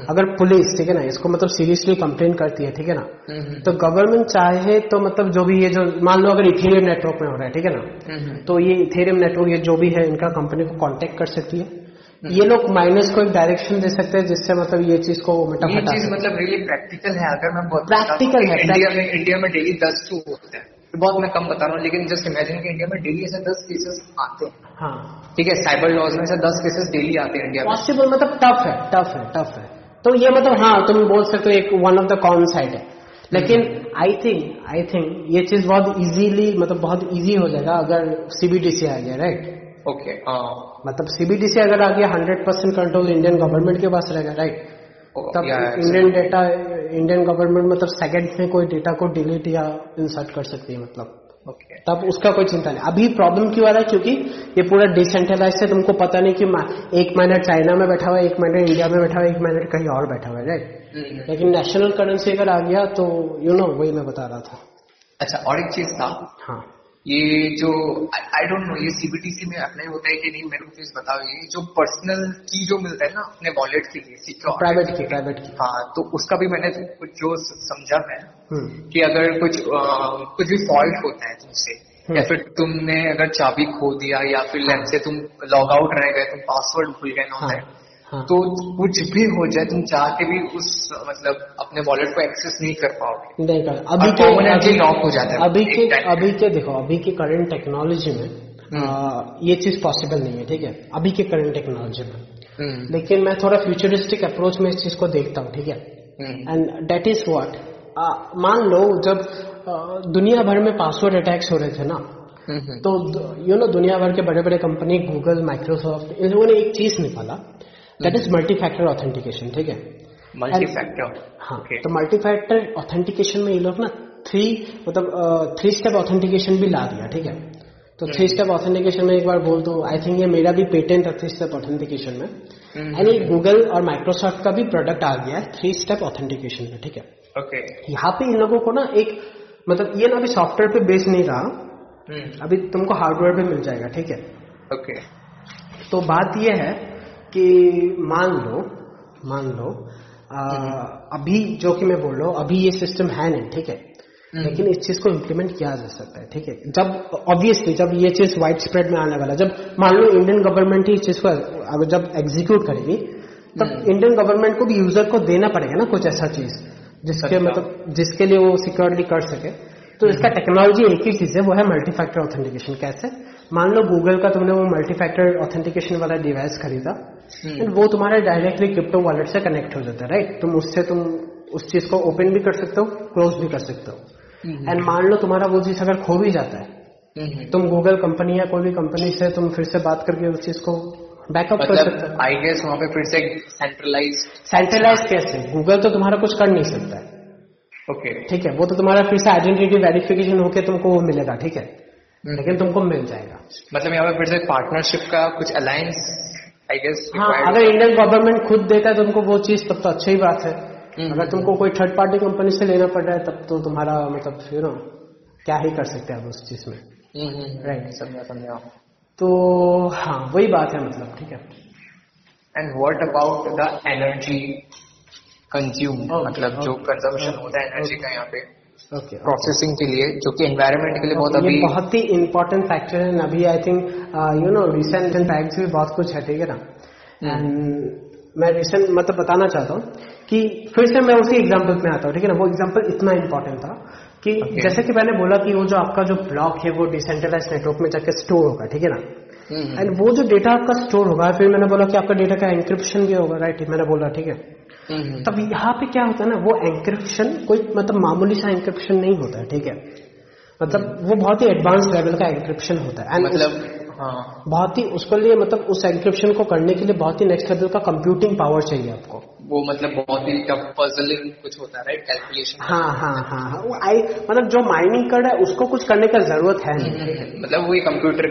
अगर पुलिस ठीक है ना इसको मतलब सीरियसली कंप्लेन करती है ठीक है ना हम्म। तो गवर्नमेंट चाहे तो मतलब जो भी ये जो मान लो अगर इथेरियम नेटवर्क में हो रहा है ठीक है ना हम्म। तो ये इथेरियम नेटवर्क ये जो भी है इनका कंपनी को कांटेक्ट कर सकती है। ये लोग माइनस को एक डायरेक्शन दे सकते हैं जिससे मतलब ये चीज़ को मतलब ये चीज़ मतलब रियली प्रैक्टिकल है अगर मैं प्रैक्टिकल है इंडिया में इंडिया में डेली दस टू होते हैं। बहुत मैं कम बता रहा हूँ लेकिन जस्ट इमेजिन कि इंडिया में डेली ऐसे दस केसेस आते हैं। हाँ। ठीक है साइबर लॉज में से दस केसेस डेली आते हैं इंडिया में। पॉसिबल मतलब टफ है टफ है टफ है। तो ये मतलब हाँ तुम बोल सकते हो एक one of the common side है। लेकिन आई थिंक आई थिंक ये चीज़ बहुत इजीली मतलब बहुत इजी हो जाएगा अगर सीबीडीसी आ गया राइट ओके मतलब सीबीडीसी अगर आ गया hundred percent control Indian government के पास रहेगा राइट तब इंडियन डेटा इंडियन गवर्नमेंट मतलब सेकंड में कोई डेटा को डिलीट या इंसर्ट कर सकती है मतलब। Okay. तब उसका कोई चिंता नहीं। अभी प्रॉब्लम क्यों आ रहा है? क्योंकि ये पूरा डिसेंट्रलाइज है तुमको पता नहीं कि एक मिनट चाइना में बैठा हुआ है एक मिनट इंडिया में बैठा हुआ है एक मिनट कहीं और बैठा हुआ है राइट हम्म। लेकिन नेशनल करेंसी अगर आ गया तो यू नो वही मैं बता रहा था। अच्छा और एक चीज़ था? हाँ। ये जो आई डोंट नो ये सीबीटीसी में अप्लाई होता है कि नहीं मेरे को प्लीज़ बताओ ये जो पर्सनल की जो मिलता है ना अपने वॉलेट के लिए सिक्योर प्राइवेट की प्राइवेट की हाँ तो उसका भी मैंने कुछ जो समझा है हम्म। कि अगर कुछ आ, कुछ भी फॉल्ट होता है तुमसे हम्म। या फिर तुमने अगर चाबी खो दिया या फिर लेंस से तुम लॉग आउट रह गए तुम पासवर्ड भूल गए ना हाँ। तो कुछ भी हो जाए तुम चाह के भी उस मतलब अपने वॉलेट को एक्सेस नहीं कर पाओगे। नहीं कर अभी के अभी लॉक हो जाता है। अभी के अभी के देखो अभी के करंट टेक्नोलॉजी में आ, हम्म। ये चीज़ पॉसिबल नहीं है ठीक है? अभी के करंट टेक्नोलॉजी में। हम्म। लेकिन मैं थोड़ा फ्यूचरिस्टिक अप्रोच में इस चीज़ को देखता हूँ ठीक है? एंड डेट इज़ वॉट मान लो जब दुनिया भर में पासवर्ड अटैक्स हो रहे थे ना हम्म, तो यू नो दुनिया भर के बड़े बड़े कंपनी गूगल माइक्रोसॉफ्ट इन लोगों ने एक चीज़ निकाला that is multi factor authentication ठीक है? मल्टी फैक्टर हाँ तो मल्टी फैक्टर ऑथेंटिकेशन में ये लोग ना थ्री मतलब थ्री स्टेप ऑथेंटिकेशन भी ला दिया ठीक है? तो थ्री स्टेप ऑथेंटिकेशन में एक बार बोल दो आई थिंक ये मेरा भी पेटेंट है थ्री स्टेप ऑथेंटिकेशन में। एंड ये गूगल और माइक्रोसॉफ्ट का भी प्रोडक्ट आ गया है थ्री स्टेप ऑथेंटिकेशन में ठीक है? Okay okay. यहाँ पे इन लोगों को ना एक मतलब ये ना अभी सॉफ्टवेयर पे बेस नहीं रहा। hmm. अभी तुमको हार्डवेयर पे मिल जाएगा ठीक है? Okay okay. तो बात यह है कि मान लो मान लो आ, अभी जो कि मैं बोल रहा हूँ अभी ये सिस्टम है नहीं ठीक है? हम्म। लेकिन इस चीज़ को इम्प्लीमेंट किया जा सकता है ठीक है? जब ऑब्वियसली जब ये चीज़ वाइड स्प्रेड में आने वाला जब मान लो इंडियन गवर्नमेंट ही इस चीज़ को अगर जब एग्जीक्यूट करेगी तब इंडियन हम्म। गवर्नमेंट को भी यूज़र को देना पड़ेगा ना कुछ ऐसा चीज़ जिसके मतलब जिसके लिए वो सिक्योरली कर सके। तो इसका टेक्नोलॉजी एक ही चीज़ है वो है मल्टी फैक्टर ऑथेंटिकेशन कैसे? मान लो गूगल का तुमने वो मल्टी फैक्टर ऑथेंटिकेशन वाला डिवाइस खरीदा एंड हम्म। वो तुम्हारे डायरेक्टली क्रिप्टो वॉलेट से कनेक्ट हो जाता है राइट तुम उससे तुम उस चीज़ को ओपन भी कर सकते हो क्लोज भी कर सकते हो। And hmm. मान लो तुम्हारा वो चीज़ अगर खो भी जाता है हम्म। तुम गूगल कंपनी या कोई भी कंपनी से तुम फिर से बात करके उस चीज़ को बैकअप मतलब, कर सकते हो। आई गेस वहाँ पे फिर से सेंट्रलाइज सेंट्रलाइज कैसे? गूगल तो तुम्हारा कुछ कर नहीं सकता है। ओके ठीक है वो तो तुम्हारा फिर से आइडेंटिटी वेरिफिकेशन होके तुमको वो मिलेगा ठीक है? लेकिन तुमको मिल जाएगा। मतलब यहाँ पे फिर से पार्टनरशिप का कुछ अलायंस आई गेस हाँ अगर इंडियन गवर्नमेंट खुद देता है तुमको वो चीज़ तब तो अच्छी ही बात है। हम्म। अगर तुमको कोई थर्ड पार्टी कंपनी से लेना पड़ रहा है तब तो तुम्हारा मतलब यू नो क्या ही कर सकते हैं उस चीज़ में। राइट हम्म, हम्म, समझा समझा तो हाँ वही बात है मतलब ठीक है। And what about the energy consume मतलब जो कंजम्पशन होता है एनर्जी का यहाँ पे। प्रोसेसिंग के लिए जो कि एनवायरमेंट के लिए बहुत अभी बहुत ही इंपॉर्टेंट फैक्टर है अभी I think you know recent facts भी बहुत कुछ है ठीक है ना एंड hmm. मैं रिसेंट मतलब बताना चाहता हूँ कि फिर से मैं उसी एग्ज़ाम्पल में आता हूँ ठीक है ना वो एग्ज़ाम्पल इतना इंपॉर्टेंट था कि okay. जैसे कि मैंने बोला कि वो जो आपका जो ब्लॉक है वो डिसेंट्रलाइज नेटवर्क में जाकर स्टोर होगा ठीक है ना एंड hmm. वो जो डेटा आपका स्टोर होगा फिर मैंने बोला कि आपका डेटा का इंक्रिप्शन भी होगा राइट मैंने बोला ठीक है। तब यहाँ पे क्या होता है ना वो एंक्रिप्शन कोई मतलब मामूली सा एंक्रिप्शन नहीं होता है ठीक है? मतलब वो बहुत ही एडवांस लेवल का एंक्रिप्शन होता है। एंड मतलब हाँ। बहुत ही उसके लिए मतलब उस एंक्रिप्शन को करने के लिए बहुत ही नेक्स्ट लेवल का कंप्यूटिंग पावर चाहिए आपको। वो मतलब बहुत ही टफ पजलिंग कुछ होता है राइट कैलकुलेशन हाँ हाँ हाँ हाँ। वो आई मतलब जो माइनिंग कर रहा है उसको कुछ करने का ज़रूरत है नहीं। हम्म, मतलब वही कंप्यूटर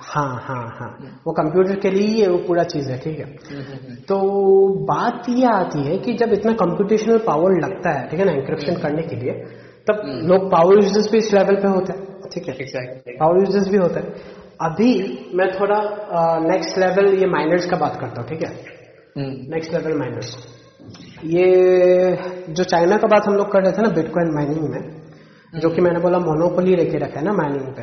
हाँ हाँ हाँ। वो कंप्यूटर के लिए ही वो पूरा चीज़ है ठीक है? हम्म, तो बात ये आती है कि जब इतना कंप्यूटेशनल पावर लगता है ठीक है ना इंक्रिप्शन करने के लिए तब लोग पावर यूज़र्स भी इस लेवल पे होते हैं ठीक है? पावर यूज़र्स भी होते हैं। अभी मैं थोड़ा नेक्स्ट लेवल ये माइनर्स का बात करता हूँ ठीक है? नेक्स्ट लेवल माइनर्स ये जो चाइना का बात हम लोग कर रहे थे ना बिटकॉइन माइनिंग में जो कि मैंने बोला मोनोपोली लेके रखा है ना माइनिंग पे।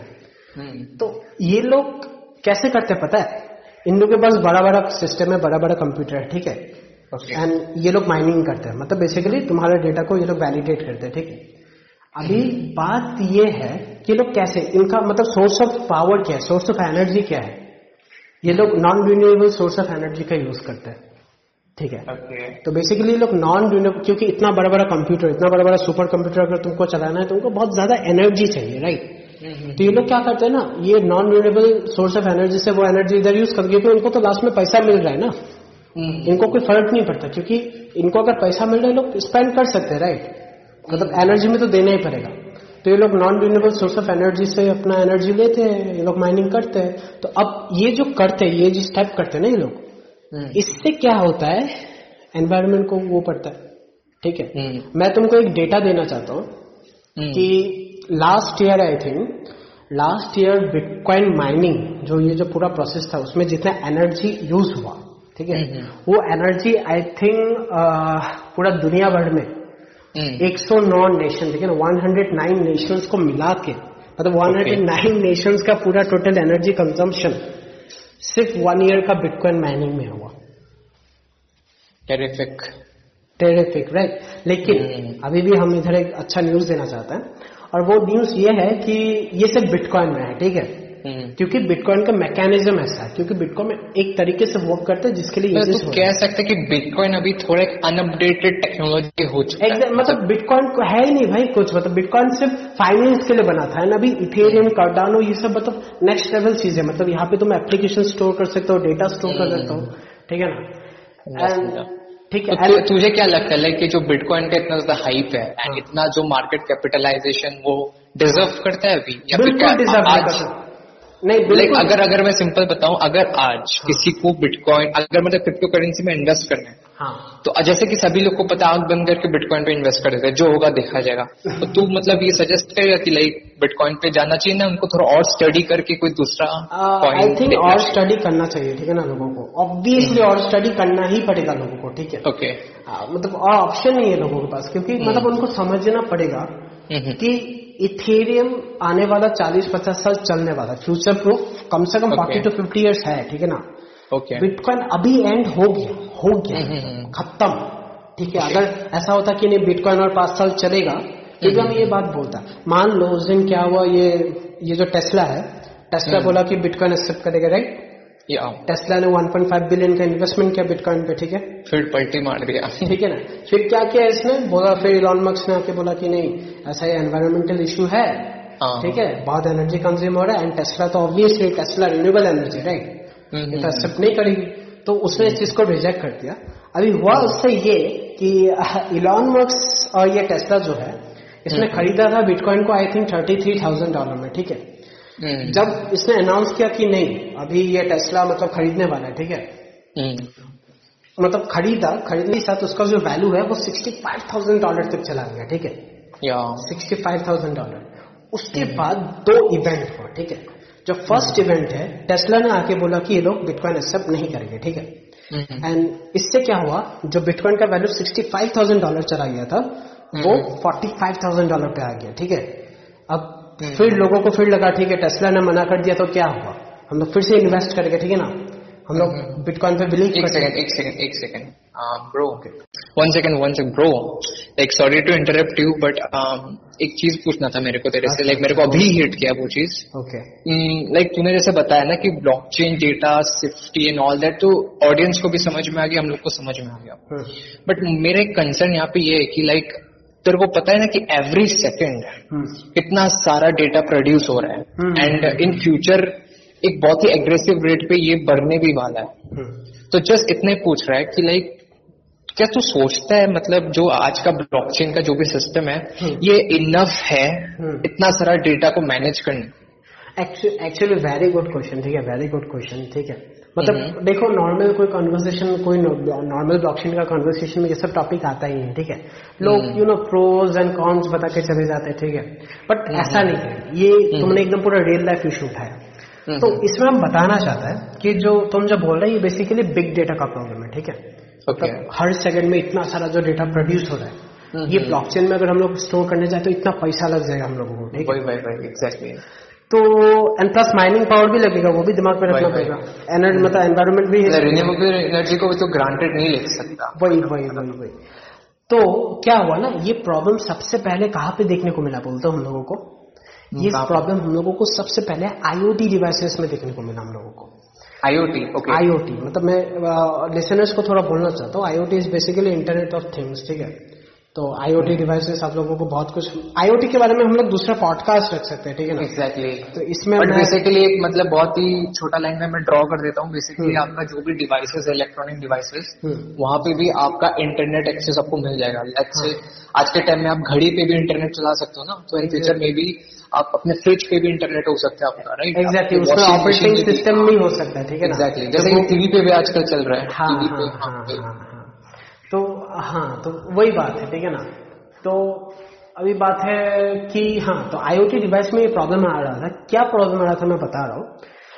तो ये लोग कैसे करते हैं पता है? इन लोग के पास बड़ा बड़ा सिस्टम है बड़ा बड़ा कंप्यूटर है ठीक है? एंड ये लोग माइनिंग करते हैं। मतलब बेसिकली तुम्हारे डेटा को ये लोग वैलिडेट करते हैं ठीक है? अभी बात ये है कि लोग कैसे इनका मतलब सोर्स ऑफ़ पावर क्या है? सोर्स ऑफ़ एनर्जी क्या है? ये लोग non renewable source of energy का यूज़ करते हैं ठीक है? Okay. तो बेसिकली लोग नॉन रिन्यूएबल क्योंकि इतना बड़ा बड़ा कंप्यूटर इतना बड़ा बड़ा सुपर कंप्यूटर अगर तुमको चलाना है तो उनको बहुत ज़्यादा एनर्जी चाहिए राइट तो ये लोग क्या करते हैं ना ये non renewable source of energy से वो एनर्जी इधर यूज़ करते क्योंकि उनको तो लास्ट में पैसा मिल रहा है ना। इनको कोई फ़र्क नहीं पड़ता क्योंकि इनको अगर पैसा मिल रहा है लोग स्पेंड कर सकते हैं राइट मतलब एनर्जी में तो देना ही पड़ेगा। तो ये लोग non renewable source of energy से अपना एनर्जी लेते हैं ये लोग माइनिंग करते हैं। तो अब ये जो करते हैं ये जिस टाइप करते हैं ना ये लोग इससे क्या होता है? एनवायरमेंट को वो पड़ता है। ठीक है? मैं तुमको एक डेटा देना चाहता हूँ कि last year I think last year bitcoin mining जो ये जो पूरा प्रोसेस था उसमें जितना एनर्जी यूज़ हुआ ठीक है? वो एनर्जी आई थिंक पूरा दुनिया भर में 109 नेशन ठीक है ना? 109 नेशंस को मिला के मतलब 109 नेशंस का पूरा टोटल एनर्जी कंजम्पशन सिर्फ़ वन ईयर का बिटकॉइन माइनिंग में हुआ। टेरिफिक टेरिफिक राइट लेकिन अभी भी हम इधर एक अच्छा न्यूज़ देना चाहते हैं। और वो न्यूज़ ये है कि ये सिर्फ़ बिटकॉइन में है ठीक है? क्योंकि बिटकॉइन का मैकेनिज्म ऐसा है क्योंकि बिटकॉइन में एक तरीके से वर्क करता है जिसके लिए तो कह सकते हैं कि बिटकॉइन अभी थोड़ा एक अनअपडेटेड टेक्नोलॉजी हो चुका है। मतलब बिटकॉइन को है ही नहीं भाई कुछ मतलब बिटकॉइन सिर्फ़ फाइनेंस के लिए बना था अभी इथेरियम कार्डानो ये सब मतलब नेक्स्ट लेवल चीज़ है मतलब यहाँ पे तुम एप्लीकेशन स्टोर कर सकते हो डेटा स्टोर कर सकते हो ठीक है ना? ठीक है तो तुझे क्या लगता है लाइक जो बिटकॉइन का इतना ज़्यादा हाइप है एंड इतना जो मार्केट कैपिटलाइजेशन वो डिजर्व करता है अभी? या बिल्कुल डिजर्व नहीं लाइक अगर अगर मैं सिंपल बताऊँ अगर आज हाँ. किसी को बिटकॉइन अगर मतलब क्रिप्टो करेंसी में इन्वेस्ट करना है हाँ. तो जैसे कि सभी लोग को पता आँख बंद करके बिटकॉइन पे इन्वेस्ट कर देते हैं जो होगा देखा जाएगा। तो तू मतलब ये सजेस्ट करेगा कि लाइक बिटकॉइन पे जाना चाहिए ना उनको थोड़ा और स्टडी करके कोई दूसरा आई थिंक और स्टडी करना चाहिए ठीक है ना लोगों को? ऑब्वियसली और स्टडी करना ही पड़ेगा लोगों को ठीक है? ओके मतलब और ऑप्शन नहीं है लोगों के पास क्योंकि मतलब उनको समझना पड़ेगा कि इथेरियम आने वाला 40-50 साल चलने वाला फ्यूचर प्रूफ कम से कम फोर्टी टू फिफ्टी ईयर्स है ठीक है ना? ओके बिटकॉइन अभी एंड हो गया हो गया खत्म ठीक है? अगर ऐसा होता कि नहीं बिटकॉइन और पाँच साल चलेगा तो हम ये बात बोलता। मान लो उस दिन क्या हुआ ये ये जो टेस्ला है टेस्ला बोला कि बिटकॉइन एक्सेप्ट करेगा राइट टेस्ला ने 1.5 बिलियन का इन्वेस्टमेंट किया बिटकॉइन पे ठीक है? फिर पलटी मार दिया। ठीक है ना? फिर क्या किया इसने? बोला फिर इलॉन मक्स ने आके बोला कि नहीं ऐसा ये एनवायरमेंटल इशू है। ठीक है? बहुत एनर्जी कंज्यूम हो रहा है एंड टेस्ला तो obviously Tesla renewable energy right ये तो एक्सेप्ट नहीं करेगी। तो उसने इस चीज़ को रिजेक्ट कर दिया। अभी हुआ उससे ये कि इलॉन मक्स और ये टेस्ला जो है इसने खरीदा था बिटकॉइन को I think thirty three thousand dollar में ठीक है? हम्म। जब इसने अनाउंस किया कि नहीं अभी ये टेस्ला मतलब खरीदने वाला है ठीक है? हम्म। मतलब खरीदा खरीदने के साथ उसका जो वैल्यू है वो सिक्सटी फाइव थाउज़ेंड डॉलर तक चला गया ठीक है? सिक्सटी फाइव थाउज़ेंड डॉलर उसके हम्म। बाद दो इवेंट हुआ ठीक है? जो फ़र्स्ट इवेंट है टेस्ला ने आके बोला कि ये लोग बिटकॉइन एक्सेप्ट नहीं करेंगे ठीक है? एंड इससे क्या हुआ? जो बिटकॉइन का value sixty five thousand dollar चला गया था वो फोर्टी फाइव थाउज़ेंड डॉलर पे आ गया ठीक है? अब फिर लोगों को फिर लगा ठीक है टेस्ला ने मना कर दिया तो क्या हुआ? हम लोग फिर से इन्वेस्ट करेंगे ठीक है ना? हम लोग बिटकॉइन पे बिलीव एक सेकंड एक सेकंड एक second bro one second one second bro like sorry to interrupt you but एक चीज़ पूछना था मेरे को तेरे से लाइक मेरे को अभी हिट किया वो चीज़। ओके लाइक तूने जैसे बताया ना कि blockchain data safety and all that तो ऑडियंस को भी समझ में आ गया हम लोग को समझ में आ गया। बट मेरा एक कंसर्न यहाँ पे ये है कि लाइक तेरे को पता है ना कि एवरी सेकेंड इतना सारा डेटा प्रोड्यूस हो रहा है। एंड इन फ्यूचर एक बहुत ही एग्रेसिव रेट पे ये बढ़ने भी वाला है। तो जस्ट इतने पूछ रहा है कि लाइक क्या तू सोचता है मतलब जो आज का ब्लॉकचेन का जो भी सिस्टम है हम्म। ये इनफ है हम्म। इतना सारा डेटा को मैनेज करने? एक्चुअली वेरी गुड क्वेश्चन ठीक है वेरी गुड क्वेश्चन ठीक है। मतलब हम्म। देखो नॉर्मल कोई कॉन्वर्सेशन कोई नॉर्मल ब्लॉकचेन का कॉन्वर्सेशन में ये सब टॉपिक आता ही है ठीक है? लोग हम्म। You know pros and cons बता के चले जाते हैं ठीक है? But hmm. ऐसा नहीं है। ये तुमने एकदम पूरा रियल लाइफ इशू उठाया। हम्म। तो इसमें हम बताना चाहता है कि जो तुम जो बोल रहे हो ये बेसिकली बिग डेटा का प्रॉब्लम है ठीक है? ओके मतलब हर सेकंड में इतना सारा जो डेटा प्रोड्यूस हो रहा है हम्म, ये ब्लॉकचेन में अगर हम लोग स्टोर करने जाए तो इतना पैसा लग जाएगा हम लोगों को ठीक है? तो एंड प्लस माइनिंग पावर भी लगेगा वो भी दिमाग में रखना पड़ेगा। एनर्जी मतलब एनवायरमेंट भी है। रिन्यूएबल एनर्जी को भी तो ग्रांटेड नहीं ले सकता। वही वही वही वही। तो क्या हुआ ना ये प्रॉब्लम सबसे पहले कहाँ पे देखने को मिला बोलते हो हम लोगों को? ये प्रॉब्लम हम लोगों को सबसे पहले आईओटी डिवाइसेस में देखने को मिला हम लोगों को। आईओटी ओके आईओटी मतलब मैं लिसनर्स को थोड़ा बोलना चाहता हूँ। IOT is basically internet of things ठीक है? तो आईओटी डिवाइसेस आप लोगों को बहुत कुछ आईओटी के बारे में हम लोग दूसरा पॉडकास्ट रख सकते हैं ठीक है ना? एग्जैक्टली तो इसमें बेसिकली एक मतलब बहुत ही छोटा लाइन में मैं ड्रॉ कर देता हूँ। Basically hmm. आपका जो भी डिवाइसेस इलेक्ट्रॉनिक डिवाइसेस वहाँ पे भी आपका इंटरनेट एक्सेस आपको मिल जाएगा। लेट्स से हाँ। आज के टाइम में आप घड़ी पे भी इंटरनेट चला सकते हो ना। तो इन फ्यूचर में भी आप अपने फ्रिज पे भी इंटरनेट हो सकता है आपका राइट एग्जैक्टली उसमें ऑपरेटिंग सिस्टम भी हो सकता है ठीक है एग्जैक्टली जैसे टीवी पे भी आजकल चल रहा है। हाँ टीवी हाँ पे। हाँ तो वही बात है ठीक है ना? तो अभी बात है कि हाँ तो आईओटी डिवाइस में ये प्रॉब्लम आ रहा था। क्या प्रॉब्लम आ रहा था मैं बता रहा हूँ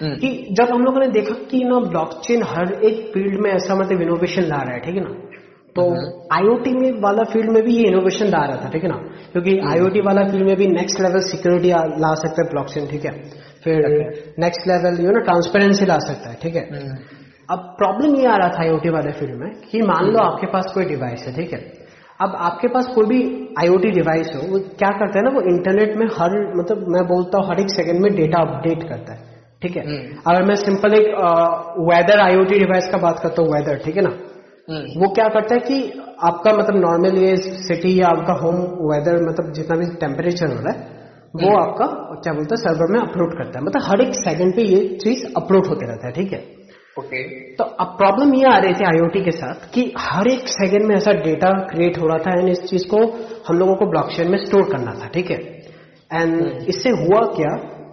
हम्म, कि जब हम लोगों ने देखा कि ना ब्लॉकचेन हर एक फ़ील्ड में ऐसा मतलब इनोवेशन ला रहा है ठीक है ना? तो आईओटी में वाला फ़ील्ड में भी ये इनोवेशन ला रहा था ठीक है ना? क्योंकि आईओटी वाला फ़ील्ड में भी नेक्स्ट लेवल सिक्योरिटी ला सकता है ब्लॉकचेन ठीक है? फिर next level you know transparency ला सकता है ठीक है? हम्म, अब प्रॉब्लम ये आ रहा था आईओटी वाले फ़ील्ड में कि मान लो आपके पास कोई डिवाइस है ठीक है? अब आपके पास कोई भी आईओटी डिवाइस हो वो क्या करता है ना वो इंटरनेट में हर मतलब मैं बोलता हूँ हर एक सेकंड में डेटा अपडेट करता है ठीक है? हम्म। अगर मैं सिंपल एक वेदर आईओटी डिवाइस का बात करता हूँ वेदर ठीक है ना? हम्म, वो क्या करता है कि आपका मतलब नॉर्मल ये सिटी या आपका होम वेदर मतलब जितना भी टेम्परेचर हो रहा है वो आपका क्या बोलते हैं सर्वर में अपलोड करता है। मतलब हर एक सेकंड पे ये चीज़ अपलोड होते रहता है ठीक है? ओके तो अब प्रॉब्लम ये आ रही थी आईओटी के साथ कि हर एक सेकंड में ऐसा डेटा क्रिएट हो रहा था एंड इस चीज़ को हम लोगों को ब्लॉकचेन में स्टोर करना था ठीक है? एंड इससे हुआ क्या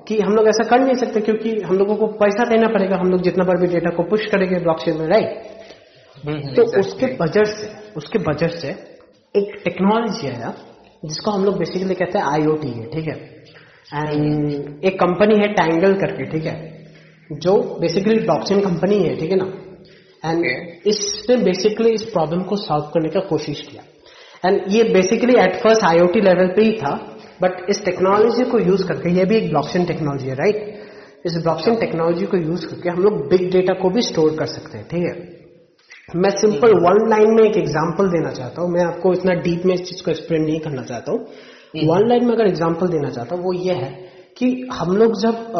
कि हम लोग ऐसा कर नहीं सकते क्योंकि हम लोगों को पैसा देना पड़ेगा हम लोग जितना बार भी डेटा को पुश करेंगे ब्लॉकचेन में राइट हम्म, तो उसके बजट से उसके बजट से एक टेक्नोलॉजी आया जिसको हम लोग बेसिकली कहते हैं आईओटी है ठीक है? एंड एक कंपनी है टैंगल करके ठीक है? जो बेसिकली ब्लॉकचेन कंपनी है ठीक है ना? And Okay. इसने बेसिकली इस प्रॉब्लम को सॉल्व करने का कोशिश किया। एंड ये basically at first IOT level पे ही था बट इस टेक्नोलॉजी को यूज़ करके ये भी एक ब्लॉकचेन टेक्नोलॉजी है राइट इस ब्लॉकचेन टेक्नोलॉजी को यूज़ करके हम लोग बिग डेटा को भी स्टोर कर सकते हैं ठीक है? मैं सिंपल वन लाइन में एक एग्ज़ाम्पल देना चाहता हूँ। मैं आपको इतना डीप में इस चीज़ को एक्सप्लेन नहीं करना चाहता हूँ। वन लाइन में अगर एग्ज़ाम्पल देना चाहता हूँ वो ये है कि हम लोग जब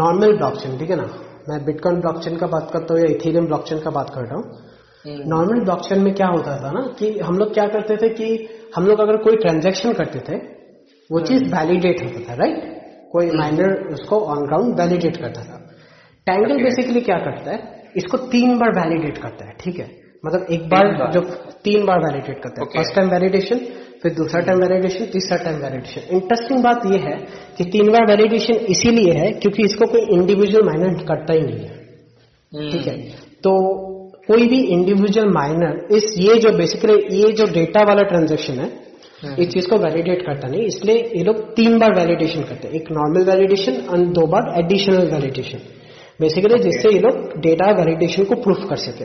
नॉर्मल ब्लॉकचेन ठीक है ना? मैं बिटकॉइन ब्लॉकचेन का बात करता हूँ या इथेरियम ब्लॉकचेन का बात कर रहा हूँ। हम्म, नॉर्मल ब्लॉकचेन में क्या होता था ना कि हम लोग क्या करते थे कि हम लोग अगर कोई ट्रांजेक्शन करते थे वो चीज़ वैलिडेट होता था राइट कोई माइनर उसको ऑन ग्राउंड वैलिडेट करता था। टैंगल बेसिकली क्या करता है इसको तीन बार वैलिडेट करता है ठीक है? मतलब एक बार जो तीन बार वैलिडेट करता है। फ़र्स्ट टाइम वैलिडेशन फिर दूसरा टाइम वैलिडेशन तीसरा टाइम वैलिडेशन इंटरेस्टिंग बात यह है कि तीन बार वैलिडेशन इसीलिए है क्योंकि इसको कोई इंडिविजुअल माइनर करता ही नहीं है। हम्म, ठीक है? तो कोई भी इंडिविजुअल माइनर इस ये जो बेसिकली ये जो डेटा वाला ट्रांजेक्शन है हम्म, इस चीज़ को वैलिडेट करता नहीं। इसलिए ये लोग तीन बार वैलिडेशन करते हैं। एक नॉर्मल वैलिडेशन और दो बार एडिशनल वैलिडेशन बेसिकली जिससे ये लोग डेटा वैलिडेशन को प्रूफ कर सके।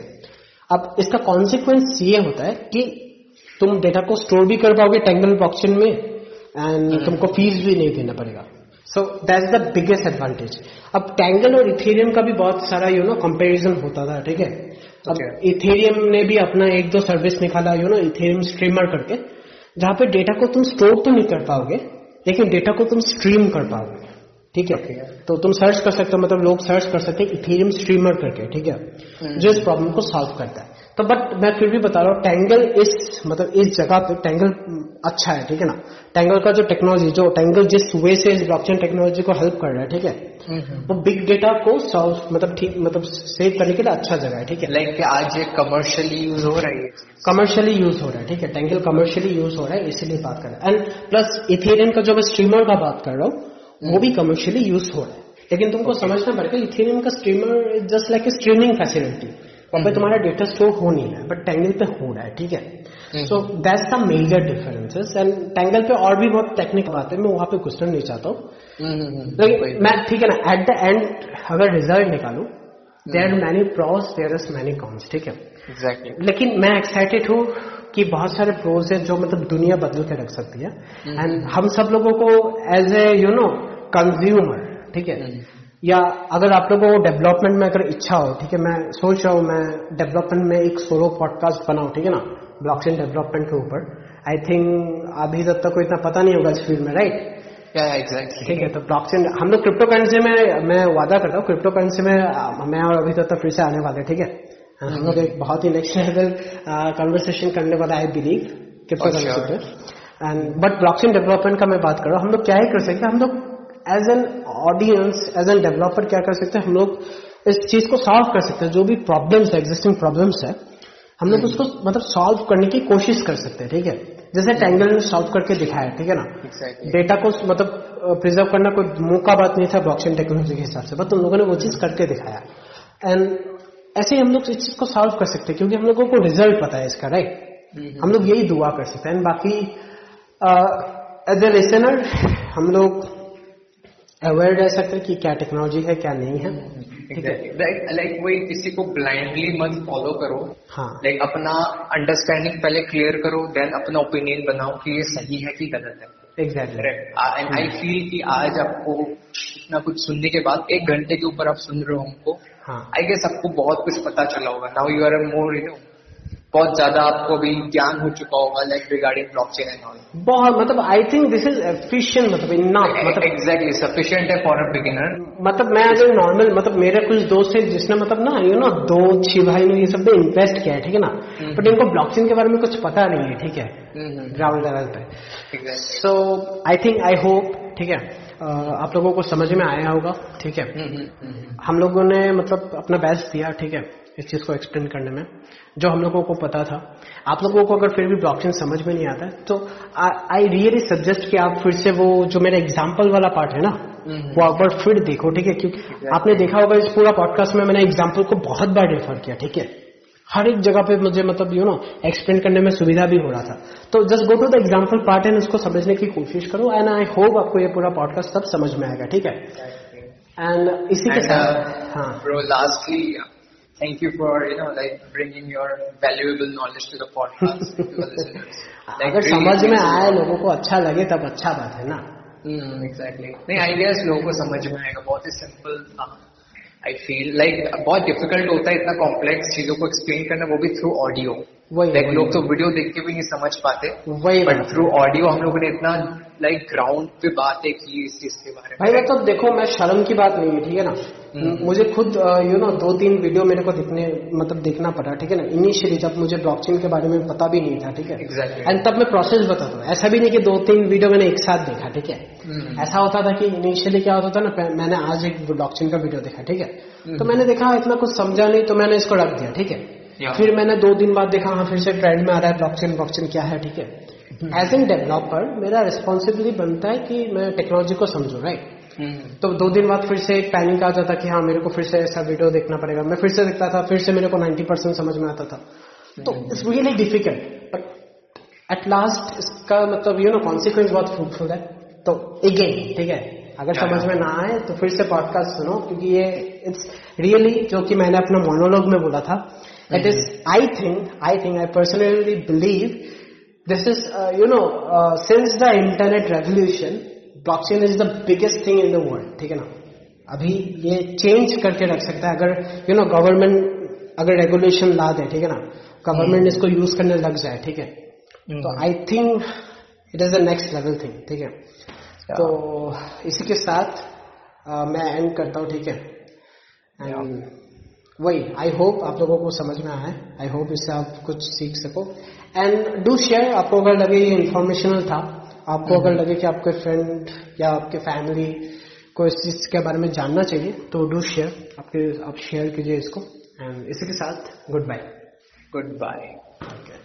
अब इसका कॉन्सिक्वेंस ये होता है कि तुम डेटा को स्टोर भी कर पाओगे टेंगल ब्लॉकचेन में। एंड तुमको फ़ीस भी नहीं देना पड़ेगा। So that's the biggest advantage अब टैंगल और इथेरियम का भी बहुत सारा यू नो कंपैरिजन होता था ठीक है? अब Okay. इथेरियम ने भी अपना एक दो सर्विस निकाला यू नो इथेरियम स्ट्रीमर करके जहाँ पे डेटा को तुम स्टोर तो नहीं कर पाओगे लेकिन डेटा को तुम स्ट्रीम कर पाओगे ठीक है? Okay. तो तुम सर्च कर सकते हो मतलब लोग सर्च कर सकते हैं इथेरियम स्ट्रीमर करके ठीक है? जो इस प्रॉब्लम को सॉल्व करता है। तो बट मैं फिर भी बता रहा हूँ टेंगल इस मतलब इस जगह पे टैंगल अच्छा है ठीक है ना? टेंगल का जो टेक्नोलॉजी जो टेंगल जिस वे से इस ब्लॉकचेन टेक्नोलॉजी को हेल्प कर रहा है ठीक है? वो बिग डेटा को सॉल्व मतलब ठीक मतलब सेव करने के लिए अच्छा जगह है ठीक है? लाइक आज ये कमर्शियली यूज़ हो रहा है कमर्शियली यूज़ हो रहा है ठीक है? टैंगल कमर्शियली यूज़ हो रहा है इसीलिए बात कर रहा है। एंड प्लस इथेरियम का जो मैं स्ट्रीमर का बात कर रहा हूँ वो भी कमर्शियली यूज़ हो रहा है। लेकिन तुमको समझना पड़ेगा इथेरियम का streamer is just like a streaming facility वहाँ पे तुम्हारा डेटा स्टोर हो नहीं रहा है बट टैंगल पे हो रहा है ठीक है? So that's the major differences and tangle पे और भी बहुत टेक्निकल बात है मैं वहाँ पे घुसना नहीं चाहता हूँ। लेकिन मैं ठीक है ना एट द एंड अगर रिज़ल्ट निकालू there are many pros there is many cons ठीक है? एग्जैक्टली लेकिन मैं एक्साइटेड हूँ कि बहुत सारे प्रोज है जो मतलब दुनिया बदल के रख सकती है। एंड हम सब लोगों को as a you know consumer ठीक है? या अगर आप लोगों को डेवलपमेंट में अगर इच्छा हो ठीक है मैं सोच रहा हूँ मैं डेवलपमेंट में एक सोलो पॉडकास्ट बनाऊँ ठीक है ना ब्लॉकचेन डेवलपमेंट के ऊपर। आई थिंक अभी तब तक को इतना पता नहीं होगा इस फ़ील्ड में राइट एग्जैक्टली ठीक है तो ब्लॉकचेन हम लोग क्रिप्टो करेंसी में मैं वादा करता हूँ क्रिप्टो करेंसी में मैं और अभी तक फिर से आने वाले ठीक है? हम लोग एक बहुत ही नेक्स्ट लेवल कन्वर्सेशन करने वाला आई बिलीव क्रिप्टो करेंसी पे। एंड बट ब्लॉकचेन डेवलपमेंट का मैं बात कर रहा हूँ हम लोग क्या ही कर सकते हैं हम लोग as an audience as an developer क्या कर सकते हैं? हम लोग इस चीज़ को सॉल्व कर सकते हैं। जो भी प्रॉब्लम्स है एग्जिस्टिंग प्रॉब्लम्स है हम लोग उसको मतलब सॉल्व करने की कोशिश कर सकते हैं ठीक है? जैसे टैंगल ने सॉल्व करके दिखाया ठीक है ना? Exactly. डेटा को मतलब प्रिजर्व करना कोई मुँह का बात नहीं था ब्लॉकचेन टेक्नोलॉजी के हिसाब से बट उन लोगों ने वो चीज़ करके दिखाया। एंड ऐसे ही हम लोग इस चीज़ को सॉल्व कर सकते हैं क्योंकि हम लोगों को रिज़ल्ट पता है इसका राइट हम लोग यही दुआ कर सकते हैं। एंड बाकी एज ए लिसनर हम लोग अवेयर रह सकते हैं कि क्या टेक्नोलॉजी है क्या नहीं है। ठीक है? लाइक वही किसी को ब्लाइंडली मत फॉलो करो। हाँ। लाइक like, अपना अंडरस्टैंडिंग पहले क्लियर करो देन अपना ओपिनियन बनाओ कि ये सही है कि गलत है। एग्जैक्टली एंड आई फील कि आज आपको इतना कुछ सुनने के बाद एक घंटे के ऊपर आप सुन रहे हो हमको। हाँ। आई गेस आपको बहुत कुछ पता चला होगा। Now you are more you know बहुत ज़्यादा आपको अभी ज्ञान हो चुका होगा like regarding blockchain and all बहुत मतलब I think this is efficient मतलब इनफ मतलब एग्जैक्टली सफिशिएंट है फॉर अ बिगिनर मतलब मैं अगर नॉर्मल मतलब मेरे कुछ दोस्त है जिसने मतलब ना यू नो दो छी भाई ने ये सब पे इन्वेस्ट किया है ठीक है ना? बट इनको ब्लॉकचेन के बारे में कुछ पता नहीं है ठीक है? ग्राउंड लेवल पे। Exactly so I think I hope ठीक है? आप लोगों को समझ में आया होगा ठीक है? हम लोगों ने मतलब अपना बेस्ट दिया ठीक है? इस चीज़ को एक्सप्लेन करने में। जो हम लोगों को पता था। आप लोगों को अगर फिर भी ब्लॉकचेन समझ में नहीं आता है तो आई रियली सजेस्ट कि आप फिर से वो जो मेरा एग्ज़ाम्पल वाला पार्ट है ना वो आप बार फिर देखो ठीक है? क्योंकि आपने देखा होगा इस पूरा पॉडकास्ट में मैंने एग्ज़ाम्पल को बहुत बार रेफर किया ठीक है? हर एक जगह पे मुझे मतलब यू नो एक्सप्लेन करने में सुविधा भी हो रहा था। तो just go to the example part and उसको समझने की कोशिश करो एंड आई होप आपको ये पूरा पॉडकास्ट सब समझ में आएगा ठीक है? एंड इसी के साथ uh, हाँ। lastly, thank you for, you know, like bringing your valuable knowledge to the podcast to the listeners. Like, अगर समझ में. आए लोगों को अच्छा लगे तब अच्छा बात है ना? एग्जैक्टली नहीं आई गेस लोगों को समझ में आएगा। बहुत ही सिंपल था। आई फील लाइक बहुत डिफ़िकल्ट होता है इतना कॉम्प्लेक्स चीज़ों को एक्सप्लेन करना वो भी थ्रू ऑडियो वही लाइक लोग तो वीडियो देख के भी नहीं समझ पाते। वही बट थ्रू ऑडियो हम लोगों ने इतना लाइक ग्राउंड पे बातें की इस चीज़ के बारे में। भाई मतलब देखो मैं शर्म की बात नहीं है ठीक है ना? मुझे खुद यू नो दो तीन वीडियो मेरे को दिखने मतलब देखना पड़ा ठीक है ना? इनिशियली जब मुझे ब्लॉकचेन के बारे में पता भी नहीं था ठीक है? Exactly. एंड तब मैं प्रोसेस बताता हूँ ऐसा भी नहीं कि दो तीन वीडियो मैंने एक साथ देखा ठीक है? हम्म, ऐसा होता था कि इनिशियली क्या होता था ना मैंने आज एक ब्लॉकचेन का वीडियो देखा ठीक है? तो मैंने देखा इतना कुछ समझा नहीं तो मैंने इसको रख दिया ठीक है? फिर मैंने दो दिन बाद देखा हाँ फिर से ट्रेंड में आ रहा है ब्लॉकचेन ब्लॉकचेन क्या है? ठीक है? एज एन डेवलपर मेरा रिस्पॉन्सिबिलिटी बनता है कि मैं टेक्नोलॉजी को समझू राइट हम्म, तो दो दिन बाद फिर से एक पैनिक आ जाता कि हाँ मेरे को फिर से ऐसा वीडियो देखना पड़ेगा। मैं फिर से देखता था फिर से मेरे को 90 परसेंट समझ में आता था। तो it's really difficult but at last इसका मतलब यू नो कॉन्सिक्वेंस बहुत फ्रूटफुल है। तो अगेन ठीक है अगर समझ में ना आए तो फिर से पॉडकास्ट सुनो क्योंकि ये इट्स रियली जो कि मैंने अपना मोनोलॉग में बोला था it is I think I think I personally believe this is you know since the internet revolution blockchain is the biggest thing in the world ठीक है ना? अभी ये चेंज करके रख सकता है अगर यू नो गवर्नमेंट अगर रेगुलेशन ला दे ठीक है ना? गवर्नमेंट इसको यूज़ करने लग जाए ठीक है? तो I think it is the next level thing ठीक है? तो इसी के साथ अ, मैं एंड करता हूँ ठीक है? एंड वही आई होप आप लोगों को समझ में आए आई होप इससे आप कुछ सीख सको। एंड डू शेयर आपको अगर लगे ये इन्फॉर्मेशनल था आपको अगर लगे कि आपके फ्रेंड या आपके फैमिली को इस चीज़ के बारे में जानना चाहिए तो डू शेयर आपके आप शेयर कीजिए इसको एंड इसी के साथ गुड बाय गुड बाय